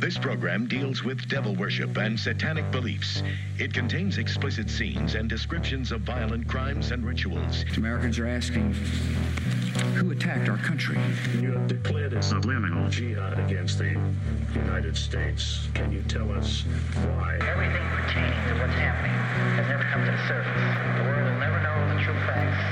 This program deals with devil worship and satanic beliefs. It contains explicit scenes and descriptions of violent crimes and rituals. Americans are asking who attacked our country? You have declared a subliminal jihad against the United States. Can you tell us why? Everything pertaining to what's happening has never come to the surface. The world will never know the true facts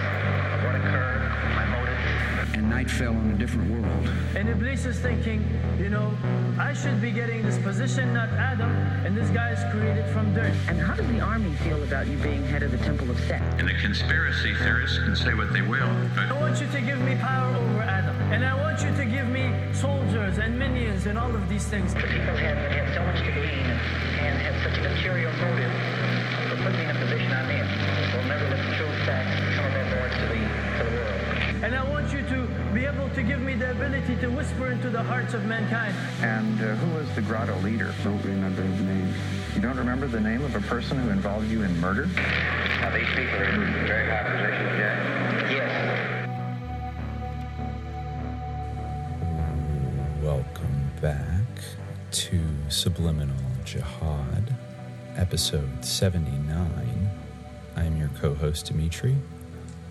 of what occurred, my motives. And night fell on a different world. And Iblis is thinking, you know, I should be getting this position, not Adam, and this guy is created from dirt. And how does the army feel about you being head of the Temple of Set? And the conspiracy theorists can say what they will, but I want you to give me power over Adam. And I want you to give me soldiers and minions and all of these things. The people had, had so much to glean and had such an imperial motive for putting me in a position I'm in. They'll never let the true facts come aboard to the, to the world. And I want you to be able to give me the ability to whisper into the hearts of mankind. And uh, who was the grotto leader? Don't remember his name. You don't remember the name of a person who involved you in murder? now these people are in very high positions, Jack. Yes. Welcome back to Subliminal Jihad, episode 79. I'm your co host, Dimitri.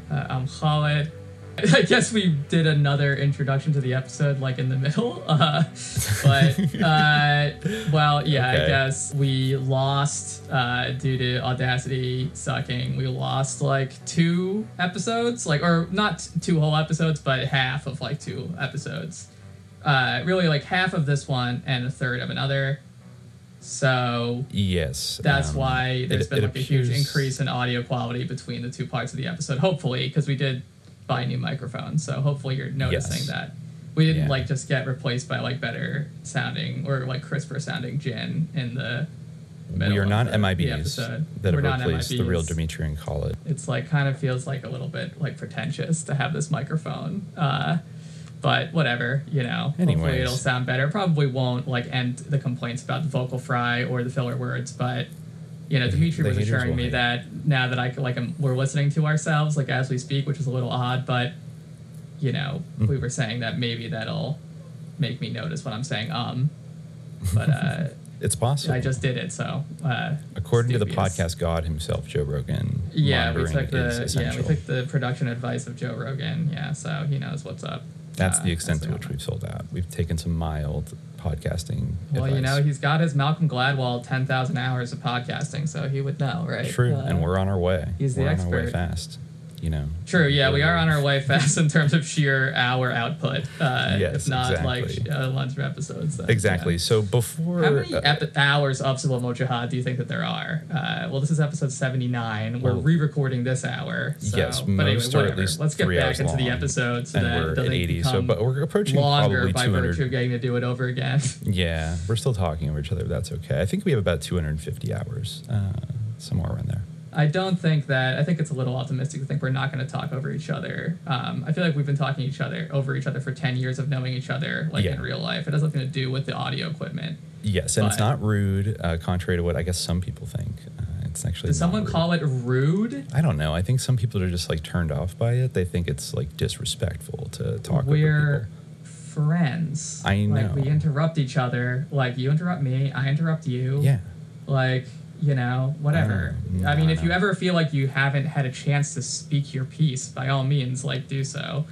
Uh, I'm Khaled. I guess we did another introduction to the episode, like in the middle. Uh, but, uh, well, yeah, I guess we lost uh, due to Audacity sucking. We lost like two episodes, like, or not two whole episodes, but half of like two episodes. Uh, really, like half of this one and a third of another. So Yes. that's um, why there's it- been it like a huge increase in audio quality between the two parts of the episode. Hopefully, because we did buy a new microphones, so hopefully you're noticing Yes. that we didn't Yeah. like just get replaced by like better sounding or like crisper sounding jinn in the. middle We are not the- the MIBs episode. that We're have replaced the real MIBs. Dimitri and Khaled. It's like kind of feels like a little bit like pretentious to have this microphone. Uh, but whatever, you know. Hopefully it'll sound better. Probably won't like end the complaints about the vocal fry or the filler words, but you know, Dimitri the was assuring me hate. that now that I like am we're listening to ourselves like as we speak, which is a little odd, but you know, Mm. we were saying that maybe that'll make me notice when I'm saying um. But uh, It's possible. I just did it, so uh, According to the podcast god himself, Joe Rogan, Yeah, we took the yeah we took the production advice of Joe Rogan. Yeah, so he knows what's up. That's uh, the extent to which we've sold out. We've taken some mild podcasting. Well, you know, he's got his Malcolm Gladwell ten thousand hours of podcasting, so he would know, right? True, Uh, and we're on our way. he's the we're on our way fast. You know. True, yeah, we are on our way fast in terms of sheer hour output. Uh, Yes, if not exactly. like uh, lunch of episodes. Exactly. yeah. So before How many uh, epi- hours of Subliminal Jihad do you think that there are? Uh, well, this is episode 79. We're re-recording this hour. So, yes, but anyway, most are at whatever. Let's get back into the long, episode so and that we're it at doesn't 80. So, but we're approaching longer by virtue of getting to do it over again. Yeah, we're still talking over each other. But that's okay. I think we have about 250 hours, uh, somewhere around there. I don't think that. I think it's a little optimistic to think we're not going to talk over each other. Um, I feel like we've been talking each other over each other for 10 years of knowing each other, like Yeah. in real life. It has nothing to do with the audio equipment. Yes, and it's not rude, uh, contrary to what I guess some people think. Uh, it's actually. Did someone rude. call it rude? I don't know. I think some people are just like turned off by it. They think it's like disrespectful to talk we're people. friends. I Like we interrupt each other. Like you interrupt me, I interrupt you. Yeah. Like you know, whatever. Uh, I mean, no, if you ever feel like you haven't had a chance to speak your piece, by all means, like do so.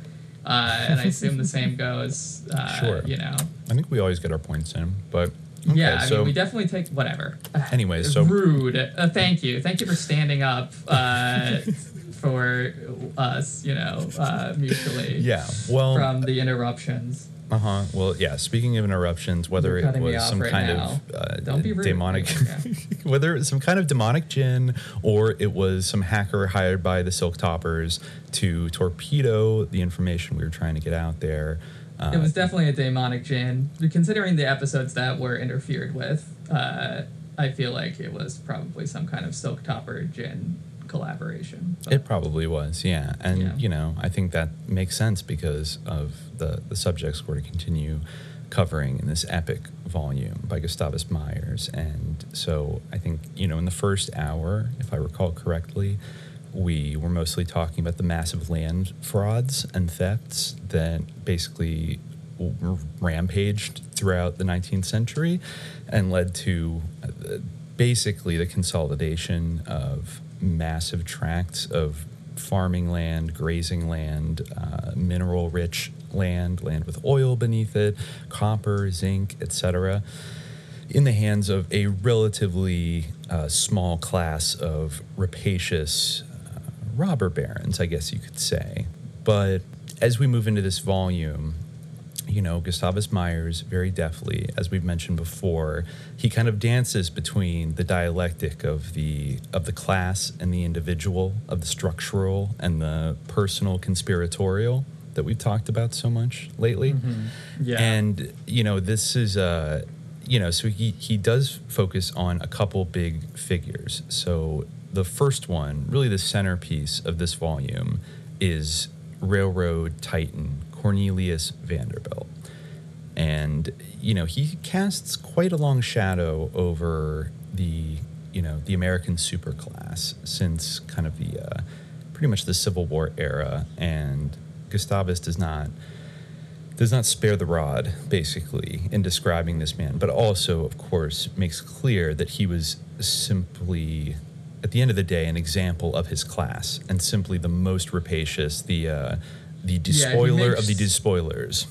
Uh, and I assume the same goes. Uh, Sure. You know. I think we always get our points in, but okay, yeah, I so mean, we definitely take whatever. Anyways, so- rude. Uh, thank you, thank you for standing up uh, for us. You know, uh, mutually. yeah. Well, From the interruptions. Uh huh. Well, yeah. Speaking of interruptions, whether it was some right kind now. of uh, Don't be rude. demonic, Okay. whether it was some kind of demonic jinn or it was some hacker hired by the Silk Toppers to torpedo the information we were trying to get out there. Uh, It was definitely a demonic jinn. Considering the episodes that were interfered with, uh, I feel like it was probably some kind of Silk Topper jinn collaboration. But- It probably was, yeah. And Yeah. you know, I think that makes sense because of the the subjects we're to continue covering in this epic volume by Gustavus Myers. And so I think, you know, in the first hour, if I recall correctly, we were mostly talking about the massive land frauds and thefts that basically rampaged throughout the 19th century and led to uh, basically the consolidation of massive tracts of farming land, grazing land, uh, mineral rich land, land with oil beneath it, copper, zinc, etc., in the hands of a relatively uh, small class of rapacious uh, robber barons, I guess you could say. But as we move into this volume, you know, Gustavus Myers very deftly, as we've mentioned before, he kind of dances between the dialectic of the of the class and the individual, of the structural and the personal conspiratorial that we've talked about so much lately. Mm-hmm. Yeah. And you know, this is uh you know, so he he does focus on a couple big figures. So the first one, really the centerpiece of this volume is railroad titan Cornelius Vanderbilt. And, you know, he casts quite a long shadow over the, you know, the American superclass since kind of the, uh, pretty much the Civil War era. And Gustavus does not, does not spare the rod, basically, in describing this man, but also, of course, makes clear that he was simply at the end of the day, an example of his class and simply the most rapacious, the uh, the despoiler yeah, makes, of the despoilers.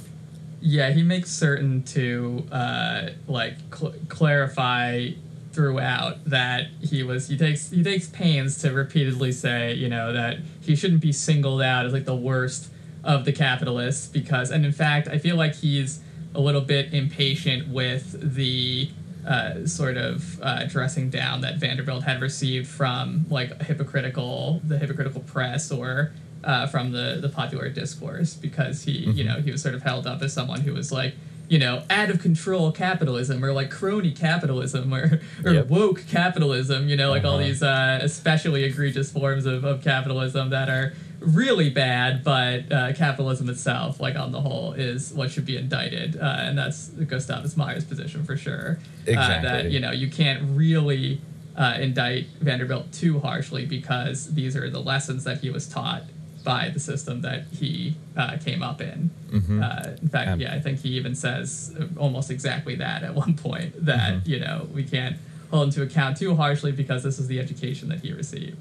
Yeah, he makes certain to uh, like cl- clarify throughout that he was he takes he takes pains to repeatedly say you know that he shouldn't be singled out as like the worst of the capitalists because and in fact I feel like he's a little bit impatient with the uh, sort of uh, dressing down that Vanderbilt had received from like hypocritical the hypocritical press or uh, from the the popular discourse because he mm-hmm. you know he was sort of held up as someone who was like you know out of control capitalism or like crony capitalism or, or yep. woke capitalism you know like uh-huh. all these uh, especially egregious forms of, of capitalism that are really bad but uh, capitalism itself like on the whole is what should be indicted uh, and that's gustavus myers position for sure exactly. Uh, that you know you can't really uh, indict vanderbilt too harshly because these are the lessons that he was taught by the system that he uh, came up in. Mm-hmm. Uh, in fact, um, yeah, I think he even says almost exactly that at one point that mm-hmm. you know we can't hold him to account too harshly because this is the education that he received.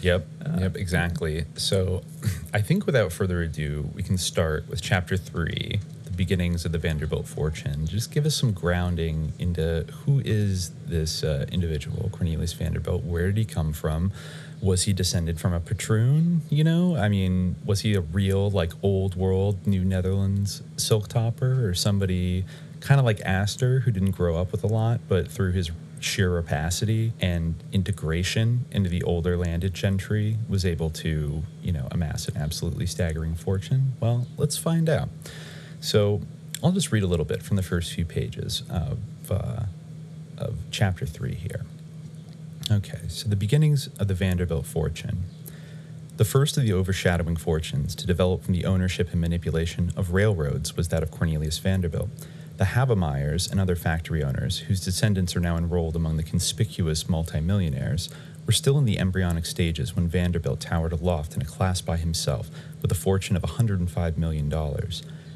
Yep, uh, yep, exactly. So, I think without further ado, we can start with chapter three, the beginnings of the Vanderbilt fortune. Just give us some grounding into who is this uh, individual, Cornelius Vanderbilt. Where did he come from? Was he descended from a patroon? You know, I mean, was he a real like old world New Netherlands silk topper or somebody kind of like Astor who didn't grow up with a lot, but through his sheer rapacity and integration into the older landed gentry was able to, you know, amass an absolutely staggering fortune? Well, let's find out. So I'll just read a little bit from the first few pages of, uh, of chapter three here. Okay, so the beginnings of the Vanderbilt fortune. The first of the overshadowing fortunes to develop from the ownership and manipulation of railroads was that of Cornelius Vanderbilt. The Havemeyers and other factory owners, whose descendants are now enrolled among the conspicuous multimillionaires, were still in the embryonic stages when Vanderbilt towered aloft in a class by himself with a fortune of $105 million.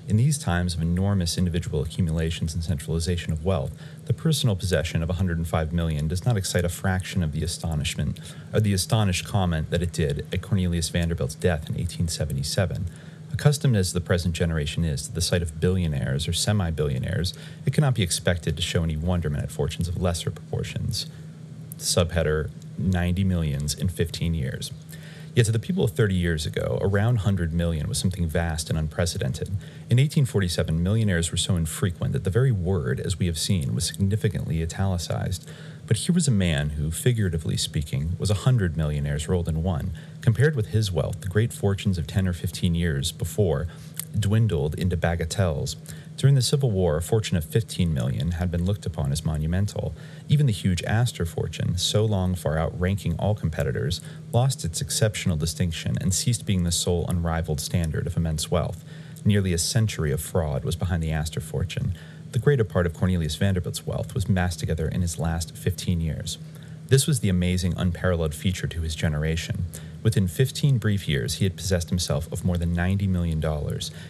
In these times of enormous individual accumulations and centralization of wealth, the personal possession of 105 million does not excite a fraction of the astonishment or the astonished comment that it did at Cornelius Vanderbilt's death in 1877. Accustomed as the present generation is to the sight of billionaires or semi billionaires, it cannot be expected to show any wonderment at fortunes of lesser proportions. Subheader 90 millions in 15 years. Yet to the people of 30 years ago, around 100 million was something vast and unprecedented. In 1847, millionaires were so infrequent that the very word, as we have seen, was significantly italicized. But here was a man who, figuratively speaking, was a hundred millionaires rolled in one. Compared with his wealth, the great fortunes of 10 or 15 years before dwindled into bagatelles. During the Civil War, a fortune of 15 million had been looked upon as monumental. Even the huge Astor fortune, so long far outranking all competitors, lost its exceptional distinction and ceased being the sole unrivaled standard of immense wealth. Nearly a century of fraud was behind the Astor fortune. The greater part of Cornelius Vanderbilt's wealth was massed together in his last 15 years. This was the amazing, unparalleled feature to his generation. Within 15 brief years, he had possessed himself of more than $90 million.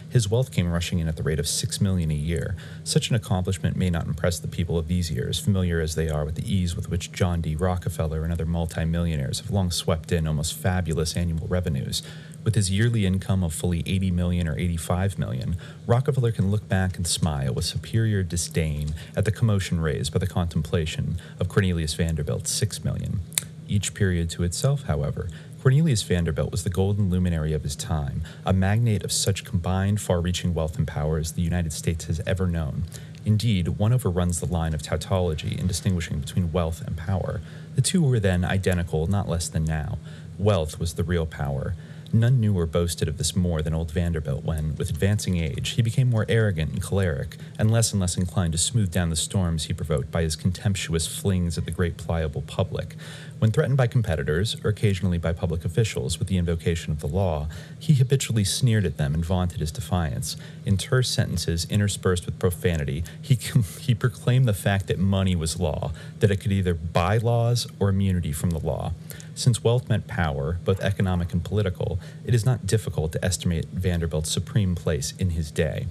His wealth came rushing in at the rate of 6 million a year. Such an accomplishment may not impress the people of these years, familiar as they are with the ease with which John D. Rockefeller and other multimillionaires have long swept in almost fabulous annual revenues. With his yearly income of fully 80 million or 85 million, Rockefeller can look back and smile with superior disdain at the commotion raised by the contemplation of Cornelius Vanderbilt's 6 million. Each period to itself, however, Cornelius Vanderbilt was the golden luminary of his time, a magnate of such combined, far reaching wealth and power as the United States has ever known. Indeed, one overruns the line of tautology in distinguishing between wealth and power. The two were then identical, not less than now. Wealth was the real power. None knew or boasted of this more than old Vanderbilt when, with advancing age, he became more arrogant and choleric, and less and less inclined to smooth down the storms he provoked by his contemptuous flings at the great pliable public. When threatened by competitors, or occasionally by public officials with the invocation of the law, he habitually sneered at them and vaunted his defiance. In terse sentences interspersed with profanity, he, he proclaimed the fact that money was law, that it could either buy laws or immunity from the law. Since wealth meant power, both economic and political, it is not difficult to estimate Vanderbilt's supreme place in his day.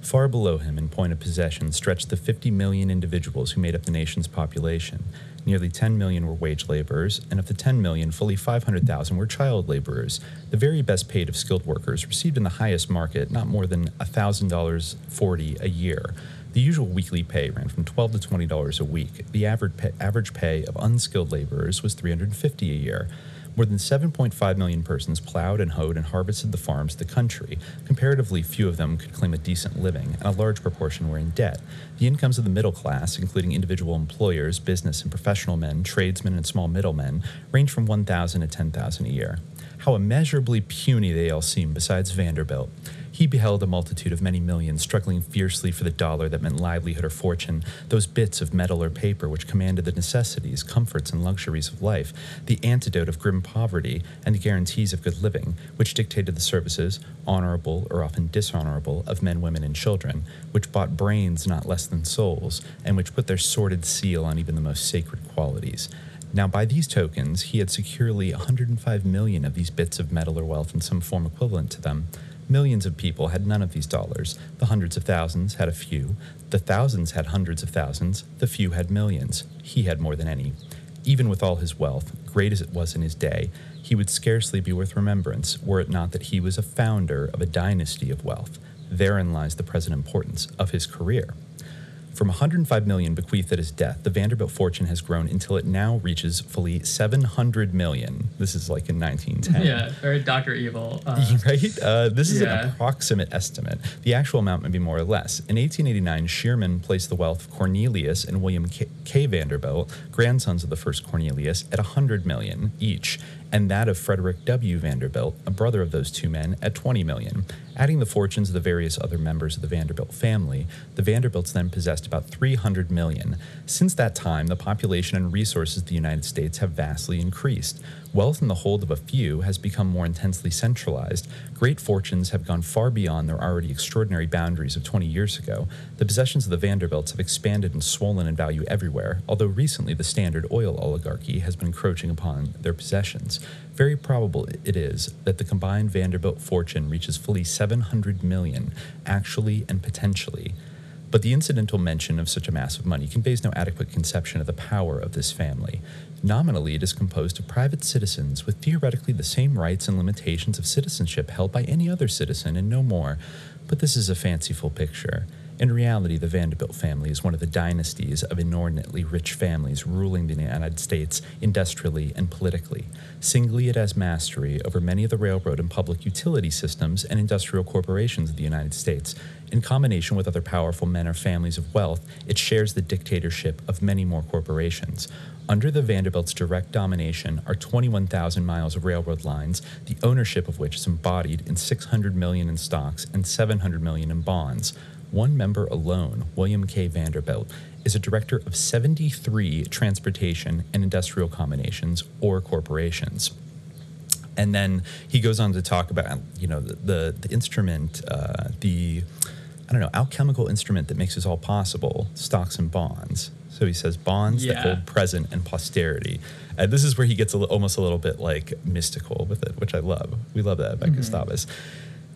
Far below him in point of possession stretched the 50 million individuals who made up the nation's population. Nearly 10 million were wage laborers, and of the 10 million, fully 500,000 were child laborers. The very best paid of skilled workers received in the highest market not more than $1,000.40 a year. The usual weekly pay ran from 12 to $20 a week. The average pay, average pay of unskilled laborers was 350 a year. More than 7.5 million persons plowed and hoed and harvested the farms of the country. Comparatively few of them could claim a decent living, and a large proportion were in debt. The incomes of the middle class, including individual employers, business and professional men, tradesmen, and small middlemen, range from 1,000 to 10,000 a year. How immeasurably puny they all seem besides Vanderbilt. He beheld a multitude of many millions struggling fiercely for the dollar that meant livelihood or fortune, those bits of metal or paper which commanded the necessities, comforts, and luxuries of life, the antidote of grim poverty, and the guarantees of good living, which dictated the services, honorable or often dishonorable, of men, women, and children, which bought brains not less than souls, and which put their sordid seal on even the most sacred qualities. Now, by these tokens, he had securely 105 million of these bits of metal or wealth in some form equivalent to them. Millions of people had none of these dollars. The hundreds of thousands had a few. The thousands had hundreds of thousands. The few had millions. He had more than any. Even with all his wealth, great as it was in his day, he would scarcely be worth remembrance were it not that he was a founder of a dynasty of wealth. Therein lies the present importance of his career. From 105 million bequeathed at his death, the Vanderbilt fortune has grown until it now reaches fully 700 million. This is like in 1910. Yeah, very Doctor Evil. Uh, right? Uh, this is yeah. an approximate estimate. The actual amount may be more or less. In 1889, Shearman placed the wealth of Cornelius and William K. K. Vanderbilt, grandsons of the first Cornelius, at 100 million each, and that of Frederick W. Vanderbilt, a brother of those two men, at 20 million. Adding the fortunes of the various other members of the Vanderbilt family, the Vanderbilts then possessed about 300 million. Since that time, the population and resources of the United States have vastly increased. Wealth in the hold of a few has become more intensely centralized. Great fortunes have gone far beyond their already extraordinary boundaries of 20 years ago. The possessions of the Vanderbilts have expanded and swollen in value everywhere, although recently the Standard Oil oligarchy has been encroaching upon their possessions. Very probable it is that the combined Vanderbilt fortune reaches fully 700 million, actually and potentially. But the incidental mention of such a mass of money conveys no adequate conception of the power of this family. Nominally, it is composed of private citizens with theoretically the same rights and limitations of citizenship held by any other citizen, and no more. But this is a fanciful picture. In reality, the Vanderbilt family is one of the dynasties of inordinately rich families ruling the United States industrially and politically. Singly, it has mastery over many of the railroad and public utility systems and industrial corporations of the United States. In combination with other powerful men or families of wealth, it shares the dictatorship of many more corporations. Under the Vanderbilt's direct domination are 21,000 miles of railroad lines, the ownership of which is embodied in 600 million in stocks and 700 million in bonds. One member alone, William K. Vanderbilt, is a director of 73 transportation and industrial combinations or corporations. And then he goes on to talk about, you know, the, the, the instrument, uh, the I don't know, alchemical instrument that makes this all possible, stocks and bonds. So he says bonds that Yeah. hold present and posterity. And this is where he gets a almost a little bit like mystical with it, which I love. We love that about Gustavus.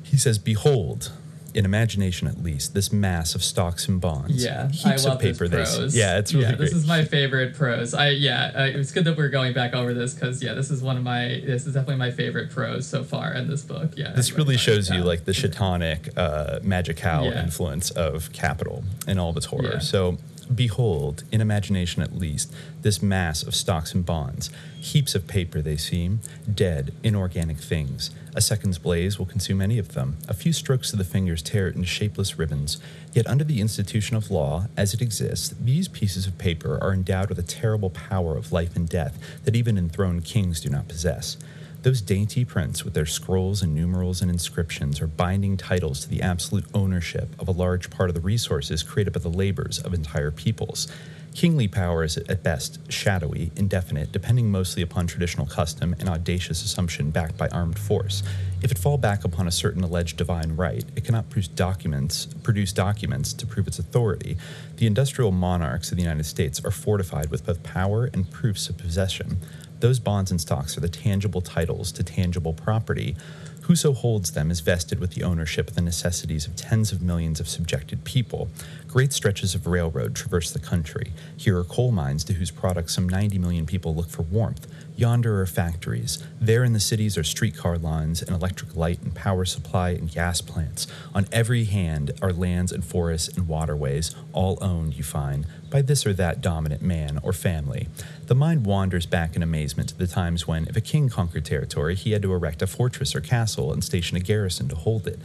He says, Behold, in imagination at least, this mass of stocks and bonds. Yeah, heaps I of paper. this they- prose. yeah, it's really yeah. great. This is my favorite prose. I yeah, uh, it's good that we're going back over this because yeah, this is one of my this is definitely my favorite prose so far in this book. Yeah, this really shows you like the shatanic uh, magical Yeah. influence of capital and all of its horror. Yeah. So, behold, in imagination at least, this mass of stocks and bonds. Heaps of paper they seem, dead, inorganic things. A second's blaze will consume any of them. A few strokes of the fingers tear it into shapeless ribbons. Yet, under the institution of law, as it exists, these pieces of paper are endowed with a terrible power of life and death that even enthroned kings do not possess. Those dainty prints with their scrolls and numerals and inscriptions are binding titles to the absolute ownership of a large part of the resources created by the labors of entire peoples. Kingly power is at best shadowy, indefinite, depending mostly upon traditional custom and audacious assumption backed by armed force. If it fall back upon a certain alleged divine right, it cannot produce documents, produce documents to prove its authority. The industrial monarchs of the United States are fortified with both power and proofs of possession. Those bonds and stocks are the tangible titles to tangible property. Whoso holds them is vested with the ownership of the necessities of tens of millions of subjected people. Great stretches of railroad traverse the country. Here are coal mines to whose products some 90 million people look for warmth. Yonder are factories. There in the cities are streetcar lines and electric light and power supply and gas plants. On every hand are lands and forests and waterways, all owned, you find, by this or that dominant man or family. The mind wanders back in amazement to the times when, if a king conquered territory, he had to erect a fortress or castle and station a garrison to hold it.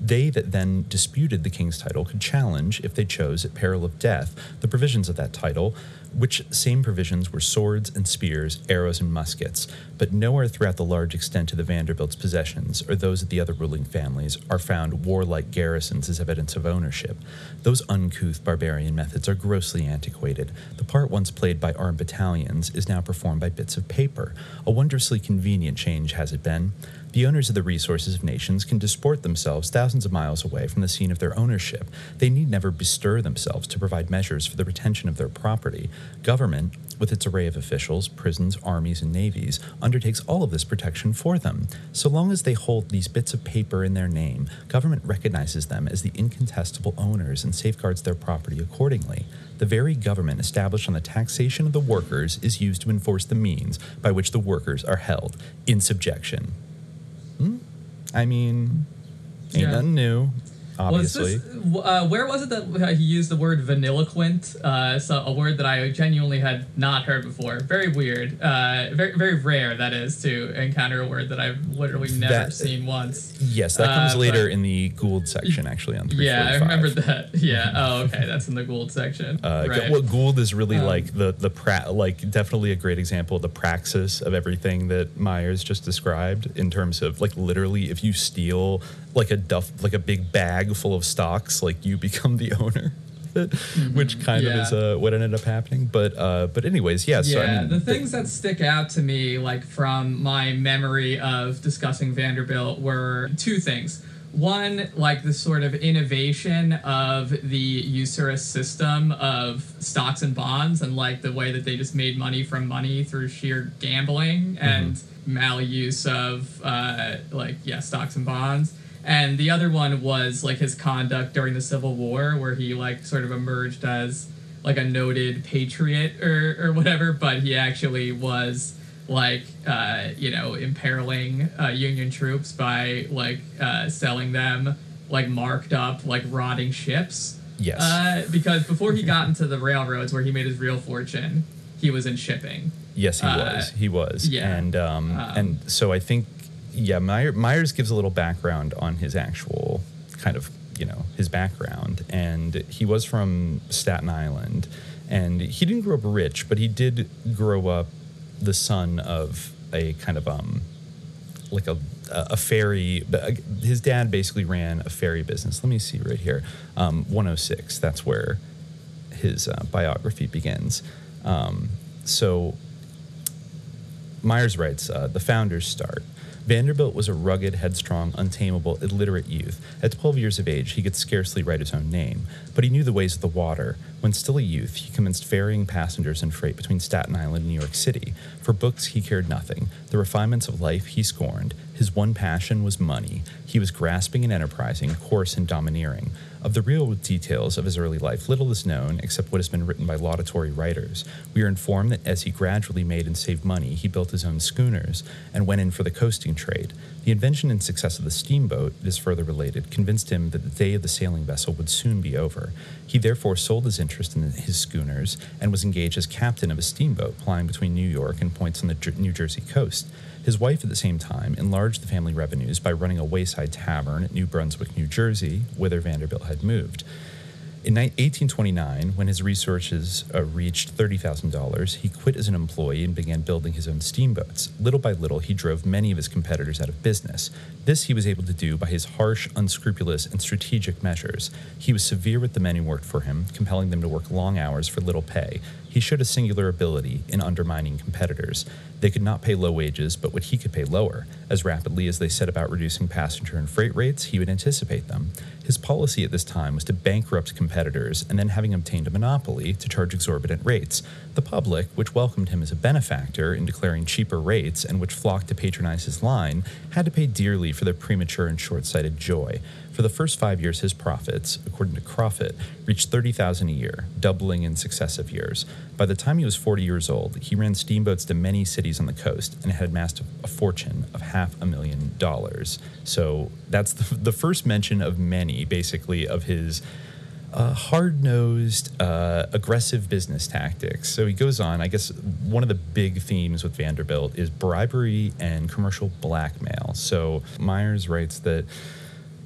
They that then disputed the king's title could challenge, if they chose, at peril of death, the provisions of that title, which same provisions were swords and spears, arrows and muskets. But nowhere throughout the large extent of the Vanderbilts' possessions, or those of the other ruling families, are found warlike garrisons as evidence of ownership. Those uncouth barbarian methods are grossly antiquated. The part once played by armed battalions is now performed by bits of paper. A wondrously convenient change has it been. The owners of the resources of nations can disport themselves thousands of miles away from the scene of their ownership. They need never bestir themselves to provide measures for the retention of their property. Government, with its array of officials, prisons, armies, and navies, undertakes all of this protection for them. So long as they hold these bits of paper in their name, government recognizes them as the incontestable owners and safeguards their property accordingly. The very government established on the taxation of the workers is used to enforce the means by which the workers are held in subjection. Hmm? I mean, ain't Yeah. nothing new, Obviously. this, uh, where was it that uh, he used the word vanilliquent? Uh, so a word that I genuinely had not heard before. Very weird. Uh, very very rare that is to encounter a word that I've literally never That- seen once. yes, that comes Uh, later but- in the Gould section, actually, on Yeah, I remember that. Yeah. Oh, okay. That's in the Gould section. Uh, right. What Gould is really Um, like the the pra- like definitely a great example of the praxis of everything that Myers just described in terms of like literally if you steal like a duff like a big bag full of stocks like you become the owner. of it, Which kind Mm-hmm. Yeah. of is uh, what ended up happening, but uh, but anyways, yeah. So yeah, I mean, the things that stick out to me, like from my memory of discussing Vanderbilt, were two things. One, like the sort of innovation of the usurious system of stocks and bonds, and like the way that they just made money from money through sheer gambling and maluse of uh, like yeah stocks and bonds. And the other one was like his conduct during the Civil War, where he like sort of emerged as like a noted patriot or, or whatever, but he actually was like uh, you know imperiling uh, Union troops by like uh, selling them like marked up like rotting ships. Yes. Uh, because before he got into the railroads where he made his real fortune, he was in shipping. Yes, he Uh, was. He was. yeah. And um, Um, and so I think yeah, Meyer, Myers gives a little background on his actual kind of you know his background, and he was from Staten Island, and he didn't grow up rich, but he did grow up the son of a kind of um like a a ferry. His dad basically ran a ferry business. Let me see right here, um, 106. That's where his uh, biography begins. Um, so Myers writes, uh, the founders start. Vanderbilt was a rugged, headstrong, untamable, illiterate youth. At 12 years of age, he could scarcely write his own name, but he knew the ways of the water. When still a youth, he commenced ferrying passengers and freight between Staten Island and New York City. For books, he cared nothing. The refinements of life he scorned. His one passion was money. He was grasping and enterprising, coarse and domineering. Of the real details of his early life, little is known except what has been written by laudatory writers. We are informed that as he gradually made and saved money, he built his own schooners and went in for the coasting trade. The invention and success of the steamboat, it is further related, convinced him that the day of the sailing vessel would soon be over. He therefore sold his interest in his schooners and was engaged as captain of a steamboat plying between New York and points on the New Jersey coast. His wife, at the same time, enlarged the family revenues by running a wayside tavern at New Brunswick, New Jersey, whither Vanderbilt had moved. In 1829, when his resources uh, reached $30,000, he quit as an employee and began building his own steamboats. Little by little, he drove many of his competitors out of business. This he was able to do by his harsh, unscrupulous, and strategic measures. He was severe with the men who worked for him, compelling them to work long hours for little pay. He showed a singular ability in undermining competitors. They could not pay low wages, but what he could pay lower. As rapidly as they set about reducing passenger and freight rates, he would anticipate them. His policy at this time was to bankrupt competitors and then, having obtained a monopoly, to charge exorbitant rates. The public, which welcomed him as a benefactor in declaring cheaper rates and which flocked to patronize his line, had to pay dearly for their premature and short sighted joy. For the first five years, his profits, according to Croffut, reached 30000 a year, doubling in successive years. By the time he was 40 years old, he ran steamboats to many cities on the coast and had amassed a fortune of half a million dollars. So that's the, the first mention of many, basically, of his uh, hard nosed, uh, aggressive business tactics. So he goes on. I guess one of the big themes with Vanderbilt is bribery and commercial blackmail. So Myers writes that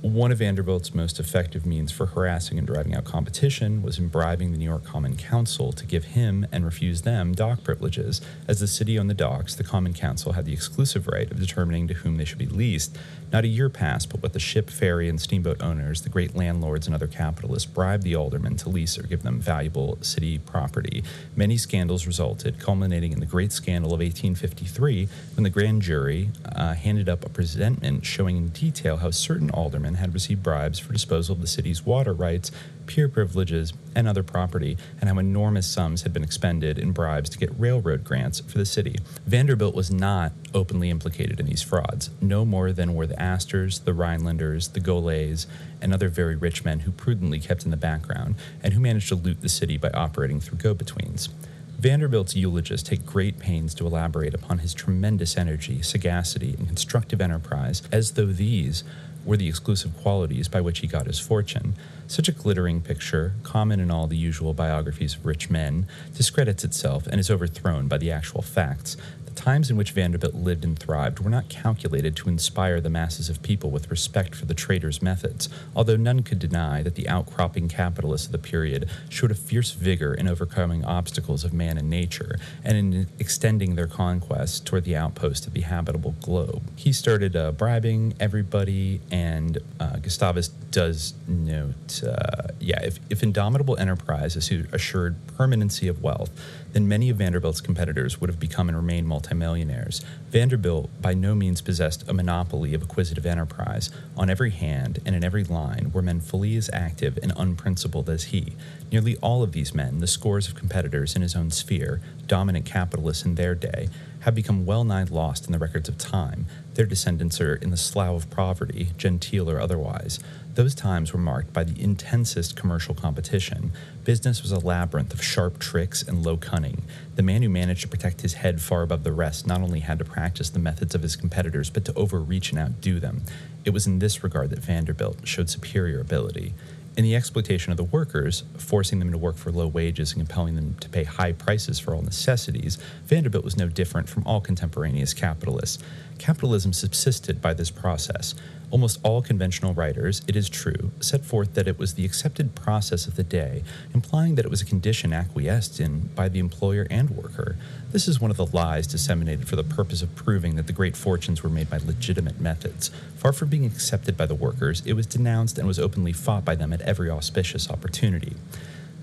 one of Vanderbilt's most effective means for harassing and driving out competition was in bribing the New York Common Council to give him and refuse them dock privileges. As the city owned the docks, the Common Council had the exclusive right of determining to whom they should be leased. Not a year passed but what the ship, ferry, and steamboat owners, the great landlords, and other capitalists bribed the aldermen to lease or give them valuable city property. Many scandals resulted, culminating in the great scandal of 1853 when the grand jury uh, handed up a presentment showing in detail how certain aldermen had received bribes for disposal of the city's water rights, pier privileges, and other property, and how enormous sums had been expended in bribes to get railroad grants for the city. Vanderbilt was not openly implicated in these frauds, no more than were the Astors, the Rhinelanders, the Goelets, and other very rich men who prudently kept in the background and who managed to loot the city by operating through go betweens. Vanderbilt's eulogists take great pains to elaborate upon his tremendous energy, sagacity, and constructive enterprise, as though these were the exclusive qualities by which he got his fortune. Such a glittering picture, common in all the usual biographies of rich men, discredits itself and is overthrown by the actual facts. The times in which Vanderbilt lived and thrived were not calculated to inspire the masses of people with respect for the trader's methods, although none could deny that the outcropping capitalists of the period showed a fierce vigor in overcoming obstacles of man and nature and in extending their conquests toward the outpost of the habitable globe. He started uh, bribing everybody, and uh, Gustavus does note uh, yeah, if, if indomitable enterprise assured permanency of wealth, then many of Vanderbilt's competitors would have become and remained multimillionaires. Vanderbilt by no means possessed a monopoly of acquisitive enterprise. On every hand and in every line were men fully as active and unprincipled as he. Nearly all of these men, the scores of competitors in his own sphere, dominant capitalists in their day, have become well nigh lost in the records of time. Their descendants are in the slough of poverty, genteel or otherwise. Those times were marked by the intensest commercial competition. Business was a labyrinth of sharp tricks and low cunning. The man who managed to protect his head far above the rest not only had to practice the methods of his competitors, but to overreach and outdo them. It was in this regard that Vanderbilt showed superior ability. In the exploitation of the workers, forcing them to work for low wages and compelling them to pay high prices for all necessities, Vanderbilt was no different from all contemporaneous capitalists. Capitalism subsisted by this process. Almost all conventional writers, it is true, set forth that it was the accepted process of the day, implying that it was a condition acquiesced in by the employer and worker. This is one of the lies disseminated for the purpose of proving that the great fortunes were made by legitimate methods. Far from being accepted by the workers, it was denounced and was openly fought by them at every auspicious opportunity.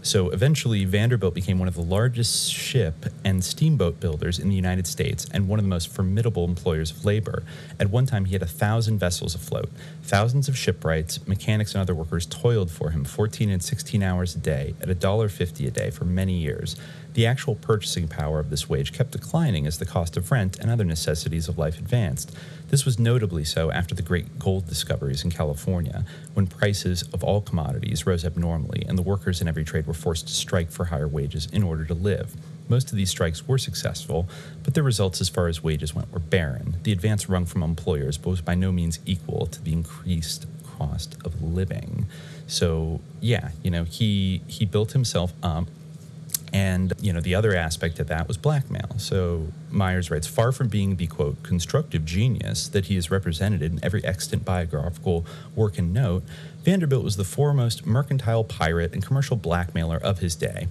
So eventually, Vanderbilt became one of the largest ship and steamboat builders in the United States and one of the most formidable employers of labor. At one time, he had a thousand vessels afloat. Thousands of shipwrights, mechanics, and other workers toiled for him 14 and 16 hours a day at $1.50 a day for many years. The actual purchasing power of this wage kept declining as the cost of rent and other necessities of life advanced. This was notably so after the great gold discoveries in California, when prices of all commodities rose abnormally and the workers in every trade were forced to strike for higher wages in order to live. Most of these strikes were successful, but their results as far as wages went were barren. The advance wrung from employers was by no means equal to the increased cost of living. So, yeah, you know, he he built himself up and you know the other aspect of that was blackmail. So Myers writes, far from being the quote constructive genius that he is represented in every extant biographical work and note, Vanderbilt was the foremost mercantile pirate and commercial blackmailer of his day.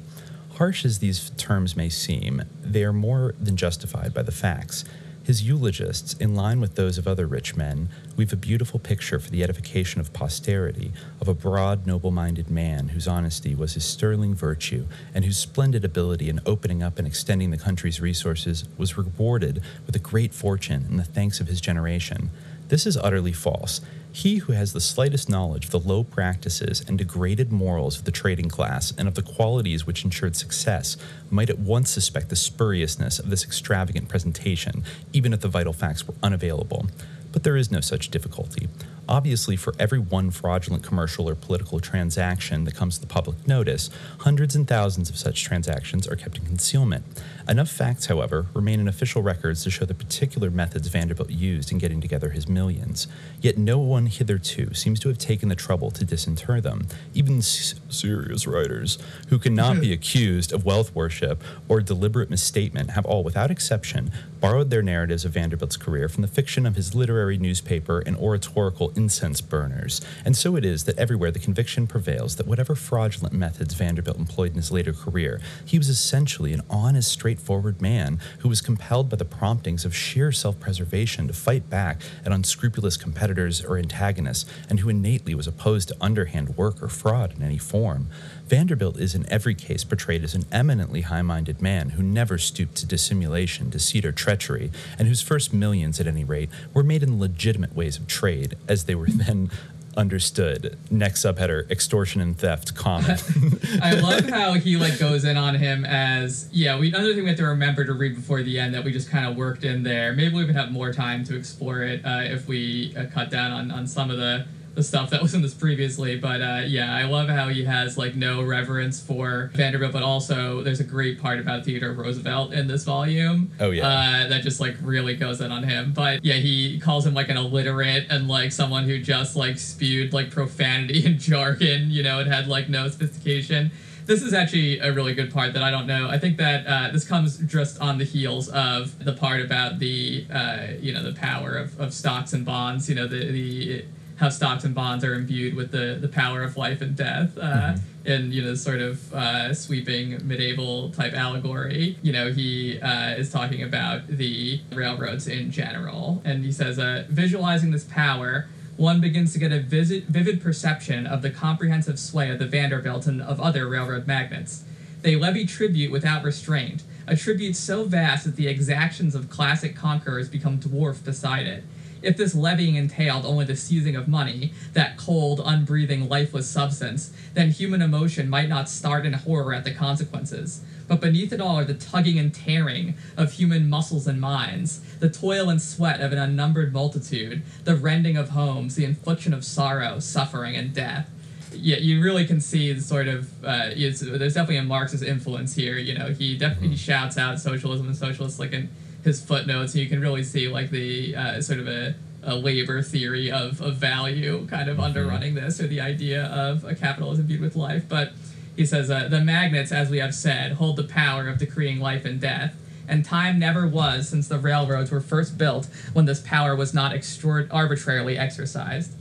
Harsh as these terms may seem, they are more than justified by the facts. His eulogists, in line with those of other rich men, weave a beautiful picture for the edification of posterity of a broad, noble minded man whose honesty was his sterling virtue and whose splendid ability in opening up and extending the country's resources was rewarded with a great fortune and the thanks of his generation. This is utterly false. He who has the slightest knowledge of the low practices and degraded morals of the trading class and of the qualities which ensured success might at once suspect the spuriousness of this extravagant presentation, even if the vital facts were unavailable. But there is no such difficulty. Obviously, for every one fraudulent commercial or political transaction that comes to the public notice, hundreds and thousands of such transactions are kept in concealment. Enough facts, however, remain in official records to show the particular methods Vanderbilt used in getting together his millions. Yet no one hitherto seems to have taken the trouble to disinter them. Even s- serious writers, who cannot be accused of wealth worship or deliberate misstatement, have all, without exception, borrowed their narratives of Vanderbilt's career from the fiction of his literary newspaper and oratorical incense burners. And so it is that everywhere the conviction prevails that whatever fraudulent methods Vanderbilt employed in his later career, he was essentially an honest, straightforward man who was compelled by the promptings of sheer self preservation to fight back at unscrupulous competitors or antagonists, and who innately was opposed to underhand work or fraud in any form. Vanderbilt is in every case portrayed as an eminently high minded man who never stooped to dissimulation, deceit, or treachery, and whose first millions, at any rate, were made in legitimate ways of trade, as they were then understood. Next subheader extortion and theft common. I love how he like goes in on him as yeah. We another thing we have to remember to read before the end that we just kind of worked in there. Maybe we would have more time to explore it uh, if we uh, cut down on on some of the the stuff that was in this previously. But uh, yeah, I love how he has like no reverence for Vanderbilt, but also there's a great part about Theodore Roosevelt in this volume. Oh, yeah. uh, that just like really goes in on him. But yeah, he calls him like an illiterate and like someone who just like spewed like profanity and jargon, you know, and had like no sophistication. This is actually a really good part that I don't know. I think that uh, this comes just on the heels of the part about the uh, you know the power of, of stocks and bonds. You know the the how stocks and bonds are imbued with the, the power of life and death uh, in you know sort of uh, sweeping medieval type allegory. You know he uh, is talking about the railroads in general and he says uh, visualizing this power one begins to get a vivid, vivid perception of the comprehensive sway of the vanderbilt and of other railroad magnates. They levy tribute without restraint a tribute so vast that the exactions of classic conquerors become dwarfed beside it if this levying entailed only the seizing of money, that cold, unbreathing, lifeless substance, then human emotion might not start in horror at the consequences. But beneath it all are the tugging and tearing of human muscles and minds, the toil and sweat of an unnumbered multitude, the rending of homes, the infliction of sorrow, suffering, and death. Yeah, you really can see the sort of uh, it's, there's definitely a Marxist influence here. You know, he definitely he shouts out socialism and socialists like in his footnotes, and you can really see like the uh, sort of a, a labor theory of, of value kind of underrunning this, or the idea of a capitalism viewed with life. But he says uh, the magnets, as we have said, hold the power of decreeing life and death. And time never was since the railroads were first built when this power was not extra- arbitrarily exercised.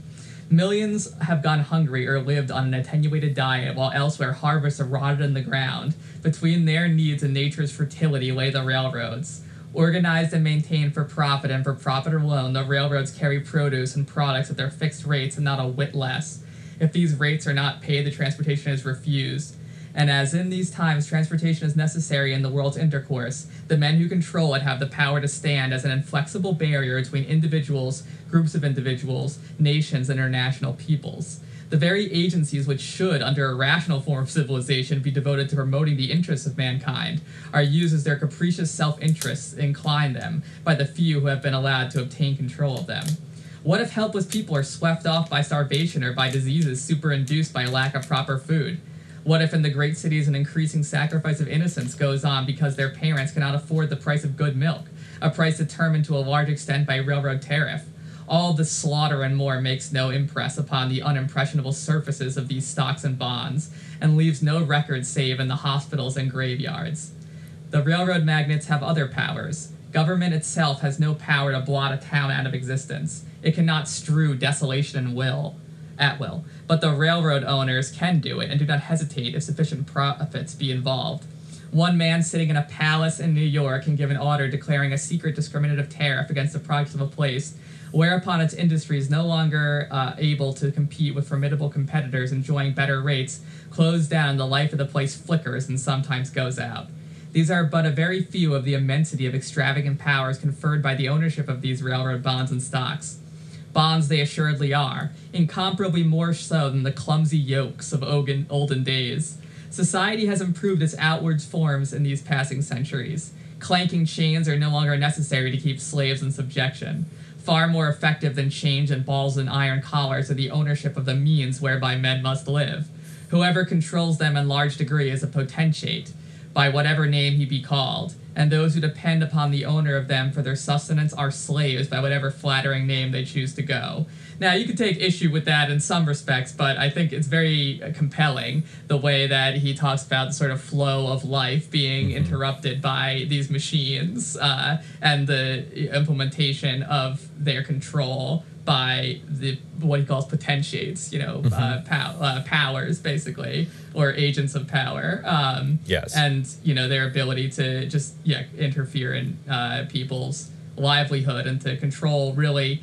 Millions have gone hungry or lived on an attenuated diet, while elsewhere harvests are rotted in the ground. Between their needs and nature's fertility lay the railroads. Organized and maintained for profit and for profit alone, the railroads carry produce and products at their fixed rates and not a whit less. If these rates are not paid, the transportation is refused. And as in these times transportation is necessary in the world's intercourse, the men who control it have the power to stand as an inflexible barrier between individuals, groups of individuals, nations, and international peoples. The very agencies which should, under a rational form of civilization, be devoted to promoting the interests of mankind are used as their capricious self interests incline them by the few who have been allowed to obtain control of them. What if helpless people are swept off by starvation or by diseases superinduced by lack of proper food? What if in the great cities an increasing sacrifice of innocence goes on because their parents cannot afford the price of good milk, a price determined to a large extent by railroad tariff? All the slaughter and more makes no impress upon the unimpressionable surfaces of these stocks and bonds, and leaves no record save in the hospitals and graveyards. The railroad magnates have other powers. Government itself has no power to blot a town out of existence. It cannot strew desolation and will at will. But the railroad owners can do it and do not hesitate if sufficient profits be involved. One man sitting in a palace in New York can give an order declaring a secret discriminative tariff against the products of a place, whereupon its industry is no longer uh, able to compete with formidable competitors enjoying better rates, closed down, and the life of the place flickers and sometimes goes out. These are but a very few of the immensity of extravagant powers conferred by the ownership of these railroad bonds and stocks. Bonds they assuredly are, incomparably more so than the clumsy yokes of olden, olden days. Society has improved its outward forms in these passing centuries. Clanking chains are no longer necessary to keep slaves in subjection. Far more effective than change and balls and iron collars are the ownership of the means whereby men must live. Whoever controls them in large degree is a potentate, by whatever name he be called, and those who depend upon the owner of them for their sustenance are slaves by whatever flattering name they choose to go. Now, you could take issue with that in some respects, but I think it's very uh, compelling the way that he talks about the sort of flow of life being mm-hmm. interrupted by these machines uh, and the implementation of their control by the what he calls potentiates, you know, mm-hmm. uh, pow- uh, powers basically, or agents of power. Um, yes. And you know their ability to just yeah interfere in uh, people's livelihood and to control really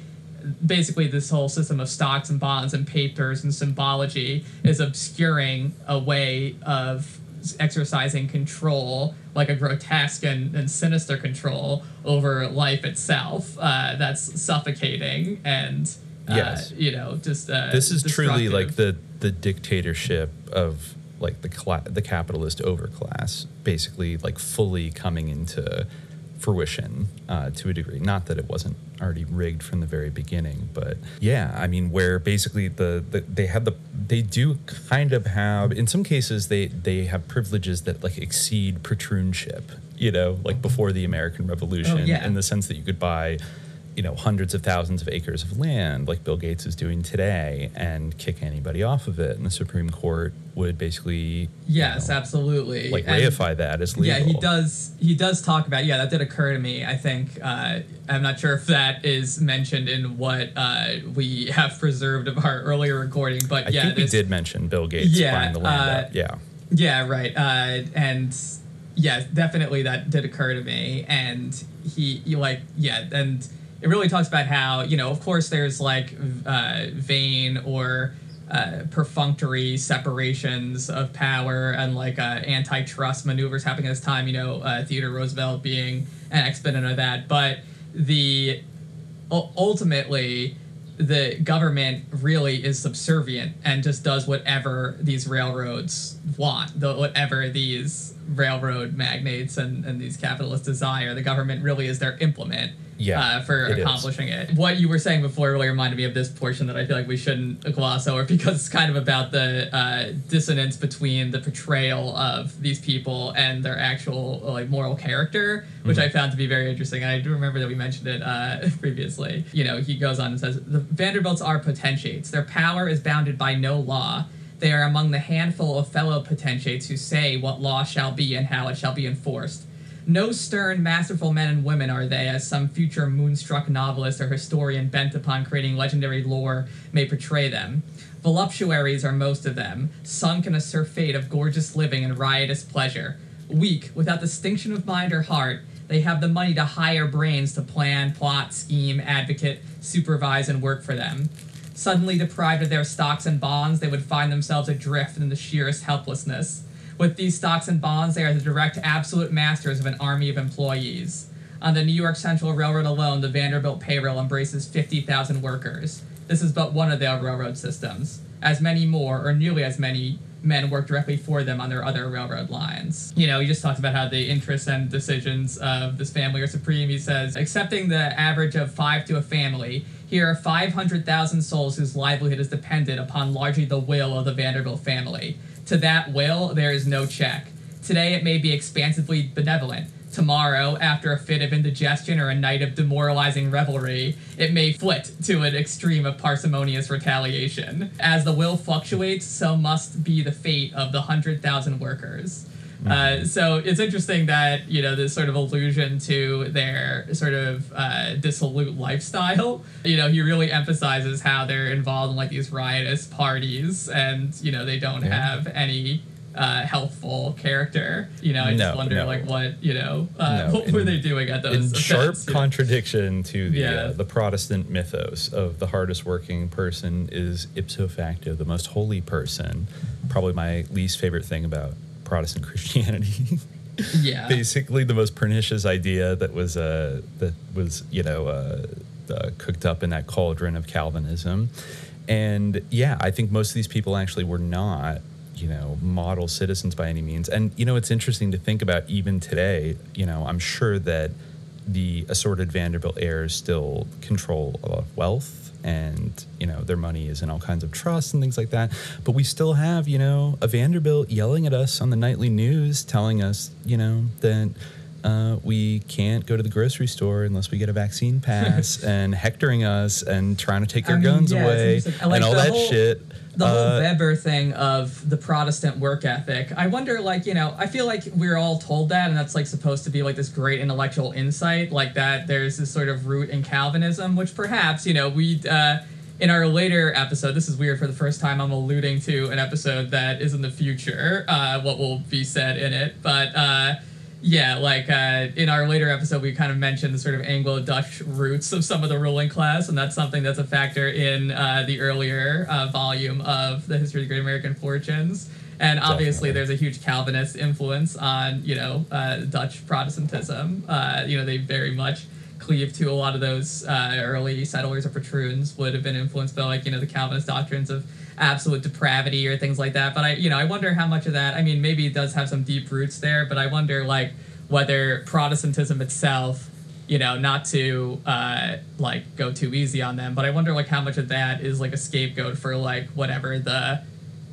basically this whole system of stocks and bonds and papers and symbology is obscuring a way of exercising control, like a grotesque and, and sinister control over life itself. Uh, that's suffocating and uh, yes. you know just uh, this is truly like the the dictatorship of like the cla- the capitalist overclass, basically like fully coming into fruition uh, to a degree. Not that it wasn't already rigged from the very beginning, but yeah, I mean, where basically the, the they have the they do kind of have in some cases they they have privileges that like exceed patroonship. You know, like before the American Revolution, oh, yeah. in the sense that you could buy you know hundreds of thousands of acres of land like Bill Gates is doing today and kick anybody off of it. And the Supreme Court would basically yes you know, absolutely. like and reify that as legal yeah he does he does talk about yeah that did occur to me I think uh, I'm not sure if that is mentioned in what uh, we have preserved of our earlier recording but I yeah think we did mention Bill Gates yeah, buying the land uh, yeah. yeah right. Uh, and yeah definitely that did occur to me. And he you like yeah and it really talks about how you know, of course, there's like uh, vain or uh, perfunctory separations of power and like uh, antitrust maneuvers happening at this time. You know, uh, Theodore Roosevelt being an exponent of that, but the ultimately the government really is subservient and just does whatever these railroads want, the, whatever these railroad magnates and, and these capitalists desire. The government really is their implement yeah, uh, for it accomplishing is. it. What you were saying before really reminded me of this portion that I feel like we shouldn't gloss over because it's kind of about the uh, dissonance between the portrayal of these people and their actual like moral character, which mm-hmm. I found to be very interesting. And I do remember that we mentioned it uh, previously. You know, he goes on and says the Vanderbilts are potentates. Their power is bounded by no law. They are among the handful of fellow potentates who say what law shall be and how it shall be enforced. No stern, masterful men and women are they, as some future moonstruck novelist or historian bent upon creating legendary lore may portray them. Voluptuaries are most of them, sunk in a surfeit of gorgeous living and riotous pleasure. Weak, without distinction of mind or heart, they have the money to hire brains to plan, plot, scheme, advocate, supervise, and work for them. Suddenly deprived of their stocks and bonds, they would find themselves adrift in the sheerest helplessness With these stocks and bonds, they are the direct absolute masters of an army of employees. On the New York Central Railroad alone, the Vanderbilt payroll embraces 50,000 workers. This is but one of their railroad systems. As many more, or nearly as many, men work directly for them on their other railroad lines. You know, he just talks about how the interests and decisions of this family are supreme. He says, accepting the average of five to a family, here are 500,000 souls whose livelihood is dependent upon largely the will of the Vanderbilt family. To that will, there is no check. Today, it may be expansively benevolent. Tomorrow, after a fit of indigestion or a night of demoralizing revelry, it may flit to an extreme of parsimonious retaliation. As the will fluctuates, so must be the fate of the hundred thousand workers. Uh, so it's interesting that you know this sort of allusion to their sort of uh, dissolute lifestyle. You know, he really emphasizes how they're involved in like these riotous parties, and you know they don't Yeah. have any uh, healthful character. You know, I just No, wonder no. like what you know uh, No, what were in- they doing at those in events, sharp you know? contradiction to the Yeah. uh, the Protestant mythos of the hardest working person is ipso facto the most holy person. Probably my least favorite thing about Protestant Christianity. Yeah. Basically, the most pernicious idea that was uh, that was you know uh, uh, cooked up in that cauldron of Calvinism, and yeah, I think most of these people actually were not you know model citizens by any means. And you know, it's interesting to think about even today. You know, I'm sure that the assorted Vanderbilt heirs still control a lot of wealth and you know their money is in all kinds of trusts and things like that. But we still have you know a vanderbilt yelling at us on the nightly news telling us you know that uh, we can't go to the grocery store unless we get a vaccine pass and hectoring us and trying to take I our mean, guns yeah, away like, and all that whole- shit the whole Uh, Weber thing of the Protestant work ethic. I wonder, like, you know, I feel like we're all told that, and that's like supposed to be like this great intellectual insight, like that there's this sort of root in Calvinism, which perhaps, you know, we, uh, in our later episode, this is weird for the first time I'm alluding to an episode that is in the future, uh, what will be said in it, but, uh, yeah, like uh, in our later episode, we kind of mentioned the sort of Anglo-Dutch roots of some of the ruling class, and that's something that's a factor in uh, the earlier uh, volume of the History of the Great American Fortunes. And obviously, Definitely. there's a huge Calvinist influence on you know uh, Dutch Protestantism. Uh, you know, they very much cleave to a lot of those uh, early settlers or patroons would have been influenced by like you know the Calvinist doctrines of absolute depravity or things like that. But I you know I wonder how much of that. I mean, maybe it does have some deep roots there, but I wonder like whether Protestantism itself. You know, not to uh, like go too easy on them, but I wonder like how much of that is like a scapegoat for like whatever the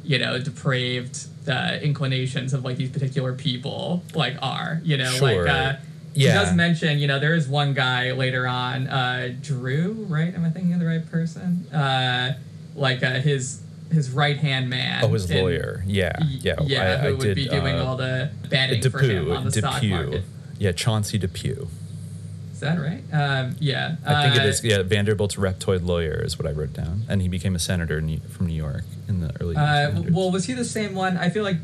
you know depraved uh, inclinations of like these particular people like are you know Sure. like uh he Yeah. does mention you know there is one guy later on uh drew right am i thinking of the right person uh like uh his his right hand man oh his in- lawyer yeah yeah yeah I, who I would did, be doing uh, all the betting for him on the stock Depew. market yeah chauncey depew is that right um yeah I think it uh, is. Yeah, Vanderbilt's reptoid lawyer is what I wrote down, and he became a senator New- from New York in the early. uh well was he the same one i feel like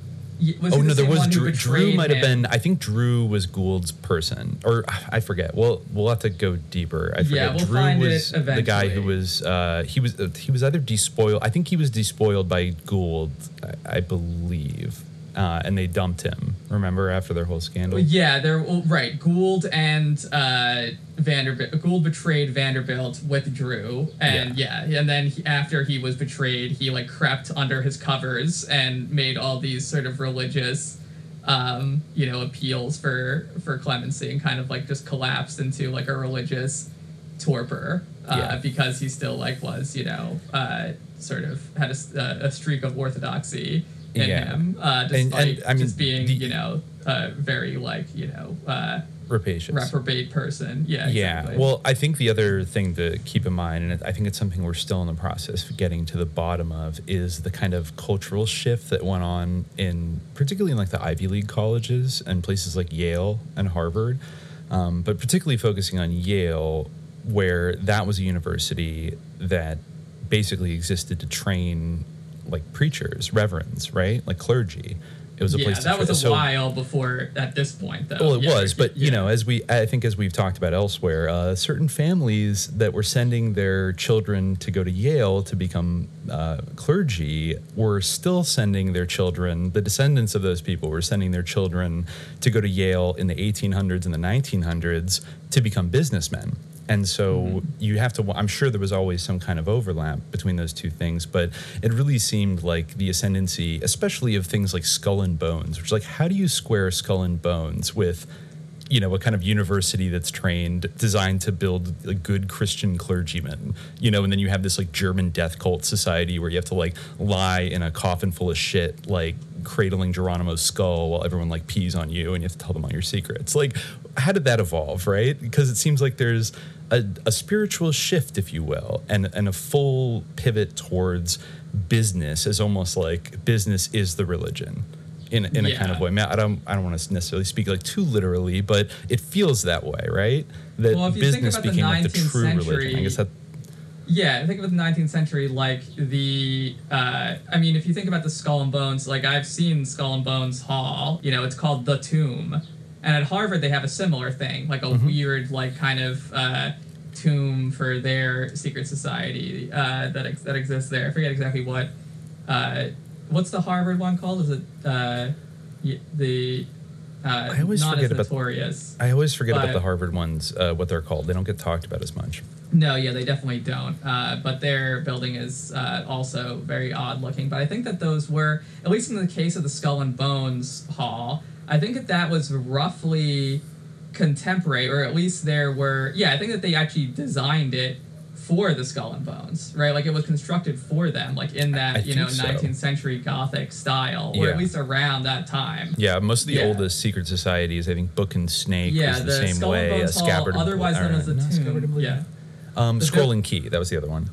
was oh no, there was Drew. Drew might have been. I think Drew was Gould's person, or I forget. Well, we'll have to go deeper. I forget. we'll Drew find it was the guy who was. Uh, he was. Uh, he was either despoiled. I think he was despoiled by Gould. I, I believe, uh, and they dumped him. Remember after their whole scandal. Yeah, they're well, right. Gould and uh, Vanderbilt. Gould betrayed Vanderbilt with Drew, and yeah, and then he, after he was betrayed, he like crept under his covers and made all these sort of religious, um, you know, appeals for for clemency, and kind of like just collapsed into like a religious torpor uh, Yeah. because he still like was you know uh, sort of had a, uh, a streak of orthodoxy in Yeah. him, uh, And- despite and, I mean, just being the- you know uh, very like you know uh, Rapacious. reprobate person. Yeah. Yeah. Exactly. Well, I think the other thing to keep in mind, and I think it's something we're still in the process of getting to the bottom of, is the kind of cultural shift that went on in, particularly in like the Ivy League colleges and places like Yale and Harvard, um, but particularly focusing on Yale, where that was a university that basically existed to train like preachers, reverends, right? Like clergy. It was a yeah, place. to that was a so- while before at this point, though. Well, it Yeah, was, but you yeah. know, as we, I think, as we've talked about elsewhere, uh, certain families that were sending their children to go to Yale to become uh, clergy were still sending their children. The descendants of those people were sending their children to go to Yale in the 1800s and the 1900s to become businessmen. And so mm-hmm. you have to, I'm sure there was always some kind of overlap between those two things, but it really seemed like the ascendancy, especially of things like Skull and Bones, which is like, how do you square Skull and Bones with, you know, a kind of university that's trained, designed to build a good Christian clergyman, you know, and then you have this like German death cult society where you have to like lie in a coffin full of shit, like cradling Geronimo's skull while everyone like pees on you and you have to tell them all your secrets. Like, how did that evolve, right? Because it seems like there's a, a spiritual shift, if you will, and, and a full pivot towards business is almost like business is the religion in, in a kind of way. I, mean, I don't I don't want to necessarily speak like too literally, but it feels that way, right? That Well, if you think business about the became like the 19th true religion. I guess that Yeah, think of the 19th century, like the, uh, I mean, if you think about the Skull and Bones, like I've seen Skull and Bones Hall, you know, it's called The Tomb. And at Harvard, they have a similar thing, like a Mm-hmm. weird, like, kind of uh, tomb for their secret society uh, that, ex- that exists there. I forget exactly what, uh, what's the Harvard one called? Is it uh, the, uh, I always not forget about- notorious. I always forget about the Harvard ones, uh, what they're called. They don't get talked about as much. No, yeah, they definitely don't. Uh, but their building is uh, also very odd looking. But I think that those were, at least in the case of the Skull and Bones Hall, I think that that was roughly contemporary, or at least there were, yeah, I think that they actually designed it for the Skull and Bones, right? Like it was constructed for them, like in that, I you know, think so. 19th century Gothic style, or Yeah. at least around that time. Yeah, most of the Yeah. oldest secret societies, I think Book and Snake Yeah, was the, the, same Skull way. and Bones Hall, Scabbard and otherwise known as the no, Scabbard and Tomb. Yeah. Um, The Scroll and Key, that was the other one.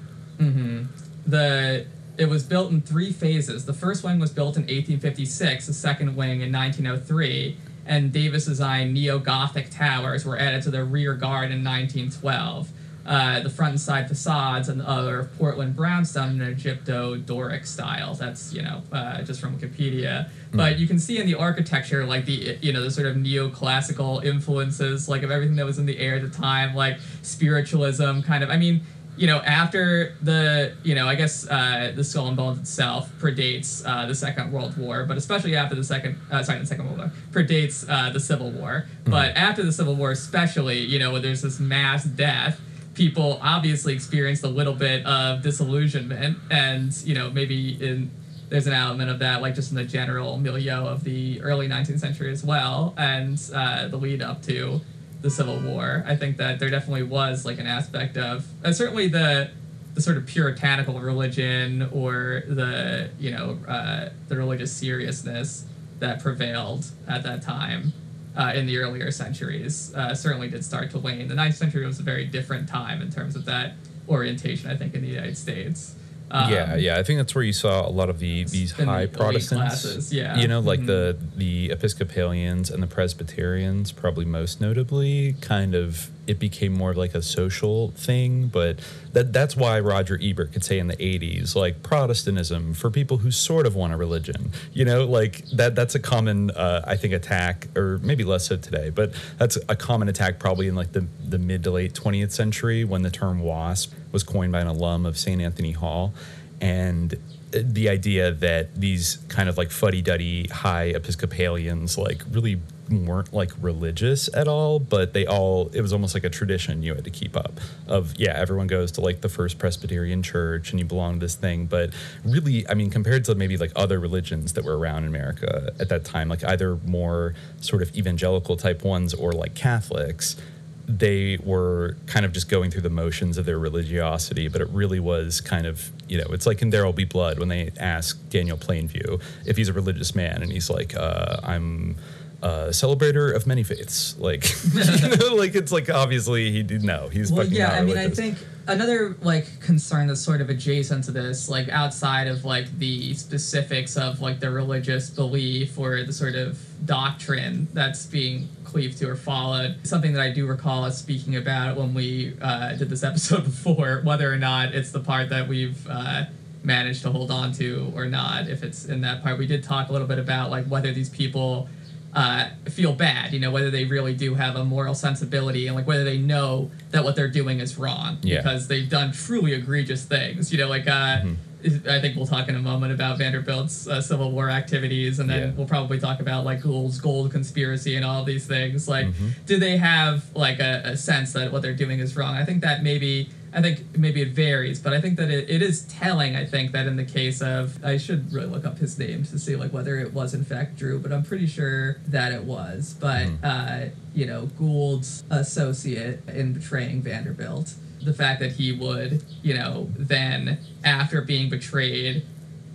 the it was built in three phases. The first wing was built in 1856, the second wing in 1903, and Davis designed neo-Gothic towers were added to the rear guard in 1912. Uh, the front and side facades and the other Portland brownstone in Egypto-Doric style. That's you know uh, just from Wikipedia, but you can see in the architecture like the you know the sort of neoclassical influences like of everything that was in the air at the time, like spiritualism, kind of. I mean, you know, after the, you know, I guess uh, the Skull and Bones itself predates uh, the Second World War, but especially after the Second, uh, sorry, the Second World War predates uh, the Civil War. But after the Civil War, especially, you know, when there's this mass death, people obviously experienced a little bit of disillusionment, and you know, maybe in there's an element of that, like just in the general milieu of the early 19th century as well, and uh, the lead up to the Civil War. I think that there definitely was like an aspect of, uh, certainly the the sort of puritanical religion or the you know uh, the religious seriousness that prevailed at that time uh, in the earlier centuries uh, certainly did start to wane. The ninth century was a very different time in terms of that orientation. I think in the United States. Um, yeah, yeah. I think that's where you saw a lot of the these in the high Protestants. classes, yeah. You know, like Mhm. the the Episcopalians and the Presbyterians, probably most notably, kind of it became more of like a social thing. But that that's why Roger Ebert could say in the '80s, like Protestantism for people who sort of want a religion. You know, like that that's a common, uh, I think, attack, or maybe less so today, but that's a common attack probably in like the the mid to late 20th century when the term WASP was coined by an alum of St. Anthony Hall and the idea that these kind of like fuddy-duddy high episcopalians like really weren't like religious at all but they all it was almost like a tradition you had to keep up of yeah everyone goes to like the first presbyterian church and you belong to this thing but really i mean compared to maybe like other religions that were around in america at that time like either more sort of evangelical type ones or like catholics they were kind of just going through the motions of their religiosity, but it really was kind of, you know, it's like in There Will Be Blood when they ask Daniel Plainview if he's a religious man, and he's like, uh, I'm a celebrator of many faiths. Like, you know, like it's like obviously he did no, he's well, fucking yeah. I mean, I think another like concern that's sort of adjacent to this, like outside of like the specifics of like the religious belief or the sort of doctrine that's being cleaved to or followed, something that I do recall us speaking about when we uh, did this episode before, whether or not it's the part that we've. Uh, manage to hold on to or not if it's in that part we did talk a little bit about like whether these people uh, feel bad you know whether they really do have a moral sensibility and like whether they know that what they're doing is wrong Yeah. because they've done truly egregious things you know like uh, Mm-hmm. I think we'll talk in a moment about Vanderbilt's uh, Civil War activities, and then Yeah. we'll probably talk about like Gould's gold conspiracy and all these things. Like, Mm-hmm. do they have like a, a sense that what they're doing is wrong? I think that maybe I think maybe it varies, but I think that it, it is telling. I think that in the case of I should really look up his name to see like whether it was in fact Drew, but I'm pretty sure that it was. But uh, you know, Gould's associate in betraying Vanderbilt the fact that he would, you know, then after being betrayed,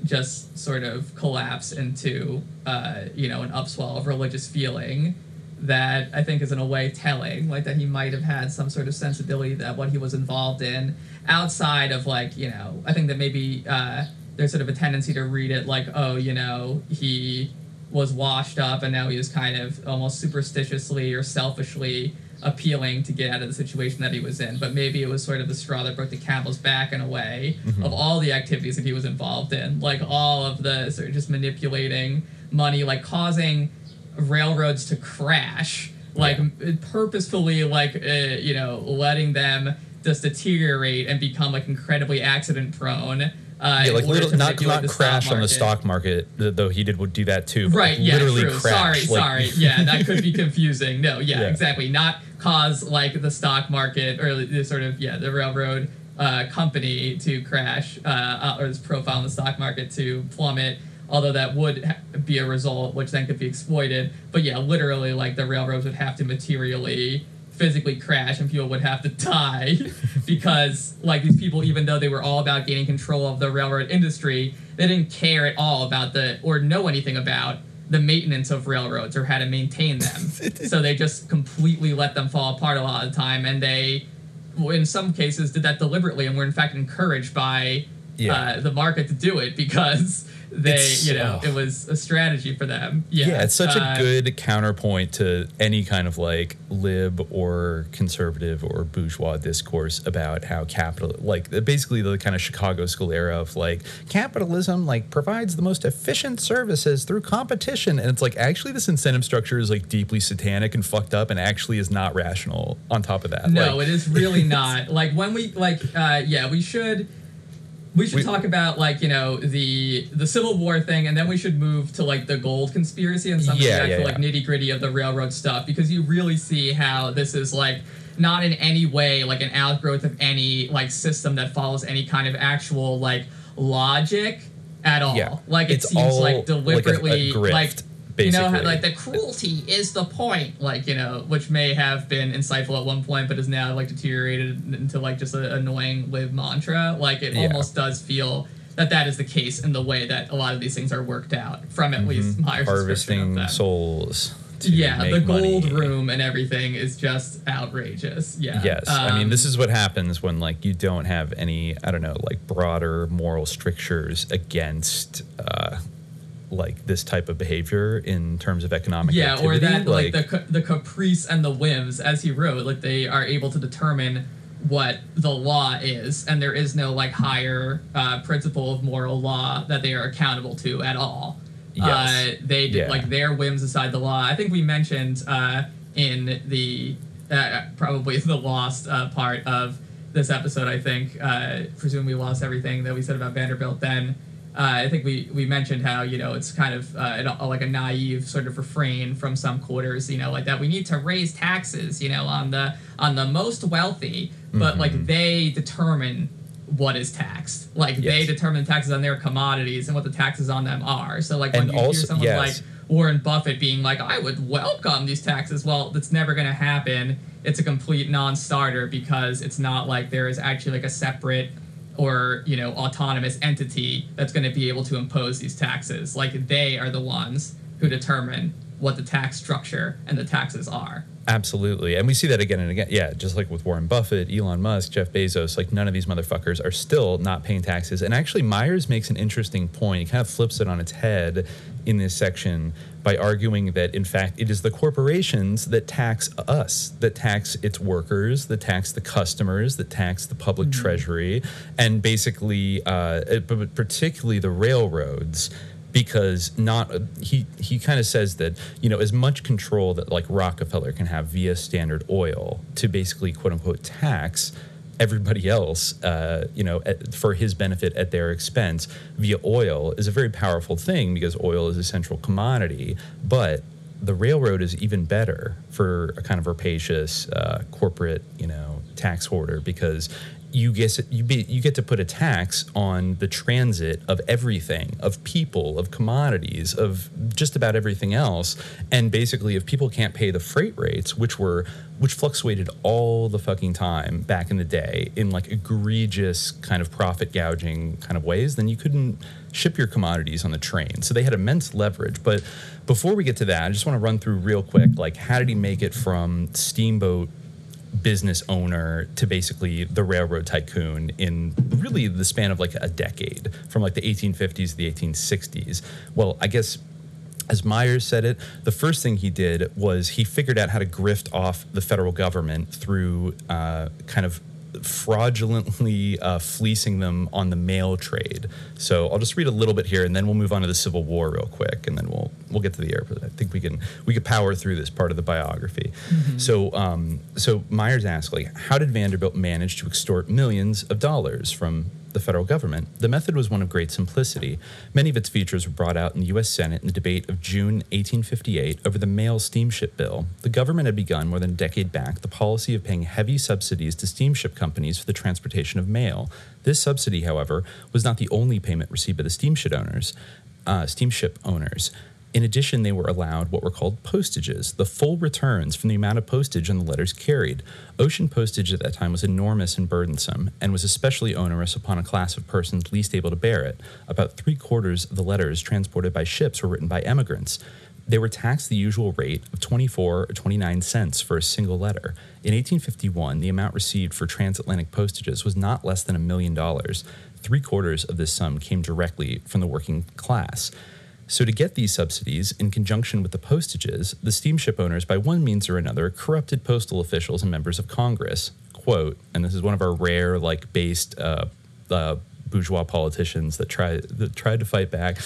just sort of collapse into, uh, you know, an upswell of religious feeling that I think is in a way telling, like that he might have had some sort of sensibility that what he was involved in outside of like, you know, I think that maybe uh, there's sort of a tendency to read it like, oh, you know, he was washed up and now he was kind of almost superstitiously or selfishly appealing to get out of the situation that he was in. But maybe it was sort of the straw that broke the camel's back in a way of all the activities that he was involved in, like all of the sort of just manipulating money, like causing railroads to crash, like m- purposefully, like uh, you know, letting them just deteriorate and become like incredibly accident prone. Uh, Yeah, like little, not not crash on the stock market, though he did would do that too. but, Right, like, yeah, literally true. crash. Sorry, like- sorry. Yeah, that could be confusing. No, yeah, Yeah. exactly. Not cause like the stock market or the sort of yeah the railroad uh, company to crash uh, uh, or its profile in the stock market to plummet. Although that would ha- be a result, which then could be exploited. But yeah, literally, like the railroads would have to materially, physically crash, and people would have to die because, like, these people, even though they were all about gaining control of the railroad industry, they didn't care at all about the or know anything about the maintenance of railroads or how to maintain them. so they just completely let them fall apart a lot of the time, and they, in some cases, did that deliberately, and were in fact encouraged by Yeah. uh, the market to do it because they, It's- you know, oh. it was a strategy for them. Yeah, Yeah, it's such uh, a good counterpoint to any kind of like lib or conservative or bourgeois discourse about how capital, like basically the kind of Chicago school era of like capitalism, like provides the most efficient services through competition, and it's like actually this incentive structure is like deeply satanic and fucked up, and actually is not rational. On top of that, No, like, it is really not. Like when we like, uh, yeah, we should. We should We- talk about like you know the the Civil War thing, and then we should move to like the gold conspiracy and some of the actual like nitty gritty of the railroad stuff because you really see how this is like not in any way like an outgrowth of any like system that follows any kind of actual like logic at all. Yeah. Like it It's seems like, deliberately like deliberately a grift, like you know like the cruelty is the point like you know which may have been insightful at one point but is now like deteriorated into like just an annoying live mantra like it Yeah. almost does feel that that is the case in the way that a lot of these things are worked out from at least my Mm-hmm. harvesting souls. Yeah the gold money. room and everything is just outrageous yeah Yes, I mean Um, this is what happens when like you don't have any I don't know like broader moral strictures against uh, like this type of behavior in terms of economic yeah or activity. that like, the ca- the caprice and the whims as he wrote like they are able to determine what the law is and there is no like higher uh, principle of moral law that they are accountable to at all Yes. uh, they did Yeah. like their whims aside the law i think we mentioned uh, in the uh, probably the lost uh, part of this episode i think uh, presume we lost everything that we said about vanderbilt then uh, I think we, we mentioned how you know it's kind of uh, like a naive sort of refrain from some quarters, you know, like that we need to raise taxes, you know, on the on the most wealthy, but Mm-hmm. like they determine what is taxed, like they Yes. determine taxes on their commodities and what the taxes on them are. So like when And you hear someone yes. like Warren Buffett being like, I would welcome these taxes. Well, that's never going to happen. It's a complete non-starter because it's not like there is actually like a separate or you know autonomous entity that's going to be able to impose these taxes. Like they are the ones who determine what the tax structure and the taxes are. Absolutely. And we see that again and again. Yeah, just like with Warren Buffett, Elon Musk, Jeff Bezos, like none of these motherfuckers are still not paying taxes. And actually, Myers makes an interesting point. He kind of flips it on its head in this section by arguing that, in fact, it is the corporations that tax us, that tax its workers, that tax the customers, that tax the public Mm-hmm. treasury, and basically, uh, but particularly the railroads because not he he kind of says that you know as much control that like Rockefeller can have via Standard Oil to basically quote unquote tax everybody else uh, you know at, for his benefit at their expense via oil is a very powerful thing because oil is a central commodity but the railroad is even better for a kind of rapacious uh, corporate you know tax hoarder because you get you be you get to put a tax on the transit of everything, of people, of commodities, of just about everything else. And basically, if people can't pay the freight rates, which were which fluctuated all the fucking time back in the day in like egregious kind of profit gouging kind of ways, then you couldn't ship your commodities on the train. So they had immense leverage. But before we get to that, I just want to run through real quick like how did he make it from steamboat business owner to basically the railroad tycoon in really the span of like a decade from like the 1850s to the 1860s. Well, I guess as Myers said it, the first thing he did was he figured out how to grift off the federal government through uh, kind of fraudulently uh, fleecing them on the mail trade. So I'll just read a little bit here, and then we'll move on to the Civil War real quick, and then we'll we'll get to the Erie part. I think we can we could power through this part of the biography. So um, so Myers asked, like, how did Vanderbilt manage to extort millions of dollars from the federal government. The method was one of great simplicity. Many of its features were brought out in the U.S. Senate in the debate of June 1858 over the mail steamship bill. The government had begun more than a decade back the policy of paying heavy subsidies to steamship companies for the transportation of mail. This subsidy, however, was not the only payment received by the steamship owners. Uh, steamship owners. In addition, they were allowed what were called postages, the full returns from the amount of postage on the letters carried. Ocean postage at that time was enormous and burdensome, and was especially onerous upon a class of persons least able to bear it. About three quarters of the letters transported by ships were written by emigrants. They were taxed the usual rate of 24 or 29 cents for a single letter. In 1851, the amount received for transatlantic postages was not less than a million dollars. Three quarters of this sum came directly from the working class. So, to get these subsidies, in conjunction with the postages, the steamship owners, by one means or another, corrupted postal officials and members of Congress. Quote, and this is one of our rare, like, based uh, uh, bourgeois politicians that, try, that tried to fight back.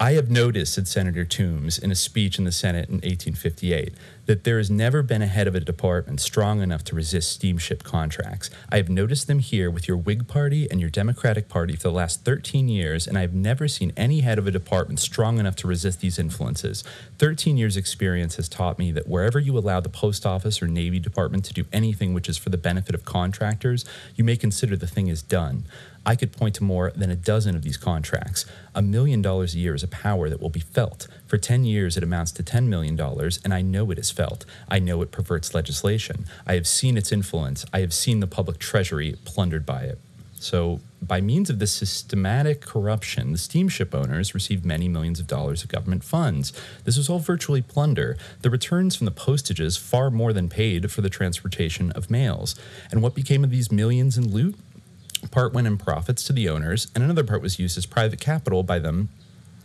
I have noticed, said Senator Toombs in a speech in the Senate in 1858, that there has never been a head of a department strong enough to resist steamship contracts. I have noticed them here with your Whig Party and your Democratic Party for the last 13 years, and I have never seen any head of a department strong enough to resist these influences. 13 years' experience has taught me that wherever you allow the post office or Navy Department to do anything which is for the benefit of contractors, you may consider the thing is done. I could point to more than a dozen of these contracts. A million dollars a year is a power that will be felt. For 10 years, it amounts to $10 million, and I know it is felt. I know it perverts legislation. I have seen its influence. I have seen the public treasury plundered by it. So, by means of this systematic corruption, the steamship owners received many millions of dollars of government funds. This was all virtually plunder. The returns from the postages far more than paid for the transportation of mails. And what became of these millions in loot? Part went in profits to the owners, and another part was used as private capital by them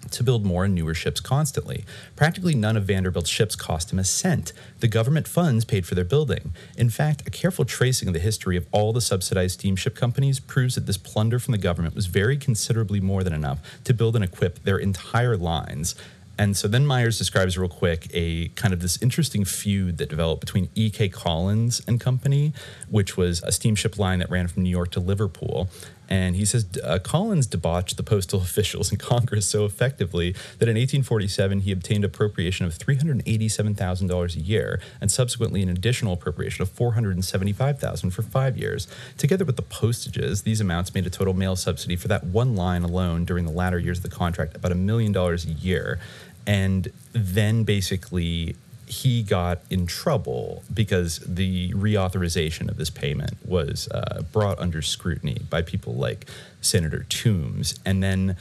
to build more and newer ships constantly. Practically none of Vanderbilt's ships cost him a cent. The government funds paid for their building. In fact, a careful tracing of the history of all the subsidized steamship companies proves that this plunder from the government was very considerably more than enough to build and equip their entire lines. And so then Myers describes real quick a kind of this interesting feud that developed between E.K. Collins and Company, which was a steamship line that ran from New York to Liverpool. And he says uh, Collins debauched the postal officials in Congress so effectively that in 1847 he obtained appropriation of $387,000 a year and subsequently an additional appropriation of $475,000 for five years. Together with the postages, these amounts made a total mail subsidy for that one line alone during the latter years of the contract about a million dollars a year. And then basically he got in trouble because the reauthorization of this payment was uh, brought under scrutiny by people like Senator Toombs. And then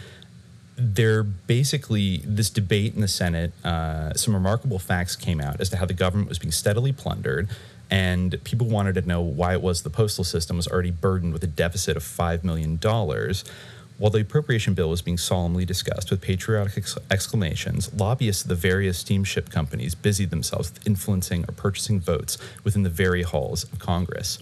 they're basically this debate in the Senate. Uh, some remarkable facts came out as to how the government was being steadily plundered, and people wanted to know why it was the postal system was already burdened with a deficit of five million dollars. While the appropriation bill was being solemnly discussed with patriotic ex- exclamations, lobbyists of the various steamship companies busied themselves with influencing or purchasing votes within the very halls of Congress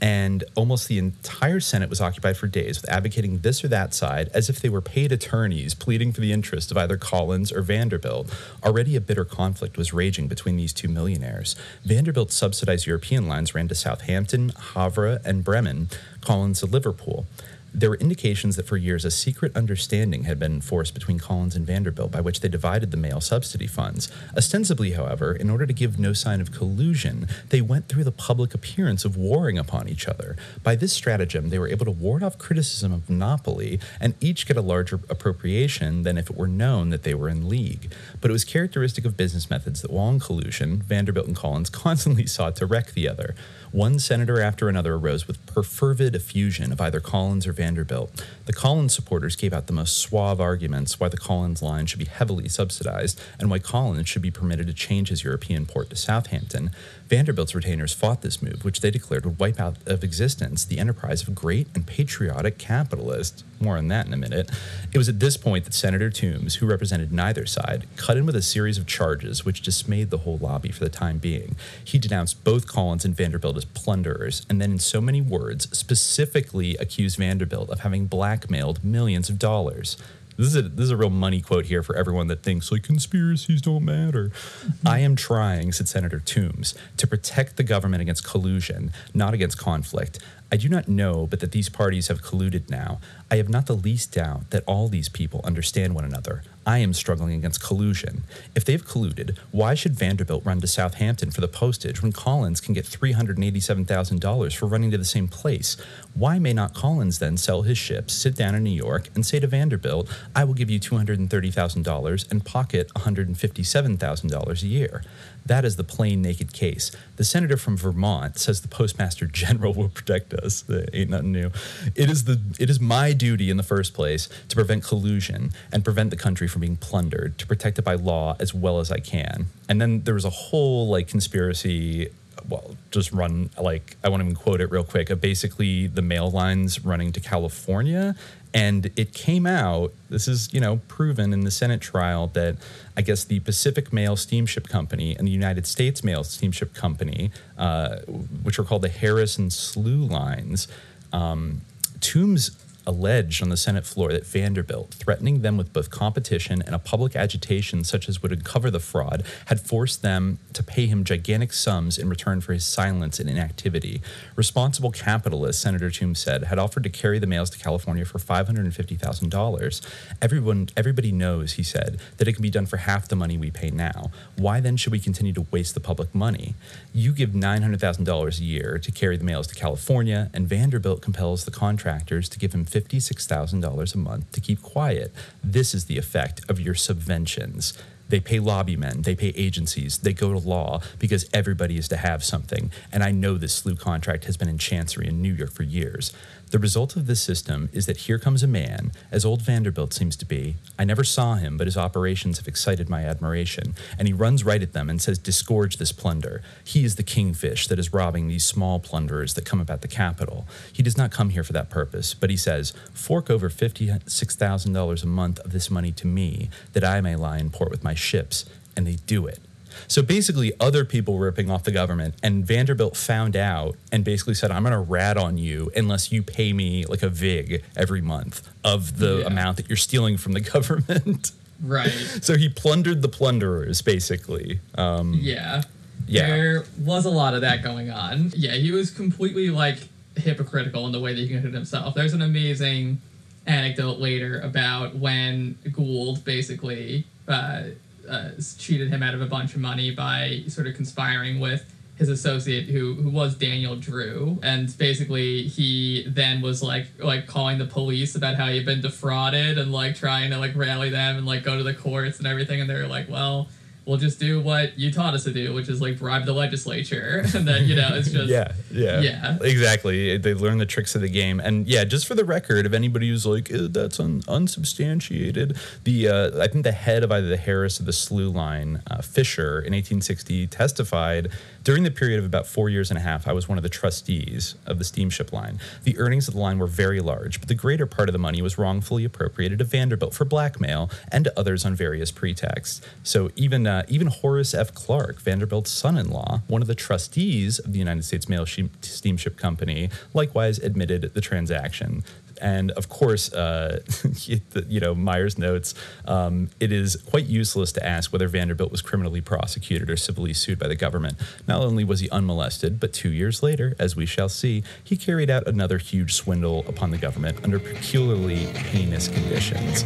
and almost the entire Senate was occupied for days with advocating this or that side as if they were paid attorneys pleading for the interest of either Collins or Vanderbilt. Already a bitter conflict was raging between these two millionaires. Vanderbilt's subsidized European lines ran to Southampton, Havre, and Bremen, Collins to Liverpool. There were indications that for years a secret understanding had been enforced between Collins and Vanderbilt by which they divided the mail subsidy funds. Ostensibly, however, in order to give no sign of collusion, they went through the public appearance of warring upon each other. By this stratagem, they were able to ward off criticism of monopoly and each get a larger appropriation than if it were known that they were in league. But it was characteristic of business methods that while in collusion, Vanderbilt and Collins constantly sought to wreck the other. One senator after another arose with perfervid effusion of either Collins or Vanderbilt. The Collins supporters gave out the most suave arguments why the Collins line should be heavily subsidized and why Collins should be permitted to change his European port to Southampton. Vanderbilt's retainers fought this move, which they declared would wipe out of existence the enterprise of great and patriotic capitalists. More on that in a minute. It was at this point that Senator Toombs, who represented neither side, cut in with a series of charges which dismayed the whole lobby for the time being. He denounced both Collins and Vanderbilt as plunderers, and then, in so many words, specifically accused Vanderbilt of having blackmailed millions of dollars. This is a this is a real money quote here for everyone that thinks like conspiracies don't matter. Mm-hmm. I am trying, said Senator Toombs, to protect the government against collusion, not against conflict. I do not know, but that these parties have colluded now. I have not the least doubt that all these people understand one another. I am struggling against collusion. If they've colluded, why should Vanderbilt run to Southampton for the postage when Collins can get $387,000 for running to the same place? Why may not Collins then sell his ships, sit down in New York, and say to Vanderbilt, I will give you $230,000 and pocket $157,000 a year? That is the plain naked case. The senator from Vermont says the postmaster general will protect us. That ain't nothing new. It is the it is my duty in the first place to prevent collusion and prevent the country from being plundered, to protect it by law as well as I can. And then there was a whole like conspiracy well, just run like I won't even quote it real quick. Basically the mail lines running to California, and it came out. This is you know proven in the Senate trial that I guess the Pacific Mail Steamship Company and the United States Mail Steamship Company, uh, which are called the Harris and Sloo lines, um, Toombs alleged on the Senate floor that Vanderbilt, threatening them with both competition and a public agitation such as would uncover the fraud, had forced them to pay him gigantic sums in return for his silence and inactivity. Responsible capitalists, Senator Toombs said, had offered to carry the mails to California for $550,000. Everyone, everybody knows, he said, that it can be done for half the money we pay now. Why then should we continue to waste the public money? You give $900,000 a year to carry the mails to California, and Vanderbilt compels the contractors to give him $56,000 a month to keep quiet. This is the effect of your subventions. They pay lobbymen, they pay agencies, they go to law because everybody is to have something. And I know this Sloo contract has been in Chancery in New York for years. The result of this system is that here comes a man, as old Vanderbilt seems to be. I never saw him, but his operations have excited my admiration, and he runs right at them and says, Disgorge this plunder. He is the kingfish that is robbing these small plunderers that come about the capital. He does not come here for that purpose, but he says, Fork over $56,000 a month of this money to me, that I may lie in port with my ships, and they do it. So basically, other people were ripping off the government, and Vanderbilt found out and basically said, "I'm going to rat on you unless you pay me like a vig every month of the yeah. amount that you're stealing from the government." Right. so he plundered the plunderers, basically. Um, yeah. Yeah. There was a lot of that going on. Yeah, he was completely like hypocritical in the way that he conducted himself. There's an amazing anecdote later about when Gould basically uh, uh, cheated him out of a bunch of money by sort of conspiring with his associate who who was Daniel Drew. And basically he then was like like calling the police about how he'd been defrauded and like trying to like rally them and like go to the courts and everything. And they were like well we'll just do what you taught us to do, which is like bribe the legislature, and then you know it's just yeah, yeah, yeah, exactly. They learn the tricks of the game, and yeah, just for the record, if anybody who's like that's un- unsubstantiated, the uh, I think the head of either the Harris or the Sloo line, uh, Fisher, in 1860, testified during the period of about four years and a half. I was one of the trustees of the steamship line. The earnings of the line were very large, but the greater part of the money was wrongfully appropriated to Vanderbilt for blackmail and to others on various pretexts. So even uh, even Horace F. Clark, Vanderbilt's son-in-law, one of the trustees of the United States Mail Steamship Company, likewise admitted the transaction and of course, uh, you know, Myers notes um, it is quite useless to ask whether Vanderbilt was criminally prosecuted or civilly sued by the government. Not only was he unmolested, but two years later, as we shall see, he carried out another huge swindle upon the government under peculiarly heinous conditions.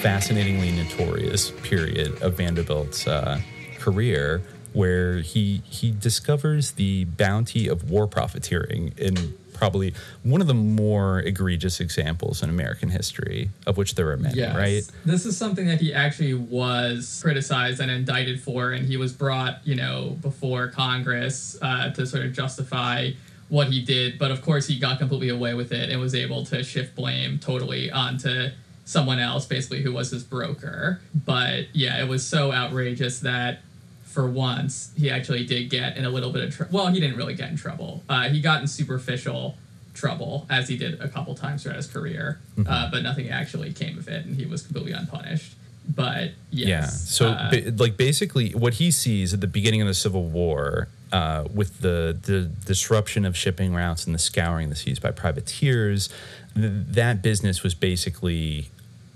Fascinatingly notorious period of Vanderbilt's uh, career where he he discovers the bounty of war profiteering in probably one of the more egregious examples in American history, of which there are many, yes. right? This is something that he actually was criticized and indicted for, and he was brought, you know, before Congress uh, to sort of justify what he did, but of course he got completely away with it and was able to shift blame totally onto someone else, basically who was his broker. But yeah, it was so outrageous that for once he actually did get in a little bit of trouble. Well, he didn't really get in trouble. Uh, he got in superficial trouble as he did a couple times throughout his career, mm-hmm. uh, but nothing actually came of it, and he was completely unpunished. But yes, yeah, so uh, ba- like basically what he sees at the beginning of the Civil War uh, with the, the disruption of shipping routes and the scouring the seas by privateers, th- that business was basically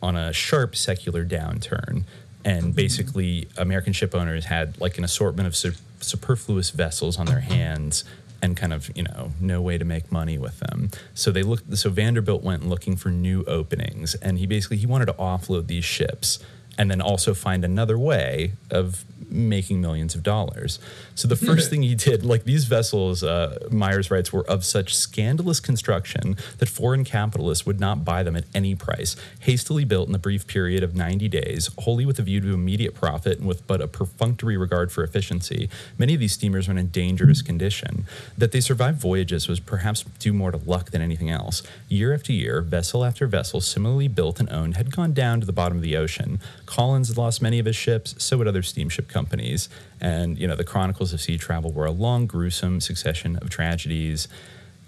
on a sharp secular downturn. And mm-hmm. basically, American ship owners had like an assortment of su- superfluous vessels on their hands and kind of you know no way to make money with them so they looked so vanderbilt went looking for new openings and he basically he wanted to offload these ships and then also find another way of making millions of dollars. So the first thing he did, like these vessels, uh, Myers writes, were of such scandalous construction that foreign capitalists would not buy them at any price. Hastily built in the brief period of 90 days, wholly with a view to immediate profit and with but a perfunctory regard for efficiency, many of these steamers were in a dangerous condition. That they survived voyages was perhaps due more to luck than anything else. Year after year, vessel after vessel, similarly built and owned, had gone down to the bottom of the ocean. Collins had lost many of his ships, so would other steamship companies. And, you know, the chronicles of sea travel were a long, gruesome succession of tragedies.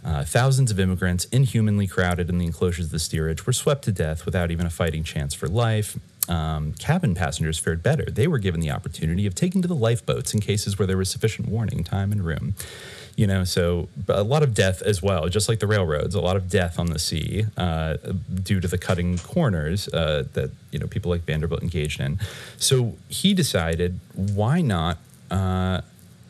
Uh, thousands of immigrants, inhumanly crowded in the enclosures of the steerage, were swept to death without even a fighting chance for life. Um, cabin passengers fared better. They were given the opportunity of taking to the lifeboats in cases where there was sufficient warning, time, and room you know so a lot of death as well just like the railroads a lot of death on the sea uh, due to the cutting corners uh, that you know people like vanderbilt engaged in so he decided why not uh,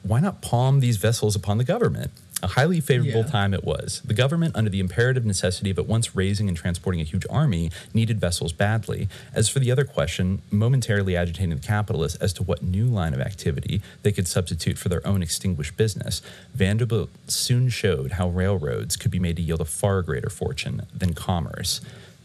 why not palm these vessels upon the government? A highly favorable Yeah. time it was. The government, under the imperative necessity of at once raising and transporting a huge army, needed vessels badly. As for the other question, momentarily agitating the capitalists as to what new line of activity they could substitute for their own extinguished business, Vanderbilt soon showed how railroads could be made to yield a far greater fortune than commerce.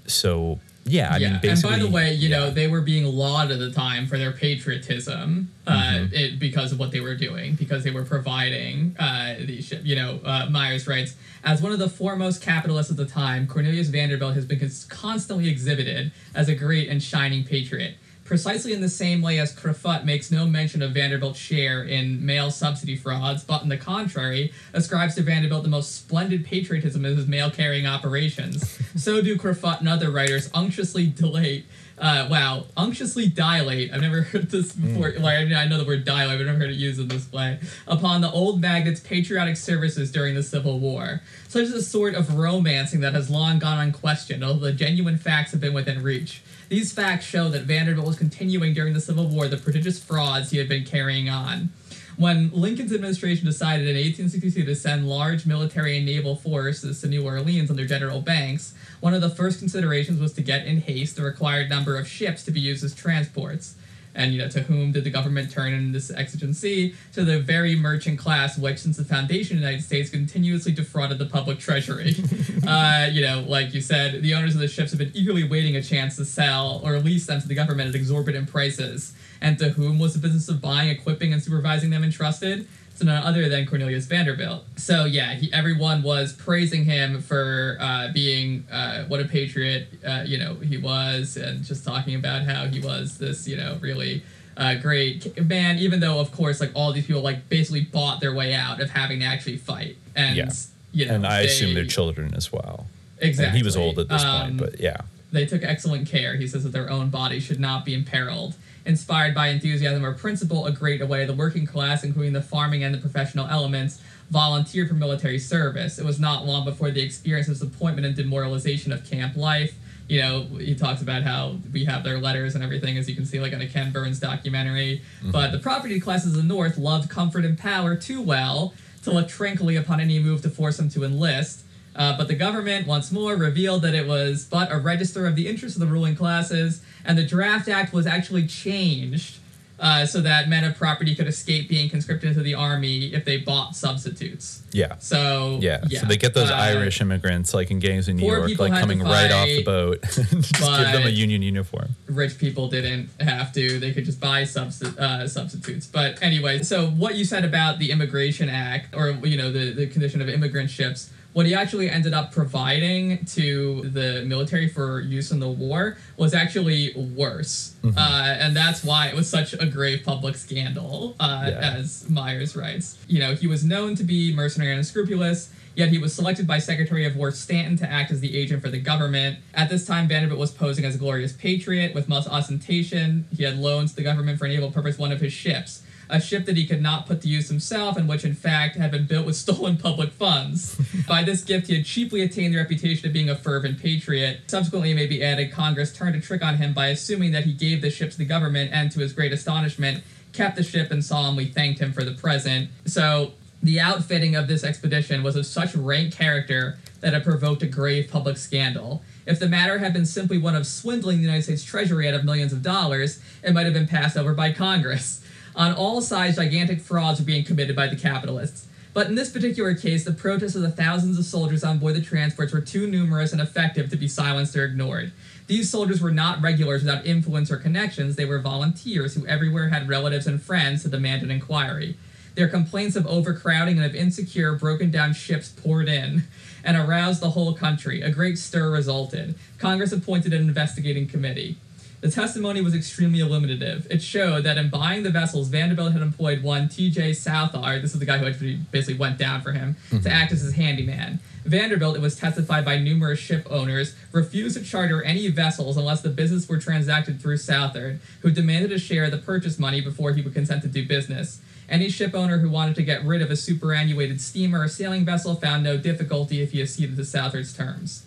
So, yeah, I yeah, mean, basically. and by the way, you know they were being lauded at the time for their patriotism, uh, Mm-hmm. it, because of what they were doing, because they were providing uh, these ships. You know, uh, Myers writes, as one of the foremost capitalists at the time, Cornelius Vanderbilt has been cons- constantly exhibited as a great and shining patriot. Precisely in the same way as Croffut makes no mention of Vanderbilt's share in mail subsidy frauds, but on the contrary, ascribes to Vanderbilt the most splendid patriotism in his mail carrying operations. so do Croffut and other writers unctuously dilate. Uh, wow, unctuously dilate. I've never heard this before. Like, I, mean, I know the word dilate, but I've never heard it used in this way. Upon the old magnate patriotic services during the Civil War. Such is a sort of romancing that has long gone unquestioned, although the genuine facts have been within reach. These facts show that Vanderbilt was continuing during the Civil War the prodigious frauds he had been carrying on. When Lincoln's administration decided in 1862 to send large military and naval forces to New Orleans under General Banks, one of the first considerations was to get in haste the required number of ships to be used as transports. And you know, to whom did the government turn in this exigency? To the very merchant class, which, since the foundation of the United States, continuously defrauded the public treasury. uh, you know, like you said, the owners of the ships have been eagerly waiting a chance to sell or lease them to the government at exorbitant prices. And to whom was the business of buying, equipping, and supervising them entrusted? To none other than Cornelius Vanderbilt. So yeah, he, everyone was praising him for uh, being uh, what a patriot, uh, you know, he was, and just talking about how he was this, you know, really uh, great man. Even though, of course, like all these people like basically bought their way out of having to actually fight, and Yeah. you know, and I assume they- their children as well. Exactly. And he was old at this Um, point, but yeah. They took excellent care, he says, that their own bodies should not be imperiled. Inspired by enthusiasm or principle, a great away, the working class, including the farming and the professional elements, volunteered for military service. It was not long before the experience of disappointment and demoralization of camp life. You know, he talks about how we have their letters and everything, as you can see, like on a Ken Burns documentary. But the property classes of the North loved comfort and power too well to look tranquilly upon any move to force them to enlist. Uh, but the government, once more, revealed that it was but a register of the interests of the ruling classes, and the Draft Act was actually changed uh, so that men of property could escape being conscripted into the army if they bought substitutes. Yeah. So Yeah. So they get those uh, Irish immigrants like in gangs in New York, like coming right off the boat. Just give them a union uniform. rich people didn't have to they could just buy substi- uh, substitutes but anyway so what you said about the immigration act or you know the, the condition of immigrant ships what he actually ended up providing to the military for use in the war was actually worse Mm-hmm. uh, and that's why it was such a grave public scandal uh, Yeah. as myers writes you know he was known to be mercenary and unscrupulous Yet he was selected by Secretary of War Stanton to act as the agent for the government. At this time, Vanderbilt was posing as a glorious patriot with much ostentation. He had loaned to the government for an able purpose one of his ships, a ship that he could not put to use himself, and which, in fact, had been built with stolen public funds. by this gift, he had cheaply attained the reputation of being a fervent patriot. Subsequently, it may be added, Congress turned a trick on him by assuming that he gave the ship to the government, and to his great astonishment, kept the ship and solemnly thanked him for the present. So the outfitting of this expedition was of such rank character that it provoked a grave public scandal. If the matter had been simply one of swindling the United States Treasury out of millions of dollars, it might have been passed over by Congress. On all sides, gigantic frauds were being committed by the capitalists. But in this particular case, the protests of the thousands of soldiers on board the transports were too numerous and effective to be silenced or ignored. These soldiers were not regulars without influence or connections, they were volunteers who everywhere had relatives and friends to demand an inquiry. Their complaints of overcrowding and of insecure, broken down ships poured in and aroused the whole country. A great stir resulted. Congress appointed an investigating committee. The testimony was extremely illuminative. It showed that in buying the vessels, Vanderbilt had employed one T.J. Southard, this is the guy who basically went down for him, to mm-hmm. act as his handyman. Vanderbilt, it was testified by numerous ship owners, refused to charter any vessels unless the business were transacted through Southard, who demanded a share of the purchase money before he would consent to do business. Any ship owner who wanted to get rid of a superannuated steamer or sailing vessel found no difficulty if he acceded to Southard's terms.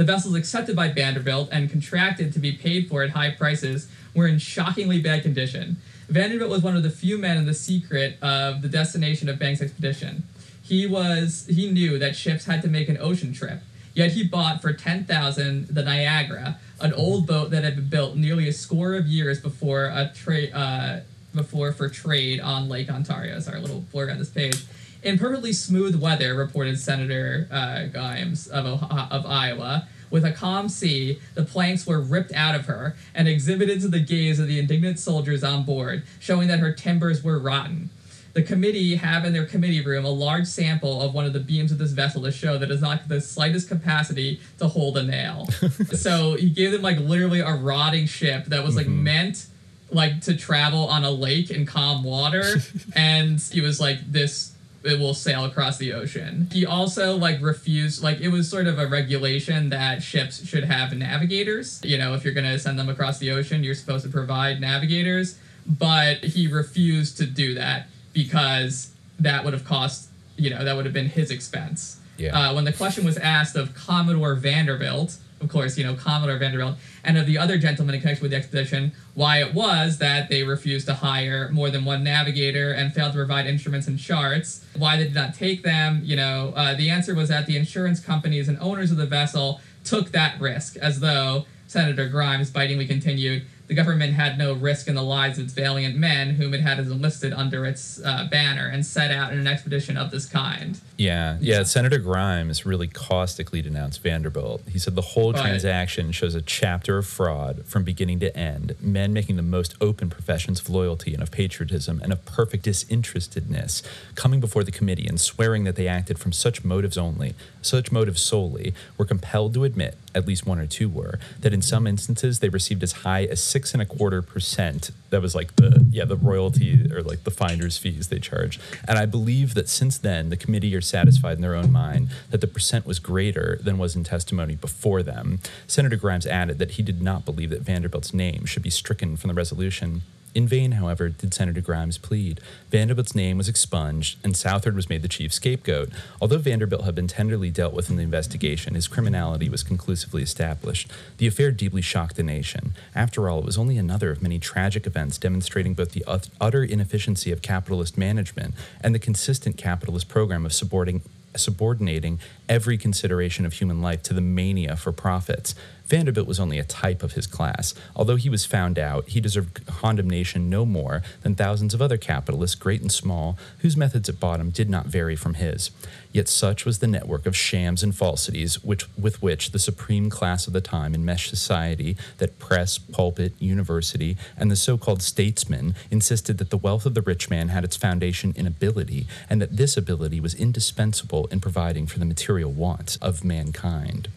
The vessels accepted by Vanderbilt and contracted to be paid for at high prices were in shockingly bad condition. Vanderbilt was one of the few men in the secret of the destination of Banks' expedition. He was he knew that ships had to make an ocean trip, yet he bought for ten thousand the Niagara, an old boat that had been built nearly a score of years before a trade uh, before for trade on Lake Ontario. Sorry, a little blur on this page. In perfectly smooth weather, reported Senator uh, Grimes of, Ohio- of Iowa, with a calm sea, the planks were ripped out of her and exhibited to the gaze of the indignant soldiers on board, showing that her timbers were rotten. The committee have in their committee room a large sample of one of the beams of this vessel to show that it does not the slightest capacity to hold a nail. so he gave them like literally a rotting ship that was like meant like to travel on a lake in calm water and he was like this it will sail across the ocean. He also like refused like it was sort of a regulation that ships should have navigators. You know if you're going to send them across the ocean you're supposed to provide navigators. But he refused to do that because that would have cost you know that would have been his expense. Yeah. uh, when the question was asked of Commodore Vanderbilt, of course, you know, Commodore Vanderbilt, and of the other gentlemen in connection with the expedition, why it was that they refused to hire more than one navigator and failed to provide instruments and charts, why they did not take them, you know, uh, the answer was that the insurance companies and owners of the vessel took that risk, as though, Senator Grimes bitingly continued, the government had no risk in the lives of its valiant men, whom it had enlisted under its uh, banner, and set out in an expedition of this kind. Yeah, yeah. Senator Grimes really caustically denounced Vanderbilt. He said the whole Right. transaction shows a chapter of fraud from beginning to end. Men making the most open professions of loyalty and of patriotism and of perfect disinterestedness, coming before the committee and swearing that they acted from such motives only, such motives solely, were compelled to admit, at least one or two were, that in some instances they received as high as six and a quarter percent. That was like the yeah the royalty or like the finder's fees they charge. And I believe that since then the committee are satisfied in their own mind that the percent was greater than was in testimony before them. Senator Grimes added that he did not believe that Vanderbilt's name should be stricken from the resolution. In vain, however, did Senator Grimes plead. Vanderbilt's name was expunged, and Southard was made the chief scapegoat. Although Vanderbilt had been tenderly dealt with in the investigation, his criminality was conclusively established. The affair deeply shocked the nation. After all, it was only another of many tragic events demonstrating both the utter inefficiency of capitalist management and the consistent capitalist program of subordinating every consideration of human life to the mania for profits. Vanderbilt was only a type of his class. Although he was found out, he deserved condemnation no more than thousands of other capitalists, great and small, whose methods at bottom did not vary from his. Yet such was the network of shams and falsities which, with which the supreme class of the time enmeshed society that press, pulpit, university, and the so called statesmen insisted that the wealth of the rich man had its foundation in ability, and that this ability was indispensable in providing for the material wants of mankind.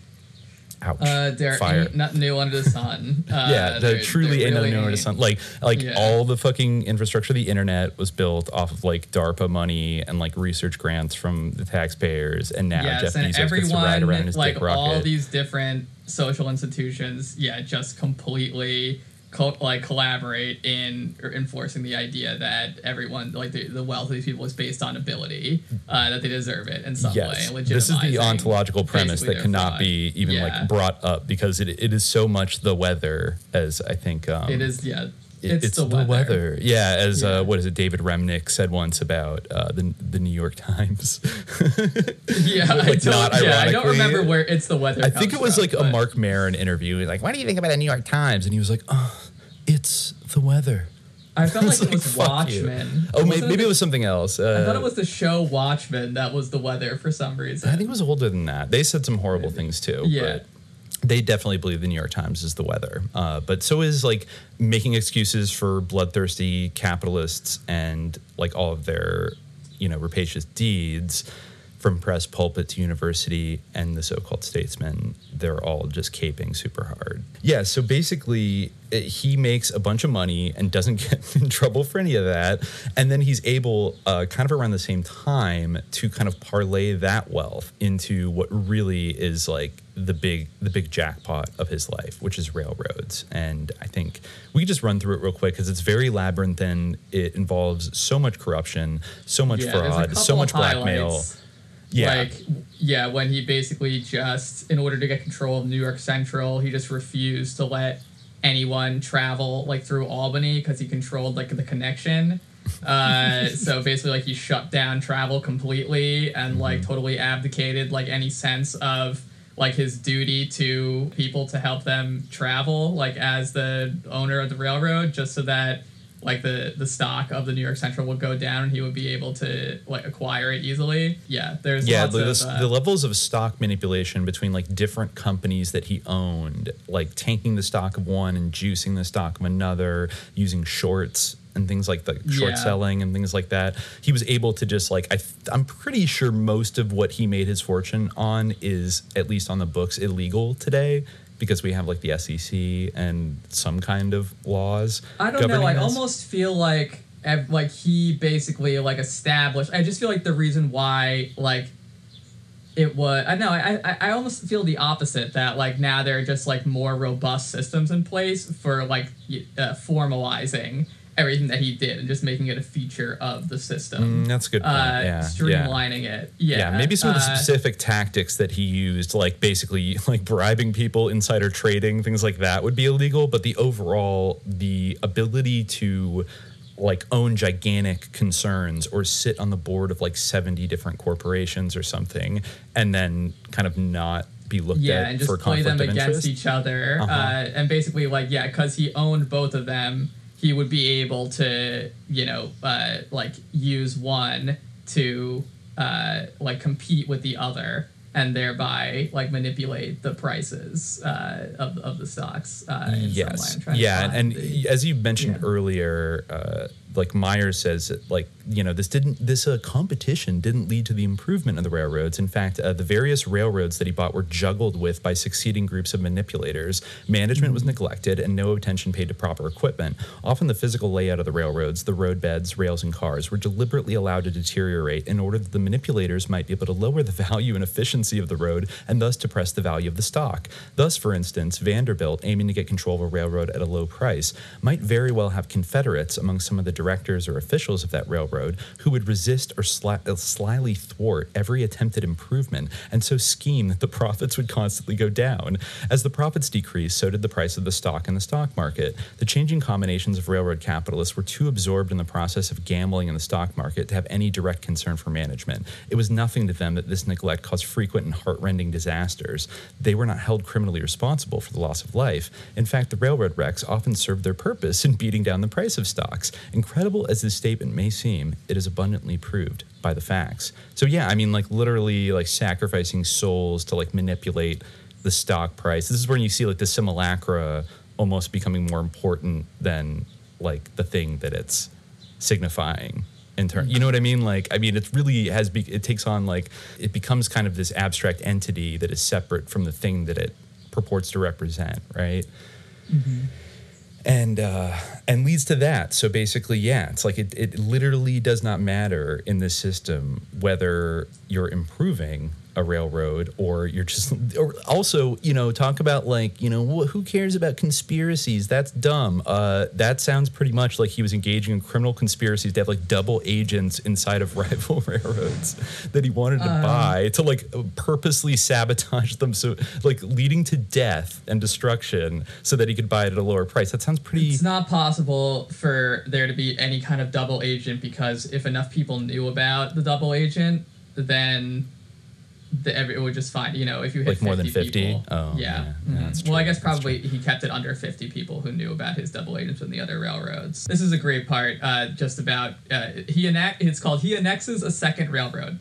Ouch. Uh, there Fire. ain't nothing new under the sun. Uh, yeah, there- the truly there ain't really nothing new under the sun. Like, like Yeah. all the fucking infrastructure of the internet was built off of like DARPA money and like research grants from the taxpayers, and now yes, Jeff and Bezos gets to ride around everyone, his like dick rocket. all these different social institutions, yeah, just completely co- like collaborate in enforcing the idea that everyone, like the, the wealth of these people, is based on ability, uh, that they deserve it in some yes, way. this is the ontological premise that cannot fraud. be even Yeah. like brought up because it, it is so much the weather as I think um, It is, yeah. It- It's, the, weather. Yeah, as Yeah. Uh, what is it? David Remnick said once about uh, the the New York Times. Yeah, I don't, yeah, I don't remember where it's the weather. I think it was from, like a Marc Maron interview. Like, what do you think about the New York Times? And he was like, oh, it's the weather. I felt like It's it was fuck you. Watchmen. Oh, maybe, maybe it was something else. Uh, I thought it was the show Watchmen that was the weather for some reason. I think it was older than that. They said some horrible things too. Yeah. But they definitely believe the New York Times is the weather. Uh, but so is like making excuses for bloodthirsty capitalists and like all of their, you know, rapacious deeds from press pulpit to university and the so-called statesmen they're all just caping super hard. Yeah so basically uh, he makes a bunch of money and doesn't get in trouble for any of that. And then he's able uh, kind of around the same time to kind of parlay that wealth into what really is like the big the big jackpot of his life which is railroads. And i think we just run through it real quick because it's very labyrinthine. It involves so much corruption so much Yeah, fraud so much blackmail. highlights. Yeah Like, yeah, when he basically just, in order to get control of New York Central, he just refused to let anyone travel like through Albany because he controlled like the connection. Uh, so basically, like he shut down travel completely and like Mm-hmm. totally abdicated like any sense of like his duty to people to help them travel like as the owner of the railroad just so that like the the stock of the New York Central would go down and he would be able to like acquire it easily. Yeah, there's yeah lots the, of, the- uh, the levels of stock manipulation between like different companies that he owned like tanking the stock of one and juicing the stock of another using shorts and things like the short Yeah. selling and things like that he was able to just like I th- i'm pretty sure most of what he made his fortune on is at least on the books illegal today because we have like the sec and some kind of laws I don't know. I this. almost feel like like he basically like established. I just feel like the reason why like it was. I know. I I, I almost feel the opposite. That like now there are just like more robust systems in place for like uh, formalizing everything that he did and just making it a feature of the system. Mm, that's a good point. Uh, yeah, yeah. streamlining it. Yeah, yeah, maybe some of the uh, specific tactics that he used, like basically like bribing people, insider trading, things like that, would be illegal. But the overall, the ability to like own gigantic concerns or sit on the board of like 70 different corporations or something and then kind of not be looked yeah, at and just for play them against interest. each other. uh Uh-huh. and basically, like, yeah, because he owned both of them, he would be able to, you know, uh, like use one to, uh, like, compete with the other, and thereby, like, manipulate the prices uh, of, of the stocks. Uh, in some way. yes I'm trying to yeah and the- as you mentioned Yeah. earlier uh, like myers says like you know this didn't this uh, competition didn't lead to the improvement of the railroads. In fact uh, the various railroads that he bought were juggled with by succeeding groups of manipulators. Management was neglected and no attention paid to proper equipment. Often the physical layout of the railroads the roadbeds rails and cars were deliberately allowed to deteriorate in order that the manipulators might be able to lower the value and efficiency of the road and thus depress the value of the stock. Thus for instance vanderbilt aiming to get control of a railroad at a low price might very well have confederates among some of the directors or officials of that railroad who would resist or sly, uh, slyly thwart every attempted improvement and so scheme that the profits would constantly go down. As the profits decreased, so did the price of the stock in the stock market. The changing combinations of railroad capitalists were too absorbed in the process of gambling in the stock market to have any direct concern for management. It was nothing to them that this neglect caused frequent and heartrending disasters. They were not held criminally responsible for the loss of life. In fact, the railroad wrecks often served their purpose in beating down the price of stocks. Incredible as this statement may seem, it is abundantly proved by the facts. So yeah, I mean like literally like sacrificing souls to like manipulate the stock price. This is when you see like the simulacra almost becoming more important than like the thing that it's signifying in turn you know what i mean like i mean it really has be- it takes on like it becomes kind of this abstract entity that is separate from the thing that it purports to represent right mm-hmm. And uh, and leads to that. So basically, yeah, it's like it, it literally does not matter in this system whether you're improving a railroad or you're just or also you know talk about like you know wh- who cares about conspiracies? That's dumb. Uh that sounds pretty much like he was engaging in criminal conspiracies to have like double agents inside of rival railroads that he wanted to Um. buy to like purposely sabotage them. So like leading to death and destruction so that he could buy it at a lower price. That sounds pretty It's not possible for there to be any kind of double agent because if enough people knew about the double agent, then the, every, it would just find you know if you hit Like more than 50 50? people, Oh, yeah, yeah. Yeah, well I guess probably he kept it under 50 people who knew about his double agents in the other railroads. This is a great part uh, just about uh, he annex it's called he annexes a second railroad.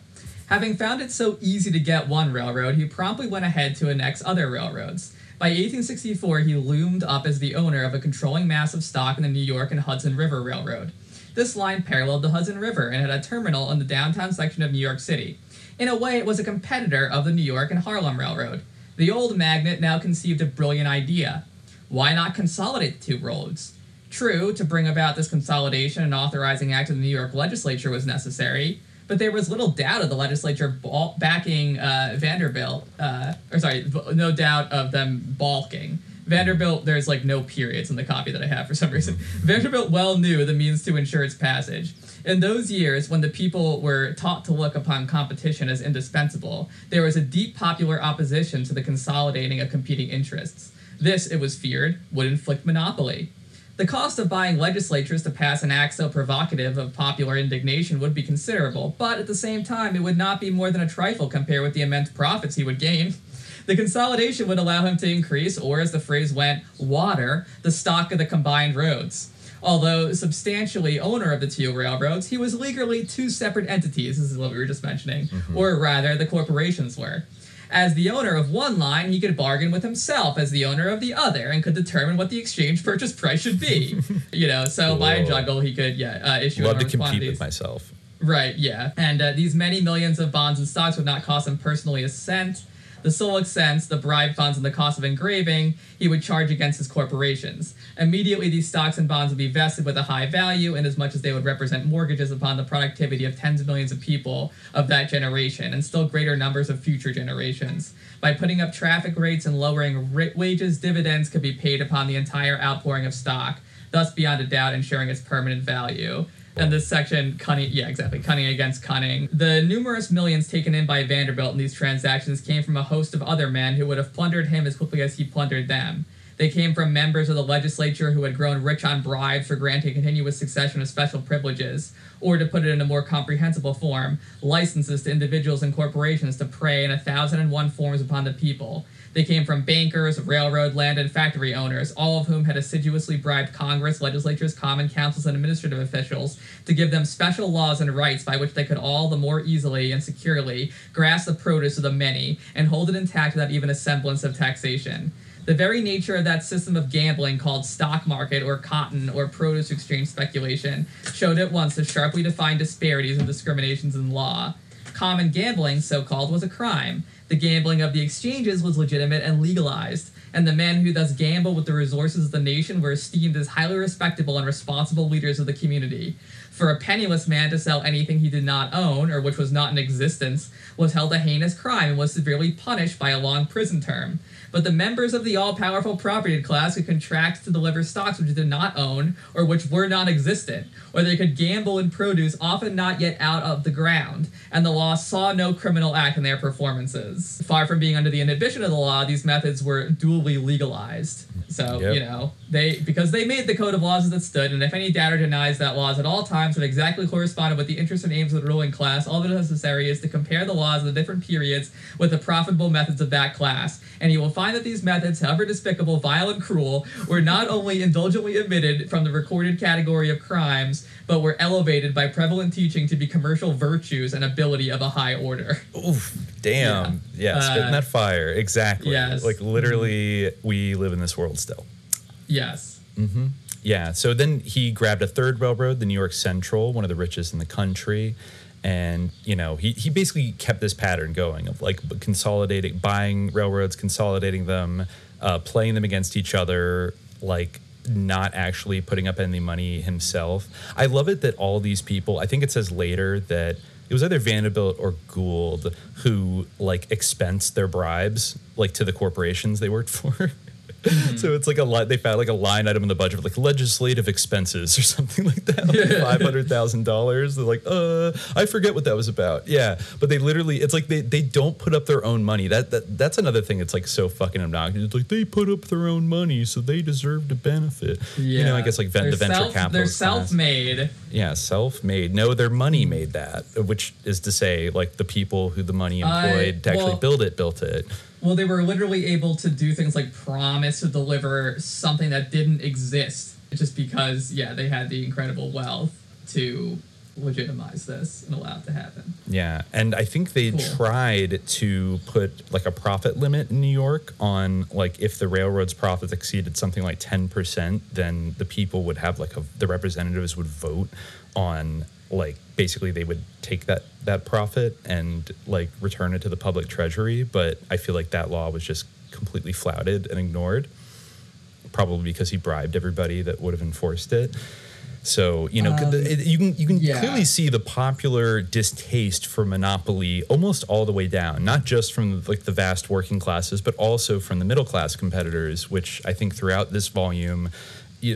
Having found it so easy to get one railroad he promptly went ahead to annex other railroads. By 1864 he loomed up as the owner of a controlling mass of stock in the new york and hudson river railroad. This line paralleled the Hudson River and had a terminal in the downtown section of New York City. In a way, it was a competitor of the New York and Harlem Railroad. The old magnate now conceived a brilliant idea. Why not consolidate the two roads? True, to bring about this consolidation, an authorizing act of the New York legislature was necessary, but there was little doubt of the legislature backing uh, Vanderbilt, uh, or sorry, no doubt of them balking. Vanderbilt, there's like no periods in the copy that I have for some reason. Vanderbilt well knew the means to ensure its passage. In those years, when the people were taught to look upon competition as indispensable, there was a deep popular opposition to the consolidating of competing interests. This, it was feared, would inflict monopoly. The cost of buying legislatures to pass an act so provocative of popular indignation would be considerable, but at the same time, it would not be more than a trifle compared with the immense profits he would gain. The consolidation would allow him to increase, or as the phrase went, water, the stock of the combined roads. Although substantially owner of the two railroads, he was legally two separate entities, this is what we were just mentioning, or rather, the corporations were. As the owner of one line, he could bargain with himself as the owner of the other and could determine what the exchange purchase price should be. you know, so by a juggle, he could, yeah, uh, issue Love to compete quantities. with myself. Right, yeah. And uh, these many millions of bonds and stocks would not cost him personally a cent. The sole expense, the bribe funds, and the cost of engraving, he would charge against his corporations. Immediately, these stocks and bonds would be vested with a high value, inasmuch as much as they would represent mortgages upon the productivity of tens of millions of people of that generation, and still greater numbers of future generations. By putting up traffic rates and lowering wages, dividends could be paid upon the entire outpouring of stock, thus beyond a doubt ensuring its permanent value. And this section, cunning, yeah, exactly, cunning against cunning. The numerous millions taken in by Vanderbilt in these transactions came from a host of other men who would have plundered him as quickly as he plundered them. They came from members of the legislature who had grown rich on bribes for granting continuous succession of special privileges, or to put it in a more comprehensible form, licenses to individuals and corporations to prey in a thousand and one forms upon the people. They came from bankers, railroad, land, and factory owners, all of whom had assiduously bribed Congress, legislatures, common councils, and administrative officials to give them special laws and rights by which they could all the more easily and securely grasp the produce of the many and hold it intact without even a semblance of taxation. The very nature of that system of gambling called stock market or cotton or produce exchange speculation showed at once the sharply defined disparities and discriminations in law. Common gambling, so called, was a crime. The gambling of the exchanges was legitimate and legalized, and the men who thus gambled with the resources of the nation were esteemed as highly respectable and responsible leaders of the community. For a penniless man to sell anything he did not own, or which was not in existence, was held a heinous crime and was severely punished by a long prison term. But the members of the all powerful property class could contract to deliver stocks which they did not own or which were non existent, or they could gamble in produce often not yet out of the ground, and the law saw no criminal act in their performances. Far from being under the inhibition of the law, these methods were duly legalized. So, Yep. you know, they because they made the code of laws as it stood, and if any doubter denies that laws at all times have exactly corresponded with the interests and aims of the ruling class, all that is necessary is to compare the laws of the different periods with the profitable methods of that class, and you will find that these methods, however despicable, vile, and cruel, were not only indulgently omitted from the recorded category of crimes, but were elevated by prevalent teaching to be commercial virtues and ability of a high order. Oof, damn. Yeah, Yeah. spitting Uh, that fire. Exactly. yes. Like literally, we live in this world still. Yes. Mm-hmm. Yeah. So then he grabbed a third railroad, the New York Central, one of the richest in the country. And, you know, he, he basically kept this pattern going of like consolidating, buying railroads, consolidating them, uh, playing them against each other, like not actually putting up any money himself. I love it that all these people, I think it says later that it was either Vanderbilt or Gould who like expensed their bribes like to the corporations they worked for. So it's like a line. They found like a line item in the budget, like legislative expenses or something like that, like five hundred thousand dollars. They're like, uh, I forget what that was about. Yeah, but they literally, it's like they, they don't put up their own money. That that that's another thing. that's like so fucking obnoxious. It's like they put up their own money, so they deserve to benefit. Yeah. You know, I guess like They're the venture self- capital. They're self-made. Yeah, self-made. No, their money made that, which is to say, like the people who the money employed to actually well- build it, built it. Well, they were literally able to do things like promise to deliver something that didn't exist just because, yeah, they had the incredible wealth to legitimize this and allow it to happen. Yeah, and I think they Cool. tried to put like a profit limit in New York on like if the railroad's profits exceeded something like ten percent, then the people would have like a, the representatives would vote on like basically they would take that that profit and like return it to the public treasury. But I feel like that law was just completely flouted and ignored, probably because he bribed everybody that would have enforced it. So you know, the- it- you can you can yeah. clearly see the popular distaste for monopoly almost all the way down, not just from like the vast working classes, but also from the middle class competitors, which I think throughout this volume,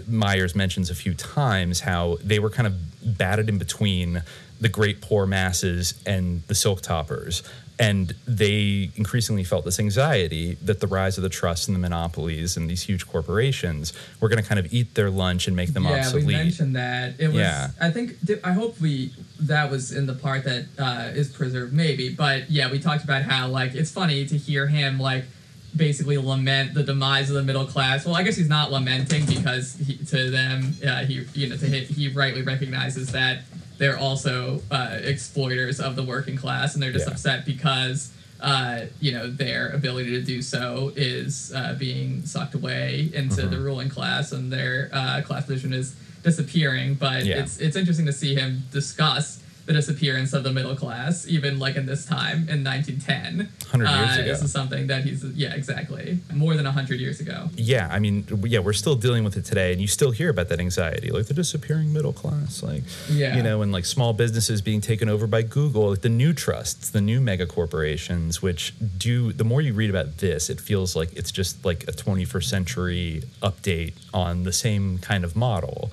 Myers mentions a few times how they were kind of batted in between the great poor masses and the silk toppers. And they increasingly felt this anxiety that the rise of the trusts and the monopolies and these huge corporations were going to kind of eat their lunch and make them yeah, obsolete. we mentioned that. It was. Yeah. I think. I hope we that was in the part that uh, is preserved, maybe. But yeah, we talked about how like it's funny to hear him like basically lament the demise of the middle class. Well, I guess he's not lamenting because he, to them, uh, he you know to hit, he rightly recognizes that they're also uh, exploiters of the working class, and they're just Yeah. upset because uh, you know their ability to do so is uh, being sucked away into Mm-hmm. the ruling class, and their uh, class position is disappearing. But Yeah. it's it's interesting to see him discuss the disappearance of the middle class, even like in this time in 1910. 100 years uh, ago. This is something that he's yeah exactly more than 100 years ago. yeah, I mean, yeah, we're still dealing with it today, and you still hear about that anxiety, like the disappearing middle class, like, Yeah. you know, and like small businesses being taken over by Google, like the new trusts, the new mega corporations, which do, the more you read about this, it feels like it's just like a 21st century update on the same kind of model.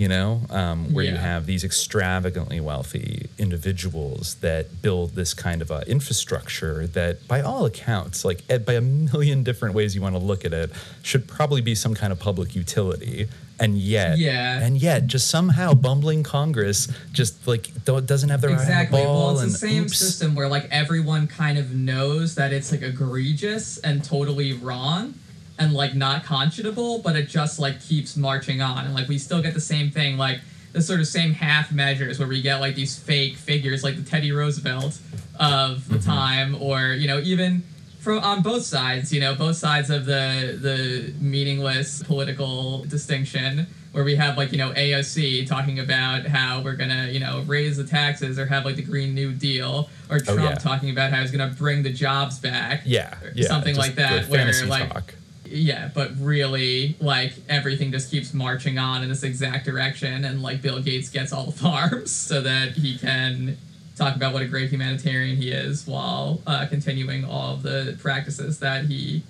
You know, um, where you have these extravagantly wealthy individuals that build this kind of uh, infrastructure that, by all accounts, like by a million different ways you want to look at it, should probably be some kind of public utility. And yet, Yeah. and yet, just somehow bumbling Congress just like do- doesn't have their eye on the Exactly. ball. Well, it's and the same oops. system where like everyone kind of knows that it's like egregious and totally wrong and like not conscionable, but it just like keeps marching on. And like we still get the same thing, like the sort of same half measures where we get like these fake figures like the Teddy Roosevelt of the time or, you know, even from on both sides, you know, both sides of the the meaningless political distinction where we have like, you know, AOC talking about how we're gonna, you know, raise the taxes or have like the Green New Deal, or Oh, Trump yeah. talking about how he's gonna bring the jobs back. Yeah, or yeah, something like that, where like talk. Yeah, but really, like everything just keeps marching on in this exact direction, and like Bill Gates gets all the farms so that he can talk about what a great humanitarian he is, while uh, continuing all of the practices that he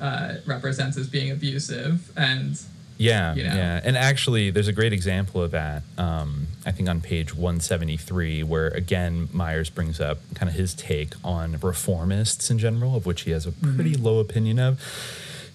uh, represents as being abusive. And Yeah, you know? yeah. And actually, there's a great example of that. Um, I think on page 173, where again Myers brings up kind of his take on reformists in general, of which he has a pretty low opinion of.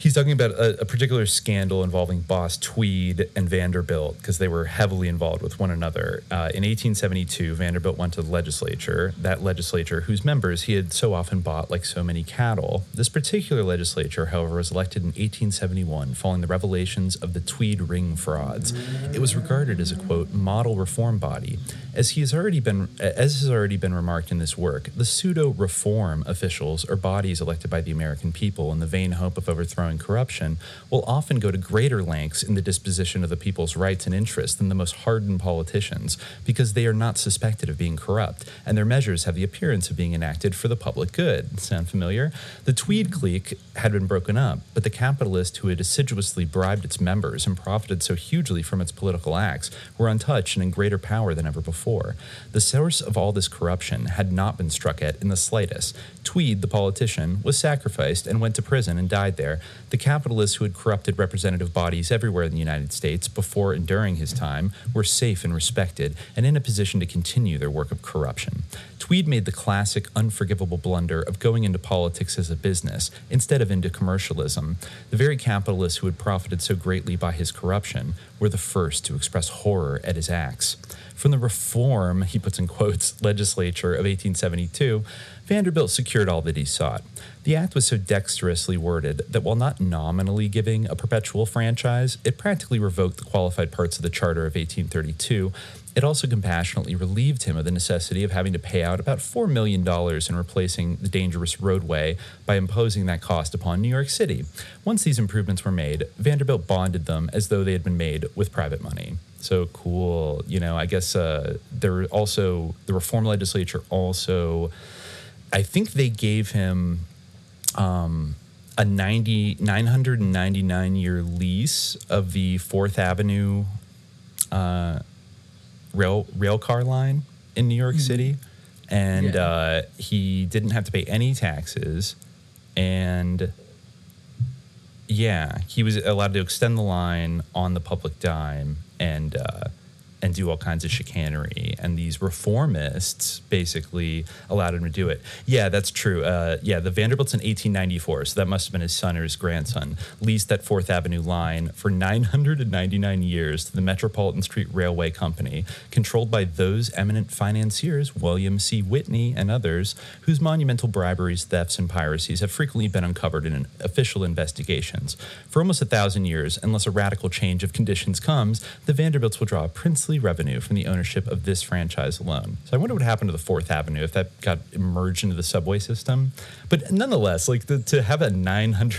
He's talking about a, a particular scandal involving Boss Tweed and Vanderbilt because they were heavily involved with one another. Uh, in 1872, Vanderbilt went to the legislature, that legislature whose members he had so often bought like so many cattle. This particular legislature, however, was elected in 1871 following the revelations of the Tweed ring frauds. It was regarded as a quote model reform body. As he has already been as has already been remarked in this work, the pseudo reform officials or bodies elected by the American people in the vain hope of overthrowing corruption will often go to greater lengths in the disposition of the people's rights and interests than the most hardened politicians because they are not suspected of being corrupt and their measures have the appearance of being enacted for the public good. Sound familiar? The Tweed clique had been broken up, but the capitalists who had assiduously bribed its members and profited so hugely from its political acts were untouched and in greater power than ever before. The source of all this corruption had not been struck at in the slightest. Tweed, the politician, was sacrificed and went to prison and died there. The capitalists who had corrupted representative bodies everywhere in the United States before and during his time were safe and respected and in a position to continue their work of corruption. Tweed made the classic unforgivable blunder of going into politics as a business instead of into commercialism. The very capitalists who had profited so greatly by his corruption were the first to express horror at his acts. From the reform, he puts in quotes, legislature of 1872, Vanderbilt secured all that he sought. The act was so dexterously worded that while not nominally giving a perpetual franchise, it practically revoked the qualified parts of the Charter of 1832. It also compassionately relieved him of the necessity of having to pay out about $4 million in replacing the dangerous roadway by imposing that cost upon New York City. Once these improvements were made, Vanderbilt bonded them as though they had been made with private money. So cool. You know, I guess uh, there also, the reform legislature also, I think they gave him um, a 90, 999 year lease of the Fourth Avenue uh, rail rail car line in New York City, and Yeah. uh, he didn't have to pay any taxes, and yeah, he was allowed to extend the line on the public dime, and uh, and do all kinds of chicanery. And these reformists basically allowed him to do it. Yeah, that's true. Uh, yeah, the Vanderbilt's in 1894, so that must have been his son or his grandson, leased that Fourth Avenue line for 999 years to the Metropolitan Street Railway Company, controlled by those eminent financiers, William C. Whitney and others, whose monumental briberies, thefts, and piracies have frequently been uncovered in official investigations. For almost a thousand years, unless a radical change of conditions comes, the Vanderbilts will draw a princely revenue from the ownership of this franchise alone. So I wonder what happened to the Fourth Avenue if that got merged into the subway system. But nonetheless, like the, to have a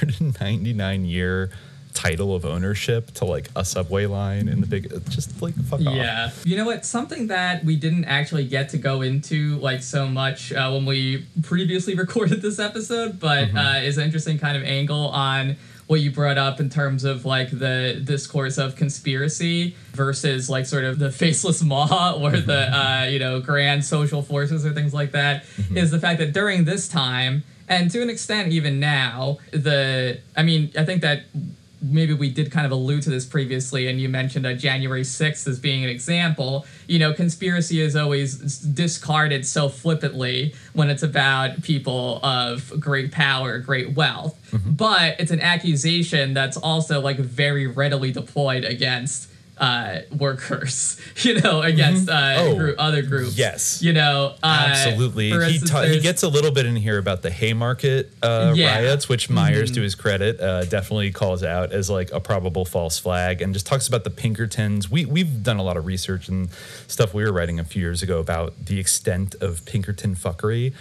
999 year title of ownership to like a subway line in the big just like fuck off. Yeah. You know what? Something that we didn't actually get to go into like so much uh, when we previously recorded this episode, but Mm-hmm. uh, is an interesting kind of angle on what you brought up in terms of like the discourse of conspiracy versus like sort of the faceless maw or the Mm-hmm. uh, you know grand social forces or things like that is the fact that during this time and to an extent even now the i mean i think that maybe we did kind of allude to this previously, and you mentioned uh, January 6th as being an example. You know, conspiracy is always discarded so flippantly when it's about people of great power, great wealth. But it's an accusation that's also like very readily deployed against uh, workers, you know, against uh, Oh, group, other groups. yes. You know, uh, Absolutely. He, instance, ta- he gets a little bit in here about the Haymarket uh, Yeah. riots, which Myers, Mhm. to his credit, uh, definitely calls out as like a probable false flag and just talks about the Pinkertons. We, we've done a lot of research and stuff we were writing a few years ago about the extent of Pinkerton fuckery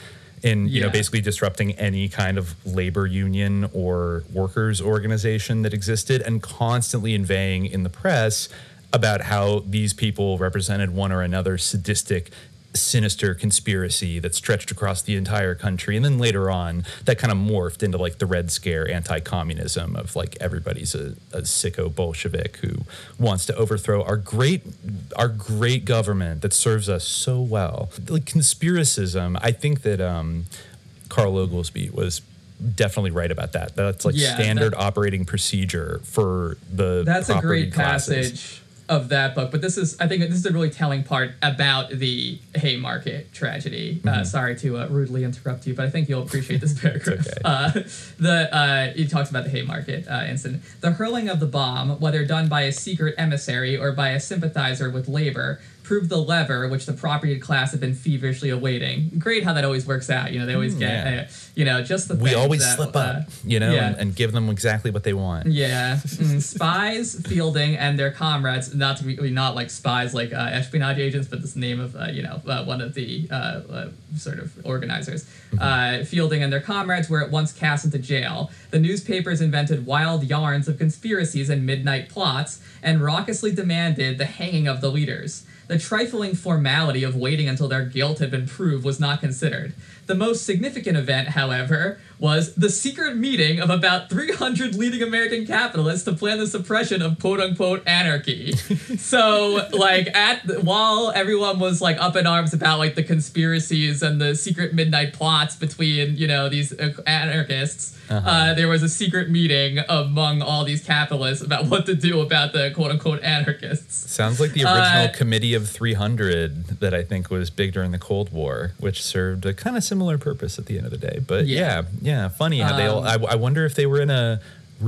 in you know basically disrupting any kind of labor union or workers organization that existed and constantly inveighing in the press about how these people represented one or another sadistic sinister conspiracy that stretched across the entire country and then later on that kind of morphed into like the red scare anti-communism of like everybody's a, a sicko bolshevik who wants to overthrow our great our great government that serves us so well. Like conspiracism i think that um carl oglesby was definitely right about that. That's like Yeah, standard that- operating procedure for the That's a great classes. passage of that book, but this is I think this is a really telling part about the Haymarket tragedy. Uh, Mhm. sorry to uh, rudely interrupt you, but I think you'll appreciate this paragraph. okay. uh, the uh, he talks about the Haymarket uh, incident. The hurling of the bomb, whether done by a secret emissary or by a sympathizer with labor, proved the lever which the property class had been feverishly awaiting. Great how that always works out. You know they always Mm, get yeah. uh, you know just the we always that, slip uh, up you know yeah. and, and give them exactly what they want yeah, Mm, spies, Fielden, and their comrades. Not to be not like spies, like uh, espionage agents, but this name of uh, you know uh, one of the uh, uh, sort of organizers. Uh, Fielden and their comrades were at once cast into jail. The newspapers invented wild yarns of conspiracies and midnight plots, and raucously demanded the hanging of the leaders. The trifling formality of waiting until their guilt had been proved was not considered. The most significant event, however, was the secret meeting of about 300 leading American capitalists to plan the suppression of quote unquote anarchy. so, like, at while everyone was like up in arms about like the conspiracies and the secret midnight plots between you know these uh, anarchists, Uh-huh. uh, there was a secret meeting among all these capitalists about what to do about the quote unquote anarchists. sounds like the original Uh, committee of 300 that i think was big during the cold war which served a kind of similar purpose at the end of the day but yeah yeah, funny how they all Um, I, I wonder if they were in a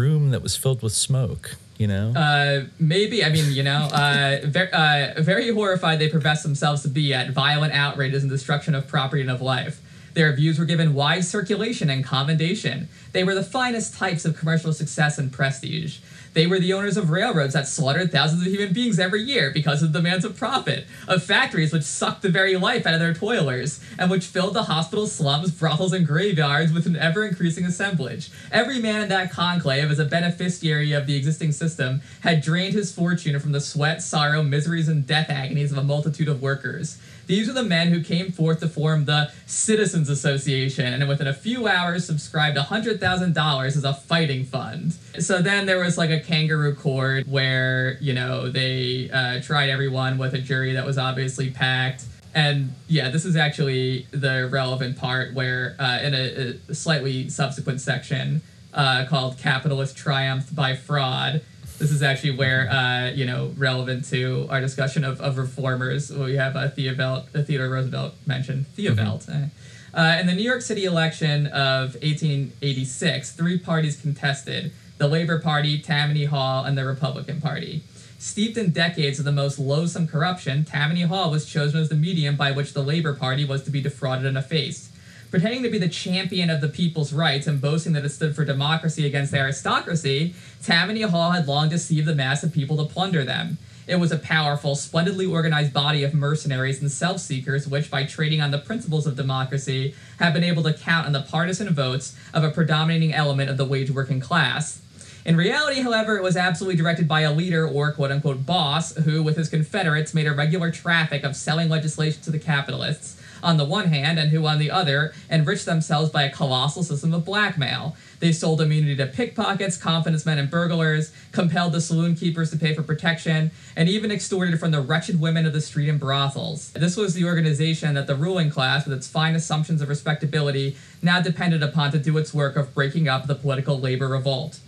room that was filled with smoke you know Uh, maybe. I mean, you know, uh, very, uh, very horrified they profess themselves to be at violent outrages and destruction of property and of life. Their views were given wide circulation and commendation. They were the finest types of commercial success and prestige. They were the owners of railroads that slaughtered thousands of human beings every year because of demands of profit, of factories which sucked the very life out of their toilers, and which filled the hospital slums, brothels, and graveyards with an ever increasing assemblage. Every man in that conclave, as a beneficiary of the existing system, had drained his fortune from the sweat, sorrow, miseries, and death agonies of a multitude of workers. These are the men who came forth to form the Citizens Association and within a few hours subscribed $100,000 as a fighting fund. So then there was like a kangaroo court where, you know, they uh, tried everyone with a jury that was obviously packed. And yeah, this is actually the relevant part where, uh, in a, a slightly subsequent section uh, called Capitalist Triumph by Fraud, This is actually where, uh, you know, relevant to our discussion of, of reformers, we have uh, Theobald, uh, Theodore Roosevelt mentioned. Theobald. Mm-hmm. Uh, in the New York City election of 1886, three parties contested the Labor Party, Tammany Hall, and the Republican Party. Steeped in decades of the most loathsome corruption, Tammany Hall was chosen as the medium by which the Labor Party was to be defrauded and effaced. Pretending to be the champion of the people's rights and boasting that it stood for democracy against aristocracy, Tammany Hall had long deceived the mass of people to plunder them. It was a powerful, splendidly organized body of mercenaries and self seekers, which, by trading on the principles of democracy, have been able to count on the partisan votes of a predominating element of the wage working class. In reality, however, it was absolutely directed by a leader or quote unquote boss who, with his confederates, made a regular traffic of selling legislation to the capitalists on the one hand, and who on the other enriched themselves by a colossal system of blackmail. They sold immunity to pickpockets, confidence men, and burglars, compelled the saloon keepers to pay for protection, and even extorted from the wretched women of the street and brothels. This was the organization that the ruling class, with its fine assumptions of respectability, now depended upon to do its work of breaking up the political labor revolt.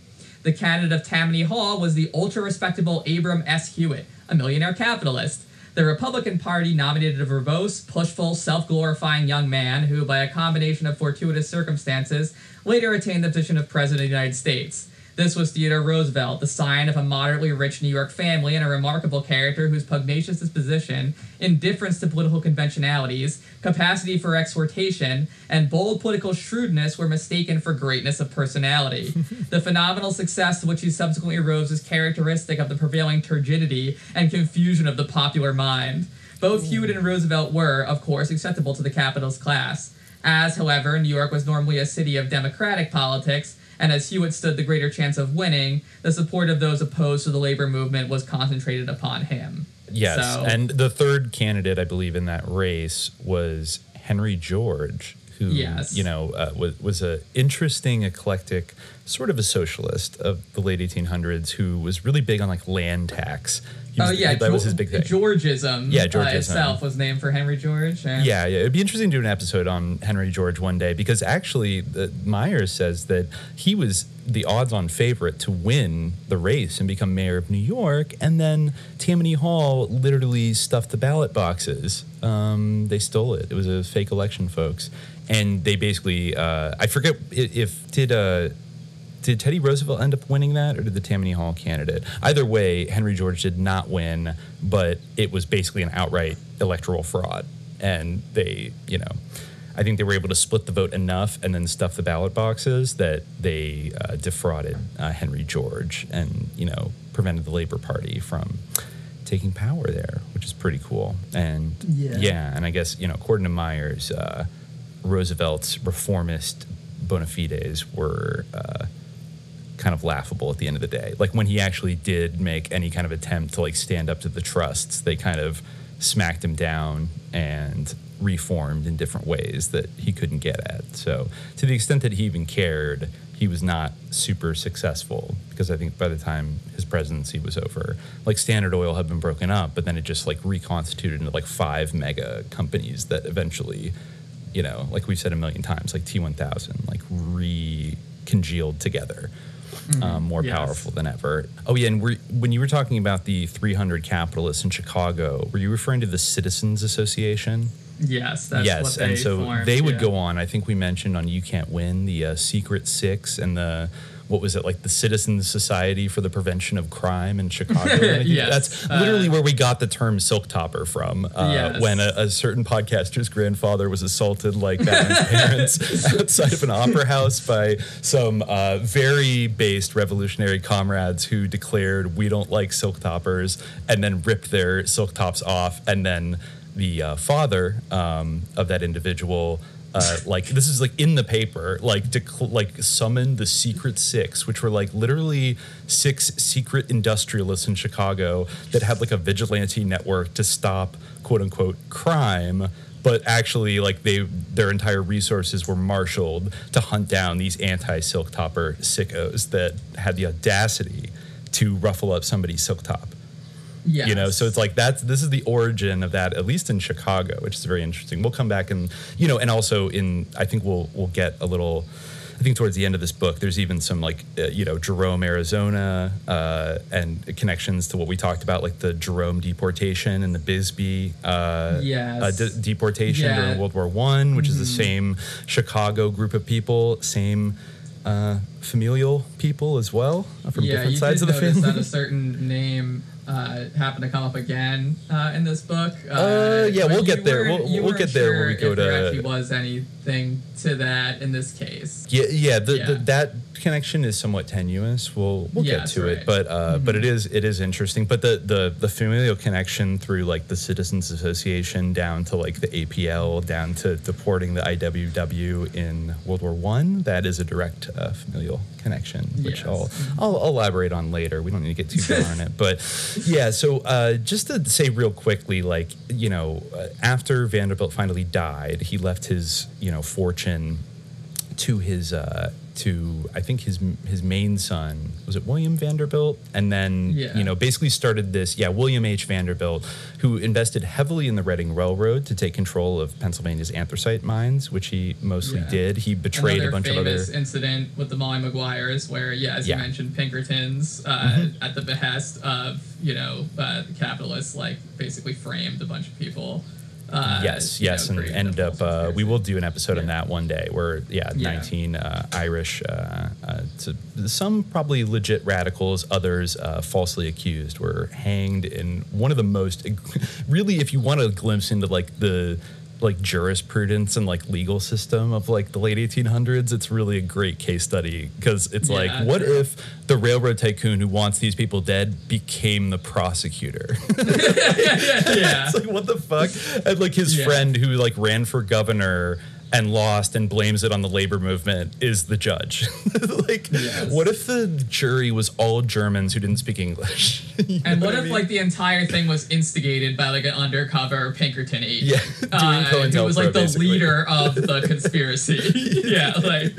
The candidate of Tammany Hall was the ultra respectable Abram S. Hewitt, a millionaire capitalist. The Republican Party nominated a verbose, pushful, self glorifying young man who, by a combination of fortuitous circumstances, later attained the position of President of the United States. This was Theodore Roosevelt, the scion of a moderately rich New York family and a remarkable character whose pugnacious disposition, indifference to political conventionalities, capacity for exhortation, and bold political shrewdness were mistaken for greatness of personality. the phenomenal success to which he subsequently rose is characteristic of the prevailing turgidity and confusion of the popular mind. Both Hewitt and Roosevelt were, of course, acceptable to the capitalist class. As, however, New York was normally a city of democratic politics, and as Hewitt stood the greater chance of winning, the support of those opposed to the labor movement was concentrated upon him. Yes, So- and the third candidate, I believe, in that race was Henry George, who Yes. you know uh, was was a interesting, eclectic, sort of a socialist of the late 1800s, who was really big on like land tax. He Oh yeah, that was his big thing. Georgism, Yeah, uh, itself was named for Henry George. Yeah, yeah. It'd be interesting to do an episode on Henry George one day because actually, the, Myers says that he was the odds-on favorite to win the race and become mayor of New York, and then Tammany Hall literally stuffed the ballot boxes. Um, they stole it. It was a fake election, folks, and they basically. Uh, I forget i- if did. Uh, did Teddy Roosevelt end up winning that, or did the Tammany Hall candidate? Either way, Henry George did not win, but it was basically an outright electoral fraud. And they, you know, I think they were able to split the vote enough and then stuff the ballot boxes that they uh, defrauded uh, Henry George and, you know, prevented the Labor Party from taking power there, which is pretty cool. And Yeah. yeah, and I guess, you know, according to Myers, uh, Roosevelt's reformist bona fides were uh, kind of laughable at the end of the day. Like when he actually did make any kind of attempt to like stand up to the trusts, they kind of smacked him down and reformed in different ways that he couldn't get at. So to the extent that he even cared, he was not super successful because I think by the time his presidency was over, like Standard Oil had been broken up, but then it just like reconstituted into like five mega companies that eventually you know, like we've said a million times, like T1000, like re-congealed together, um, more Mm-hmm. Yes. powerful than ever. Oh yeah, and we're, when you were talking about the 300 capitalists in Chicago, were you referring to the Citizens Association? Yes, that's yes, what they and so formed, they would yeah. go on. I think we mentioned on You Can't Win the uh, Secret Six and the what was it like the Citizens Society for the Prevention of Crime in Chicago. And I think Yes, that's uh, literally where we got the term silk topper from. Uh, Yes. When a, a certain podcaster's grandfather was assaulted like that his parents outside of an opera house by some uh, very based revolutionary comrades who declared we don't like silk toppers and then ripped their silk tops off and then the uh, father um, of that individual uh, like this is like in the paper like dec- like summoned the secret six which were like literally six secret industrialists in chicago that had like a vigilante network to stop quote unquote crime but actually like they their entire resources were marshaled to hunt down these anti-silk topper sickos that had the audacity to ruffle up somebody's silk top Yes. you know so it's like that's this is the origin of that at least in chicago which is very interesting we'll come back and you know and also in i think we'll we'll get a little I think towards the end of this book, there's even some like uh, you know Jerome, Arizona, uh, and connections to what we talked about, like the Jerome deportation and the Bisbee uh, Yes. uh, de- deportation Yeah. during World War One, which is the Mhm. same Chicago group of people, same uh, familial people as well uh, from yeah, different sides of the family. that a certain name uh, happened to come up again uh, in this book. Uh, yeah, we'll get there. We'll- we'll get there when we go if there to- actually was to that in this case. Yeah, yeah, the, Yeah. The, that connection is somewhat tenuous. We'll we'll Yeah, get to right. it, but uh, but it is it is interesting. But the, the the familial connection through like the Citizens Association down to like the APL down to deporting the IWW in World War One, that is a direct uh, familial connection, which Yes. I'll I'll elaborate on later. We don't need to get too far on it, but yeah. So uh, just to say real quickly, like you know, uh, after Vanderbilt finally died, he left his you know fortune to his uh, to I think his his main son was it William Vanderbilt, and then Yeah. you know basically started this yeah William H Vanderbilt, who invested heavily in the Reading Railroad to take control of Pennsylvania's anthracite mines, which he mostly Yeah. did. He betrayed Another a bunch of other incident with the Molly Maguires, where yeah, as Yeah. you mentioned, Pinkertons uh, Mhm. at the behest of you know uh, the capitalists, like basically framed a bunch of people. Uh, yes, you know, yes, and ended up. Uh, we will do an episode on that one day, where yeah, Yeah. nineteen uh, Irish, uh, uh, to, some probably legit radicals, others uh, falsely accused, were hanged in one of the most. Really, if you want a glimpse into like the like jurisprudence and like legal system of like the late 1800s it's really a great case study because it's Yeah, like what true. if the railroad tycoon who wants these people dead became the prosecutor yeah. yeah, it's like what the fuck and like his Yeah. friend who like ran for governor and lost and blames it on the labor movement is the judge like Yes. what if the jury was all germans who didn't speak english And know what I if mean? like the entire thing was instigated by like an undercover Pinkerton agent? Yeah, doing uh, who was like COINTELPRO, the basically. leader of the conspiracy. yeah, like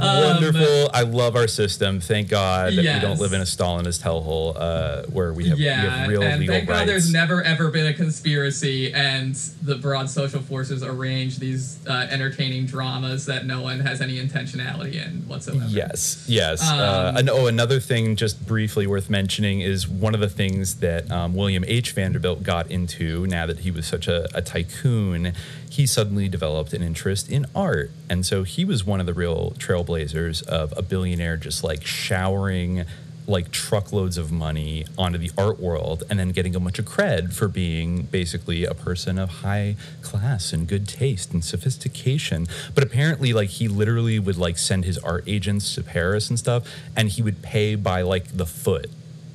um, wonderful i love our system thank god that we don't live in a stalinist hellhole uh, where we have, we have real and legal thank rights God there's never ever been a conspiracy, and the broad social forces arrange these uh, entertaining dramas that no one has any intentionality in whatsoever. Yes, yes. uh, Um, and, oh, another thing, just briefly worth mentioning, is one of the things that um, William H. Vanderbilt got into now that he was such a, a tycoon. He suddenly developed an interest in art. And so he was one of the real trailblazers of a billionaire just like showering like truckloads of money onto the art world and then getting a bunch of cred for being basically a person of high class and good taste and sophistication but apparently like he literally would like send his art agents to paris and stuff and he would pay by like the foot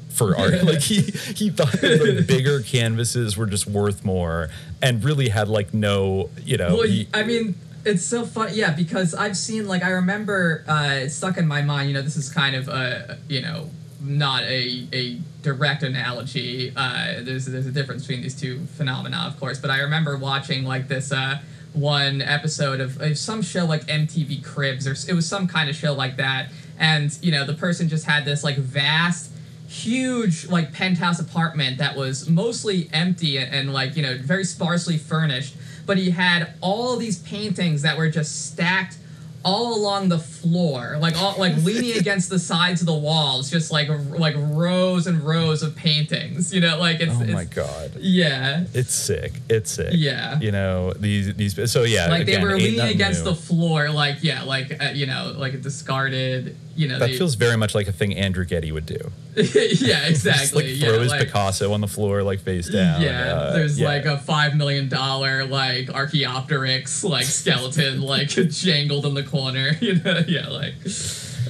for art like he he thought that the bigger canvases were just worth more and really had like no you know Well, he- I mean, it's so fun. Yeah, because I've seen like I remember uh, it's stuck in my mind. You know, this is kind of a you know not a a direct analogy. Uh, there's there's a difference between these two phenomena, of course. But I remember watching like this. Uh, one episode of, of some show like MTV Cribs or it was some kind of show like that and you know the person just had this like vast huge like penthouse apartment that was mostly empty and, and like you know very sparsely furnished but he had all these paintings that were just stacked all along the floor like all like leaning against the sides of the walls just like like rows and rows of paintings you know like it's, oh it's god. Yeah. It's sick. It's sick. Yeah. you know these these so yeah like again, they were leaning against new. the floor like yeah like uh, you know like a discarded you know that they- feels very much like a thing Andrew Getty would do. yeah Just exactly like throw yeah his like, Picasso on the floor like face down. yeah Uh, there's yeah. like a five million dollar like archaeopteryx like skeleton like jangled in the corner you know yeah like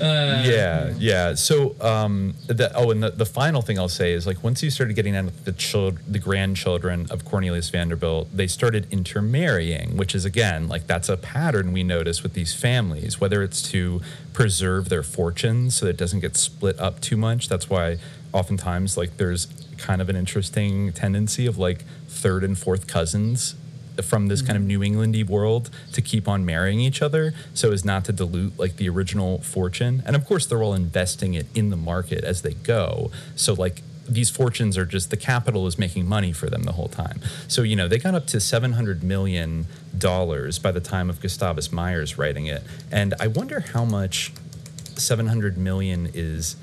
uh, yeah, yeah. So, um, the, oh, and the, the final thing I'll say is like once you started getting down to the child, the grandchildren of Cornelius Vanderbilt, they started intermarrying, which is again like that's a pattern we notice with these families, whether it's to preserve their fortunes so that it doesn't get split up too much. That's why oftentimes like there's kind of an interesting tendency of like third and fourth cousins from this kind of mm-hmm. New Englandy world to keep on marrying each other so as not to dilute like the original fortune. And of course they're all investing it in the market as they go. So like these fortunes are just the capital is making money for them the whole time. So you know they got up to seven hundred million dollars by the time of Gustavus Myers writing it, and I wonder how much seven hundred million is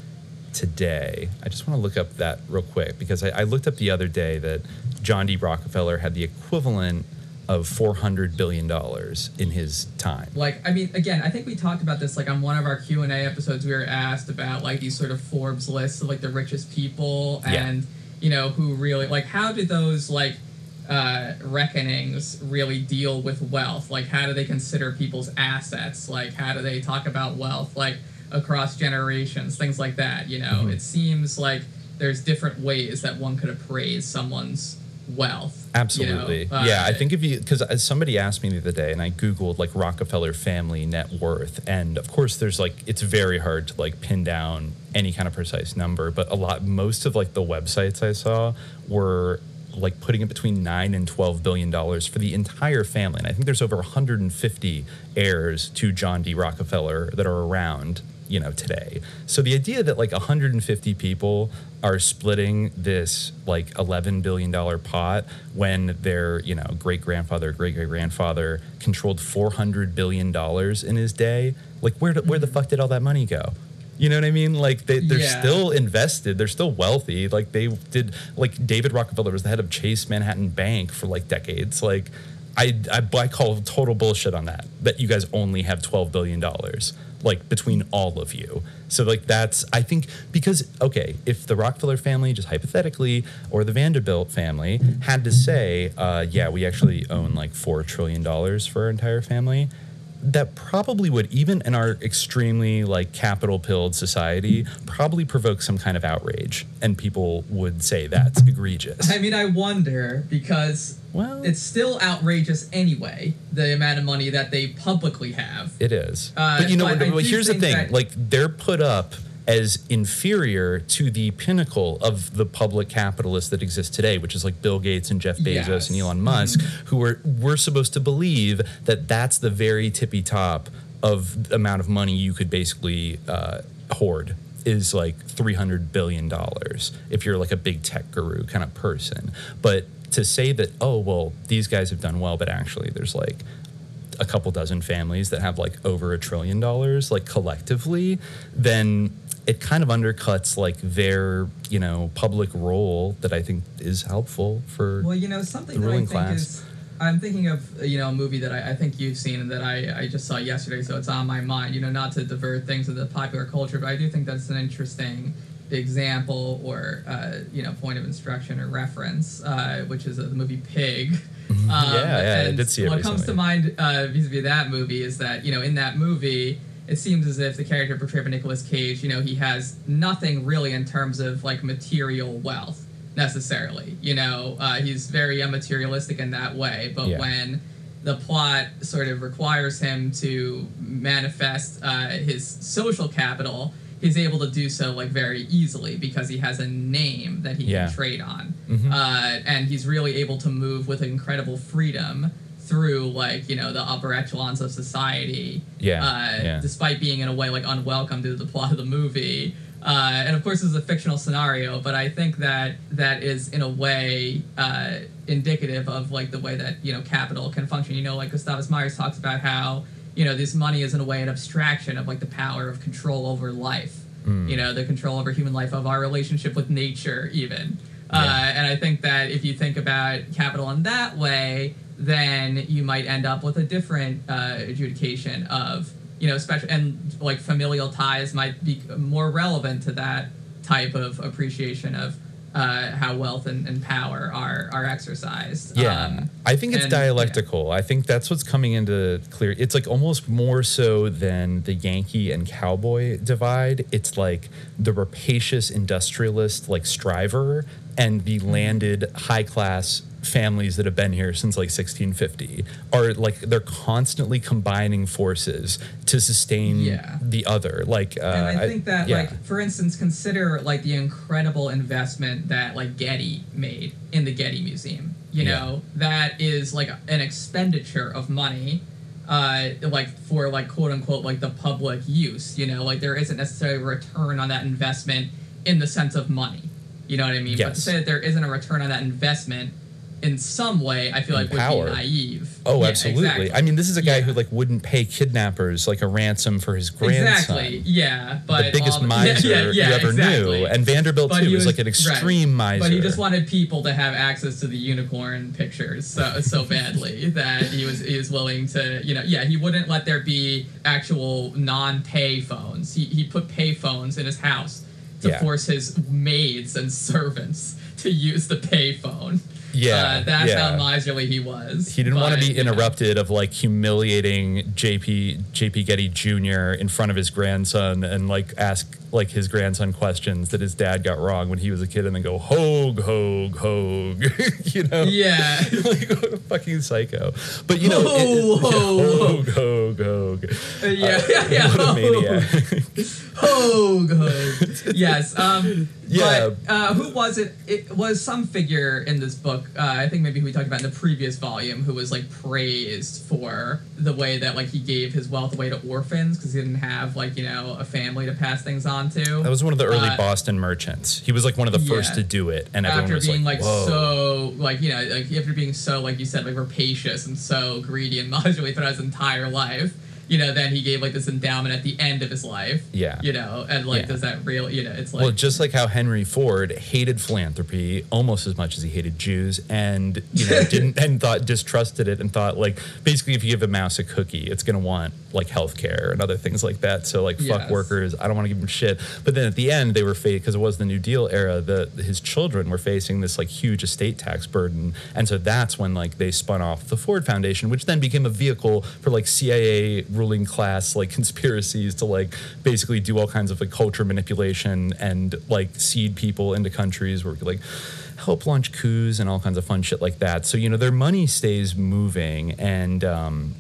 today. I just want to look up that real quick because I, I looked up the other day that John D. Rockefeller had the equivalent of four hundred billion dollars in his time. Like, I mean, again, I think we talked about this like on one of our Q and A episodes. We were asked about like these sort of Forbes lists of like the richest people Yeah. and you know who really like how do those like uh, reckonings really deal with wealth? Like, how do they consider people's assets? Like, how do they talk about wealth like across generations? Things like that. You know, Mhm. it seems like there's different ways that one could appraise someone's wealth. you know? Absolutely. Uh, yeah, I think if you because somebody asked me the other day, and I googled like Rockefeller family net worth, and of course, there's like it's very hard to like pin down any kind of precise number, but a lot most of like the websites I saw were like putting it between nine and twelve billion dollars for the entire family, and I think there's over 150 heirs to John D. Rockefeller that are around you know today so the idea that like 150 people are splitting this like 11 billion dollar pot when their you know great grandfather great great grandfather controlled 400 billion dollars in his day like where where the fuck did all that money go you know what I mean? Like they, they're Yeah. still invested. They're still wealthy. Like they did. Like David Rockefeller was the head of Chase Manhattan Bank for like decades. Like I, I, I call total bullshit on that. That you guys only have twelve billion dollars, like between all of you. So like that's I think because okay, if the Rockefeller family, just hypothetically, or the Vanderbilt family had to say, uh, yeah, we actually own like four trillion dollars for our entire family, that probably would even in our extremely like capital pilled society probably provoke some kind of outrage and people would say that's egregious I mean, I wonder because well, it's still outrageous anyway. The amount of money that they publicly have. it is Uh, but you know but here's the thing like they're put up as inferior to the pinnacle of the public capitalists that exist today which is like bill gates and jeff bezos Yes. and elon musk who are we're supposed to believe that that's the very tippy top of the amount of money you could basically uh, hoard is like 300 billion dollars if you're like a big tech guru kind of person but to say that oh well these guys have done well but actually there's like a couple dozen families that have like over a trillion dollars like collectively then it kind of undercuts like their you know public role that i think is helpful for Well, you know, something the that I ruling think class. is. I'm thinking of you know a movie that I, I think you've seen and that I, I just saw yesterday, so it's on my mind. You know, not to divert things into popular culture, but I do think that's an interesting example or uh, you know point of instruction or reference, uh, which is uh, the movie Pig. Um, Yeah, yeah, I did see it What comes to mind uh, vis-a-vis that movie is that you know in that movie it seems as if the character portrayed by Nicolas Cage, you know, he has nothing really in terms of like material wealth necessarily. You know, uh, he's very unmaterialistic in that way. But Yeah. when the plot sort of requires him to manifest uh, his social capital, he's able to do so like very easily because he has a name that he Yeah. can trade on, Mhm. uh, and he's really able to move with incredible freedom through like you know the upper echelons of society Yeah, uh, yeah. despite being in a way like unwelcome to the plot of the movie. Uh, and of course, this is a fictional scenario, but I think that that is in a way uh, indicative of like the way that you know capital can function. You know, like Gustavus Myers talks about how you know this money is in a way an abstraction of like the power of control over life. Mm. You know, the control over human life, of our relationship with nature, even. Yeah. Uh, and I think that if you think about capital in that way, then you might end up with a different uh, adjudication of, you know, special and like familial ties might be more relevant to that type of appreciation of uh, how wealth and, and power are are exercised. Yeah, Um, I think it's and- yeah. dialectical. I think that's what's coming into clear. It's like almost more so than the Yankee and cowboy divide. It's like the rapacious industrialist, like striver, and the Mm-hmm. landed high class families that have been here since like 1650 are like they're constantly combining forces to sustain Yeah. the other. Like, uh, and I think that, yeah. like, for instance, consider like the incredible investment that like Getty made in the Getty Museum. You Yeah. know, that is like an expenditure of money, uh, like for like quote unquote like the public use. You know, like there isn't necessarily a return on that investment in the sense of money. You know what I mean? But to say that there isn't a return on that investment in some way, I feel like would Power. be naive. Oh, Yeah, absolutely. exactly. I mean, this is a guy Yeah. who like wouldn't pay kidnappers like a ransom for his grandson. Exactly. Yeah, but the biggest the- miser yeah, you ever exactly. knew, and Vanderbilt But too he was, like an right. extreme miser. But he just wanted people to have access to the unicorn pictures so so badly that he was he was willing to you know yeah he wouldn't let there be actual non-pay phones. He he put pay phones in his house to force his maids and servants to use the pay phone. Yeah, uh, that's yeah. how miserly he was. He didn't want to be interrupted of like humiliating JP JP Getty Jr. in front of his grandson and like ask like his grandson questions that his dad got wrong when he was a kid and then go hogue hogue hogue you know Yeah. like what a fucking psycho but you know Ho, ho, hogue hogue hogue Uh, yeah, yeah, yeah. what a maniac Hogue, Hogue. yes. Um, Yeah. But uh, who was it? It was some figure in this book. Uh, I think maybe we talked about in the previous volume, who was like praised for the way that like he gave his wealth away to orphans because he didn't have like you know a family to pass things on to. that was one of the early Uh, Boston merchants. He was like one of the first to do it and everyone after being like, like, so like you know like after being so like you said like rapacious and so greedy and miserly throughout his entire life you know then he gave like this endowment at the end of his life Yeah. you know and like Yeah. does that real you know it's like well, just like how Henry Ford hated philanthropy almost as much as he hated Jews, and you know didn't and thought distrusted it and thought like basically if you give a mouse a cookie, it's gonna want like healthcare and other things like that. So like fuck Yes. workers, I don't want to give them shit. But then at the end they were faced because it was the New Deal era. The his children were facing this like huge estate tax burden, and so that's when like they spun off the Ford Foundation, which then became a vehicle for like CIA ruling class like conspiracies to like basically do all kinds of like culture manipulation and like seed people into countries where like help launch coups and all kinds of fun shit like that. So you know their money stays moving and. um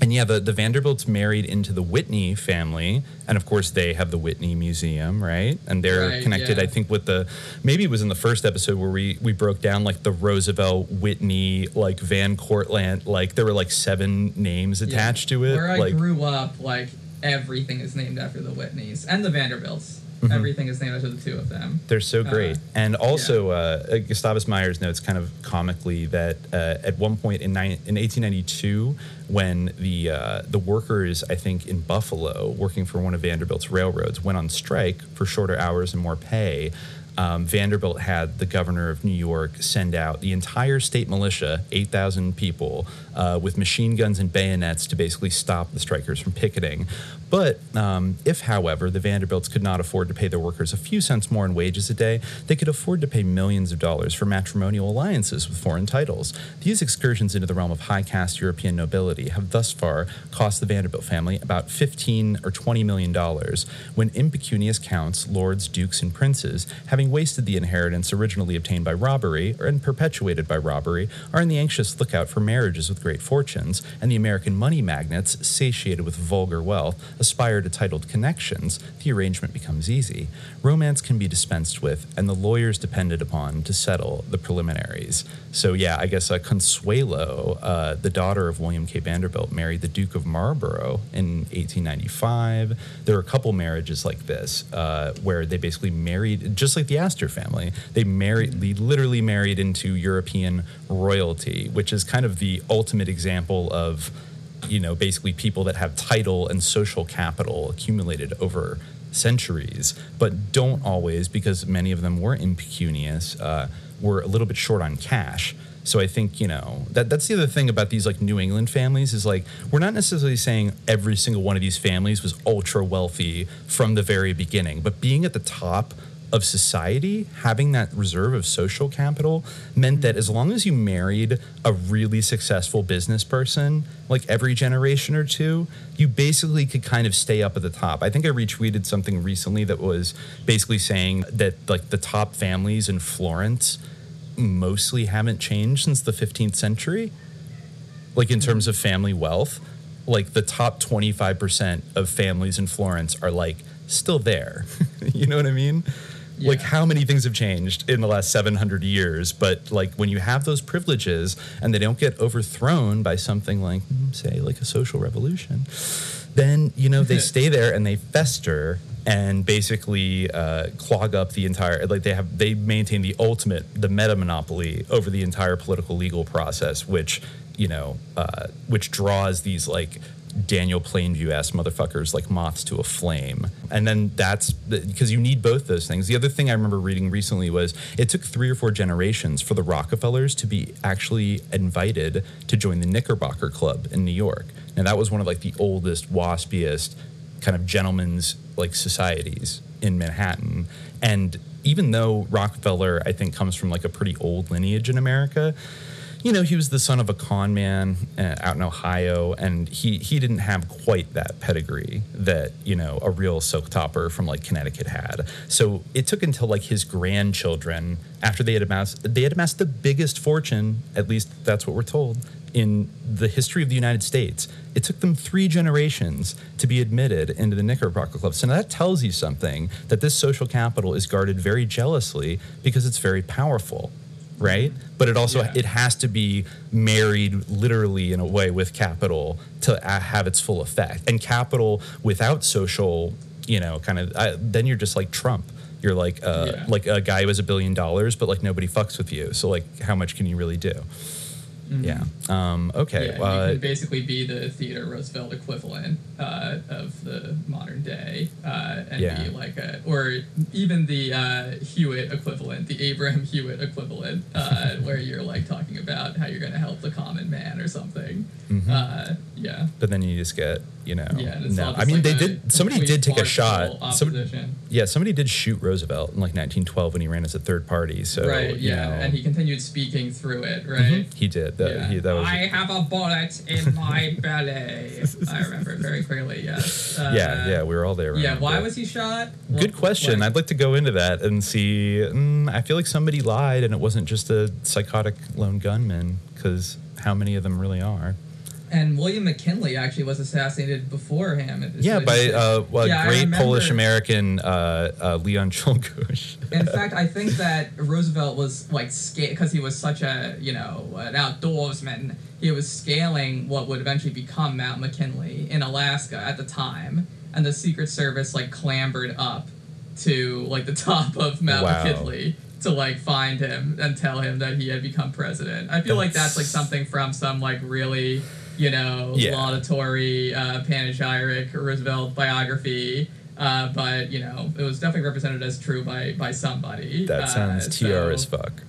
and yeah, the, the Vanderbilts married into the Whitney family, and of course they have the Whitney Museum, right? And they're Right, connected, yeah. I think, with the maybe it was in the first episode where we we broke down like the Roosevelt, Whitney, like Van Cortlandt, like there were like seven names yeah. attached to it. where I like grew up like everything is named after the Whitneys and the Vanderbilts Mm-hmm. everything is named after the two of them They're so Uh, great. and also, uh, Gustavus Myers notes kind of comically that uh, at one point in, nine, in 1892, when the uh, the workers, I think in Buffalo, working for one of Vanderbilt's railroads, went on strike for shorter hours and more pay. Um, Vanderbilt had the governor of New York send out the entire state militia, 8,000 people, uh, with machine guns and bayonets to basically stop the strikers from picketing. But um, if, however, the Vanderbilts could not afford to pay their workers a few cents more in wages a day, they could afford to pay millions of dollars for matrimonial alliances with foreign titles. These excursions into the realm of high caste European nobility have thus far cost the Vanderbilt family about 15 or 20 million dollars, when impecunious counts, lords, dukes, and princes, having wasted the inheritance originally obtained by robbery and perpetuated by robbery, are in the anxious lookout for marriages with great fortunes, and the American money magnates, satiated with vulgar wealth, aspire to titled connections, the arrangement becomes easy. Romance can be dispensed with, and the lawyers depended upon to settle the preliminaries. So, yeah, I guess uh, Consuelo, uh, the daughter of William K. Vanderbilt, married the Duke of Marlborough in 1895. There were a couple marriages like this uh, where they basically married, just like the Astor family, they married, they literally married into European royalty, which is kind of the ultimate example of you know, basically people that have title and social capital accumulated over centuries, but don't always, because many of them were impecunious, uh, were a little bit short on cash. So I think you know that that's the other thing about these like New England families is like we're not necessarily saying every single one of these families was ultra wealthy from the very beginning, but being at the top of society, having that reserve of social capital meant that as long as you married a really successful business person, like every generation or two, you basically could kind of stay up at the top. I think I retweeted something recently that was basically saying that like the top families in Florence mostly haven't changed since the 15th century. Like in terms of family wealth, like the top 25% of families in Florence are like still there. you know what I mean? Like how many things have changed in the last 700 years, but like when you have those privileges and they don't get overthrown by something like mm, say like a social revolution, then you know they stay there and they fester and basically uh, clog up the entire like they have they maintain the ultimate the meta monopoly over the entire political legal process which you know uh, which draws these like Daniel Plainview ass motherfuckers like moths to a flame. And then that's because you need both those things. The other thing I remember reading recently was it took three or four generations for the Rockefellers to be actually invited to join the Knickerbocker Club in New York. Now that was one of like the oldest, waspiest kind of gentlemen's like societies in Manhattan. And even though Rockefeller, I think, comes from like a pretty old lineage in America, you know, he was the son of a con man uh, out in Ohio, and he he didn't have quite that pedigree that you know a real silk topper from like Connecticut had. So it took until like his grandchildren, after they had amassed they had amassed the biggest fortune, at least that's what we're told, in the history of the United States. It took them three generations to be admitted into the Knickerbocker Club. So now that tells you something that this social capital is guarded very jealously because it's very powerful right? But it also Yeah. it has to be married literally in a way with capital to uh, have its full effect. And capital without social, you know, kind of uh, then you're just like Trump. You're like uh, Yeah. like a guy who has a billion dollars, but like nobody fucks with you. So like, how much can you really do? Yeah. Um, okay. Mm-hmm. Yeah, uh, can basically be the Theodore Roosevelt equivalent uh, of the modern day, uh, and Yeah. be like a, or even the uh, Hewitt equivalent, the Abraham Hewitt equivalent, uh, where you're like talking about how you're going to help the common man or something. Mm-hmm. Yeah. but then you just get, you know, Yeah, no. I mean, like they did. Somebody did take a shot. Some, yeah, somebody did shoot Roosevelt in like 1912 when he ran as a third party. So right. Yeah, know, and he continued speaking through it. Right. he did. That, Yeah. he, that was I have a bullet in my belly. I remember it very clearly. Yes. Uh, yeah, yeah, we were all there. Yeah. Why was he shot? Good question. like- I'd like to go into that and see. Mm, I feel like somebody lied, and it wasn't just a psychotic lone gunman. Because how many of them really are? And William McKinley actually was assassinated before him. Yeah, by uh, well, Yeah, great Polish American uh, uh, Leon Czolgosz. In fact, I think that Roosevelt was like scared because he was such a you know an outdoorsman. He was scaling what would eventually become Mount McKinley in Alaska at the time, and the Secret Service like clambered up to like the top of Mount Wow. McKinley to like find him and tell him that he had become president. I feel like that's like something from some like really you know Yeah. laudatory uh, panegyric Roosevelt biography. Uh, but you know, it was definitely represented as true by by somebody. That Uh, sounds so, tr as fuck.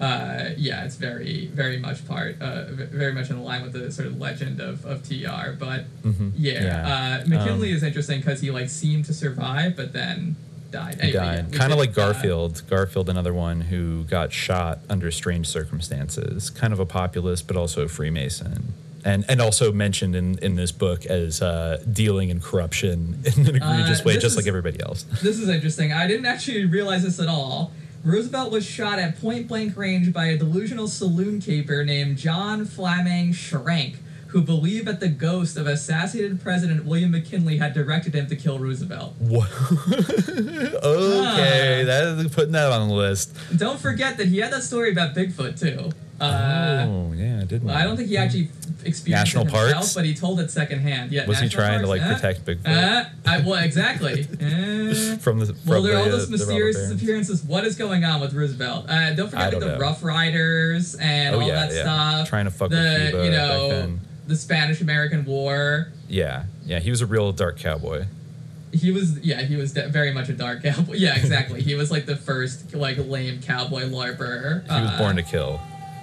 Uh, yeah, it's very very much part, uh, very much in line with the sort of legend of, of tr. But Mhm. yeah, Yeah. Uh, McKinley Um, is interesting because he like seemed to survive, but then died. Anyway, died. Kind of like uh, Garfield. Garfield, another one who got shot under strange circumstances. Kind of a populist, but also a Freemason. And, and also mentioned in, in this book as uh, dealing in corruption in an egregious Uh, way, just like everybody else. This is interesting. I didn't actually realize this at all. Roosevelt was shot at point blank range by a delusional saloon keeper named John Flammang Schrank, who believed that the ghost of assassinated President William McKinley had directed him to kill Roosevelt. Okay, that is putting that on the list. Don't forget that he had that story about Bigfoot too. Uh, oh yeah, didn't well, I don't think he actually experienced National it himself, parks? but he told it secondhand. Yeah, Was he trying to, like, eh, protect Bigfoot? eh, I, well, exactly. Eh. from the from Well, there are all uh, those mysterious disappearances. What is going on with Roosevelt? Uh, don't forget don't the know. Rough Riders and Oh, all yeah, that yeah. stuff. Trying to fuck with the, Cuba you know, the Spanish American War. Yeah, yeah, he was a real dark cowboy. He was, yeah, he was de- very much a dark cowboy. Yeah, exactly. he was like the first like lame cowboy larper. He was Uh, born to kill.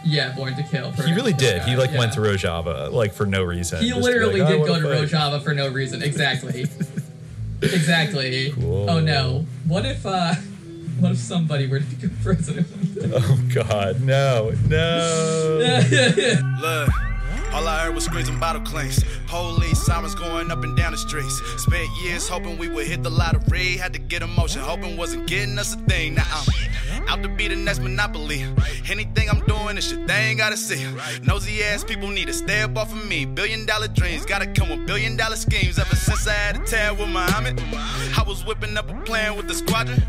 Yeah, born to kill. He really perfect did. He like yeah. went to Rojava like for no reason. He Just literally like, "Oh, did go wanna fight." Rojava for no reason. Exactly. exactly. Cool. Oh no. What if uh what if somebody were to become president? Oh God, no, no. Look, all I heard was screams and bottle clanks. Police sirens going up and down the streets. Spent years hoping we would hit the lottery. Had to get emotion, hoping wasn't getting us a thing. Now I'm out to be the next monopoly. Anything I'm doing is shit they gotta see. Nosy ass people need to stay up off of me. Billion dollar dreams gotta come with billion dollar schemes. Ever since I had a tear with Muhammad, I was whipping up a plan with the squadron.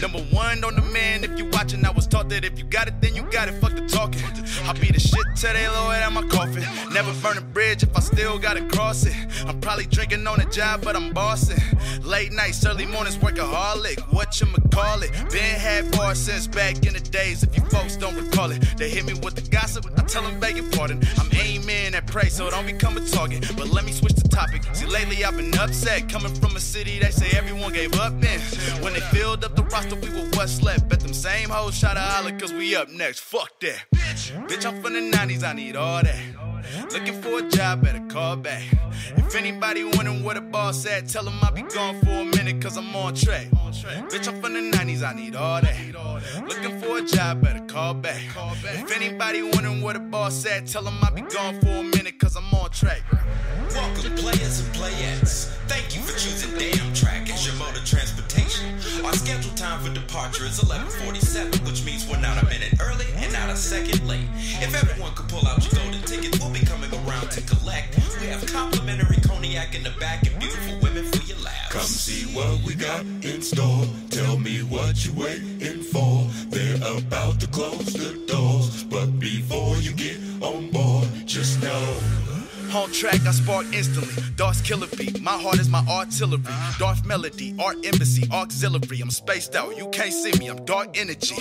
Number one on the man, if you watching, I was taught that if you got it, then you got it. Fuck the talking. I'll be the shit till they lower at my coffin. Never burn a bridge if I still gotta cross it. I'm probably drinking on the job, but I'm bossing. Late nights, early mornings, workaholic. What you call it? Been had bars since back in the days. If you folks don't recall it, they hit me with the gossip. I tell them beg your pardon. I'm aiming at prey, so don't become a target. But let me switch the topic. See, lately I've been upset. Coming from a city they say everyone gave up in. When they filled up the roster, we were what's left. Bet them same hoes try to holler, cause we up next. Fuck that. Bitch, I'm from the 90s, I need all that. Looking for a job, better call back. If anybody wondering where the boss at, tell them I'll be gone for a minute, cause I'm on track. Bitch, I'm from the 90s, I need all that. Looking for a job, better call back. If anybody wondering where the boss at, tell them I'll be gone for a minute, cause I'm on track. Welcome, players and playettes. Thank you for choosing Damtrak as your mode of transportation. Our scheduled time for departure is 11:47, which means we're not a minute early and not a second late. If everyone could pull out your golden tickets, we'll be to collect. We have complimentary cognac in the back and beautiful women for your. Come see what we got in store. Tell me what you waiting for. They're about to close the doors, but before you get on board, just know. On track, I spark instantly. Darth killer beat, my heart is my artillery. Darth melody, art embassy, auxiliary. I'm spaced out, you can't see me, I'm dark energy.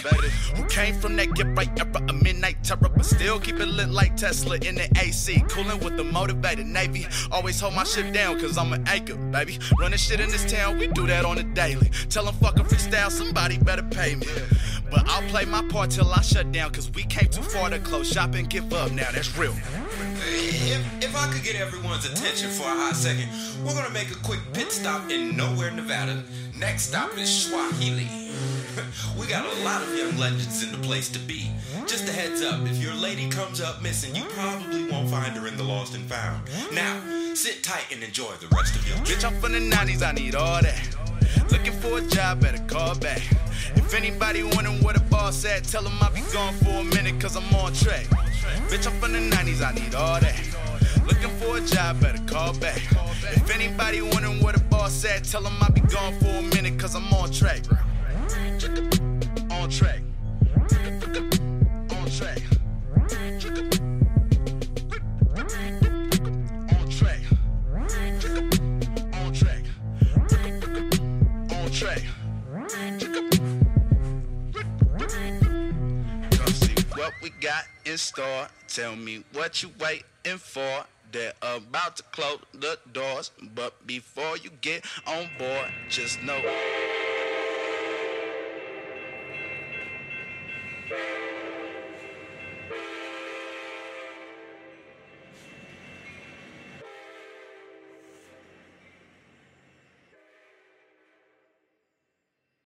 Who came from that get right era, a midnight terror, but still keep it lit like Tesla in the AC. Cooling with the motivated Navy. Always hold my shit down, cause I'm an anchor, baby. Running shit in this town, we do that on a daily. Tell them fucking freestyle, somebody better pay me. But I'll play my part till I shut down, cause we came too far to close shop and give up now, that's real. If, if I could get everyone's attention for a hot second, we're gonna make a quick pit stop in Nowhere, Nevada. Next stop is Swahili. we got a lot of young legends in the place to be. Just a heads up, if your lady comes up missing, you probably won't find her in the lost and found. Now, sit tight and enjoy the rest of your. Bitch, I'm from the 90s, I need all that. Looking for a job, better call back. If anybody wondering where the boss at, tell them I'll be gone for a minute, cause I'm on track. Bitch, I'm from the 90s, I need all that. Looking for a job, better call back. If anybody wondering where the boss at, tell them I'll be gone for a minute, cause I'm on track. On track. On track. tray. Come see what we got in store. Tell me what you waiting for. They're about to close the doors, but before you get on board, just know.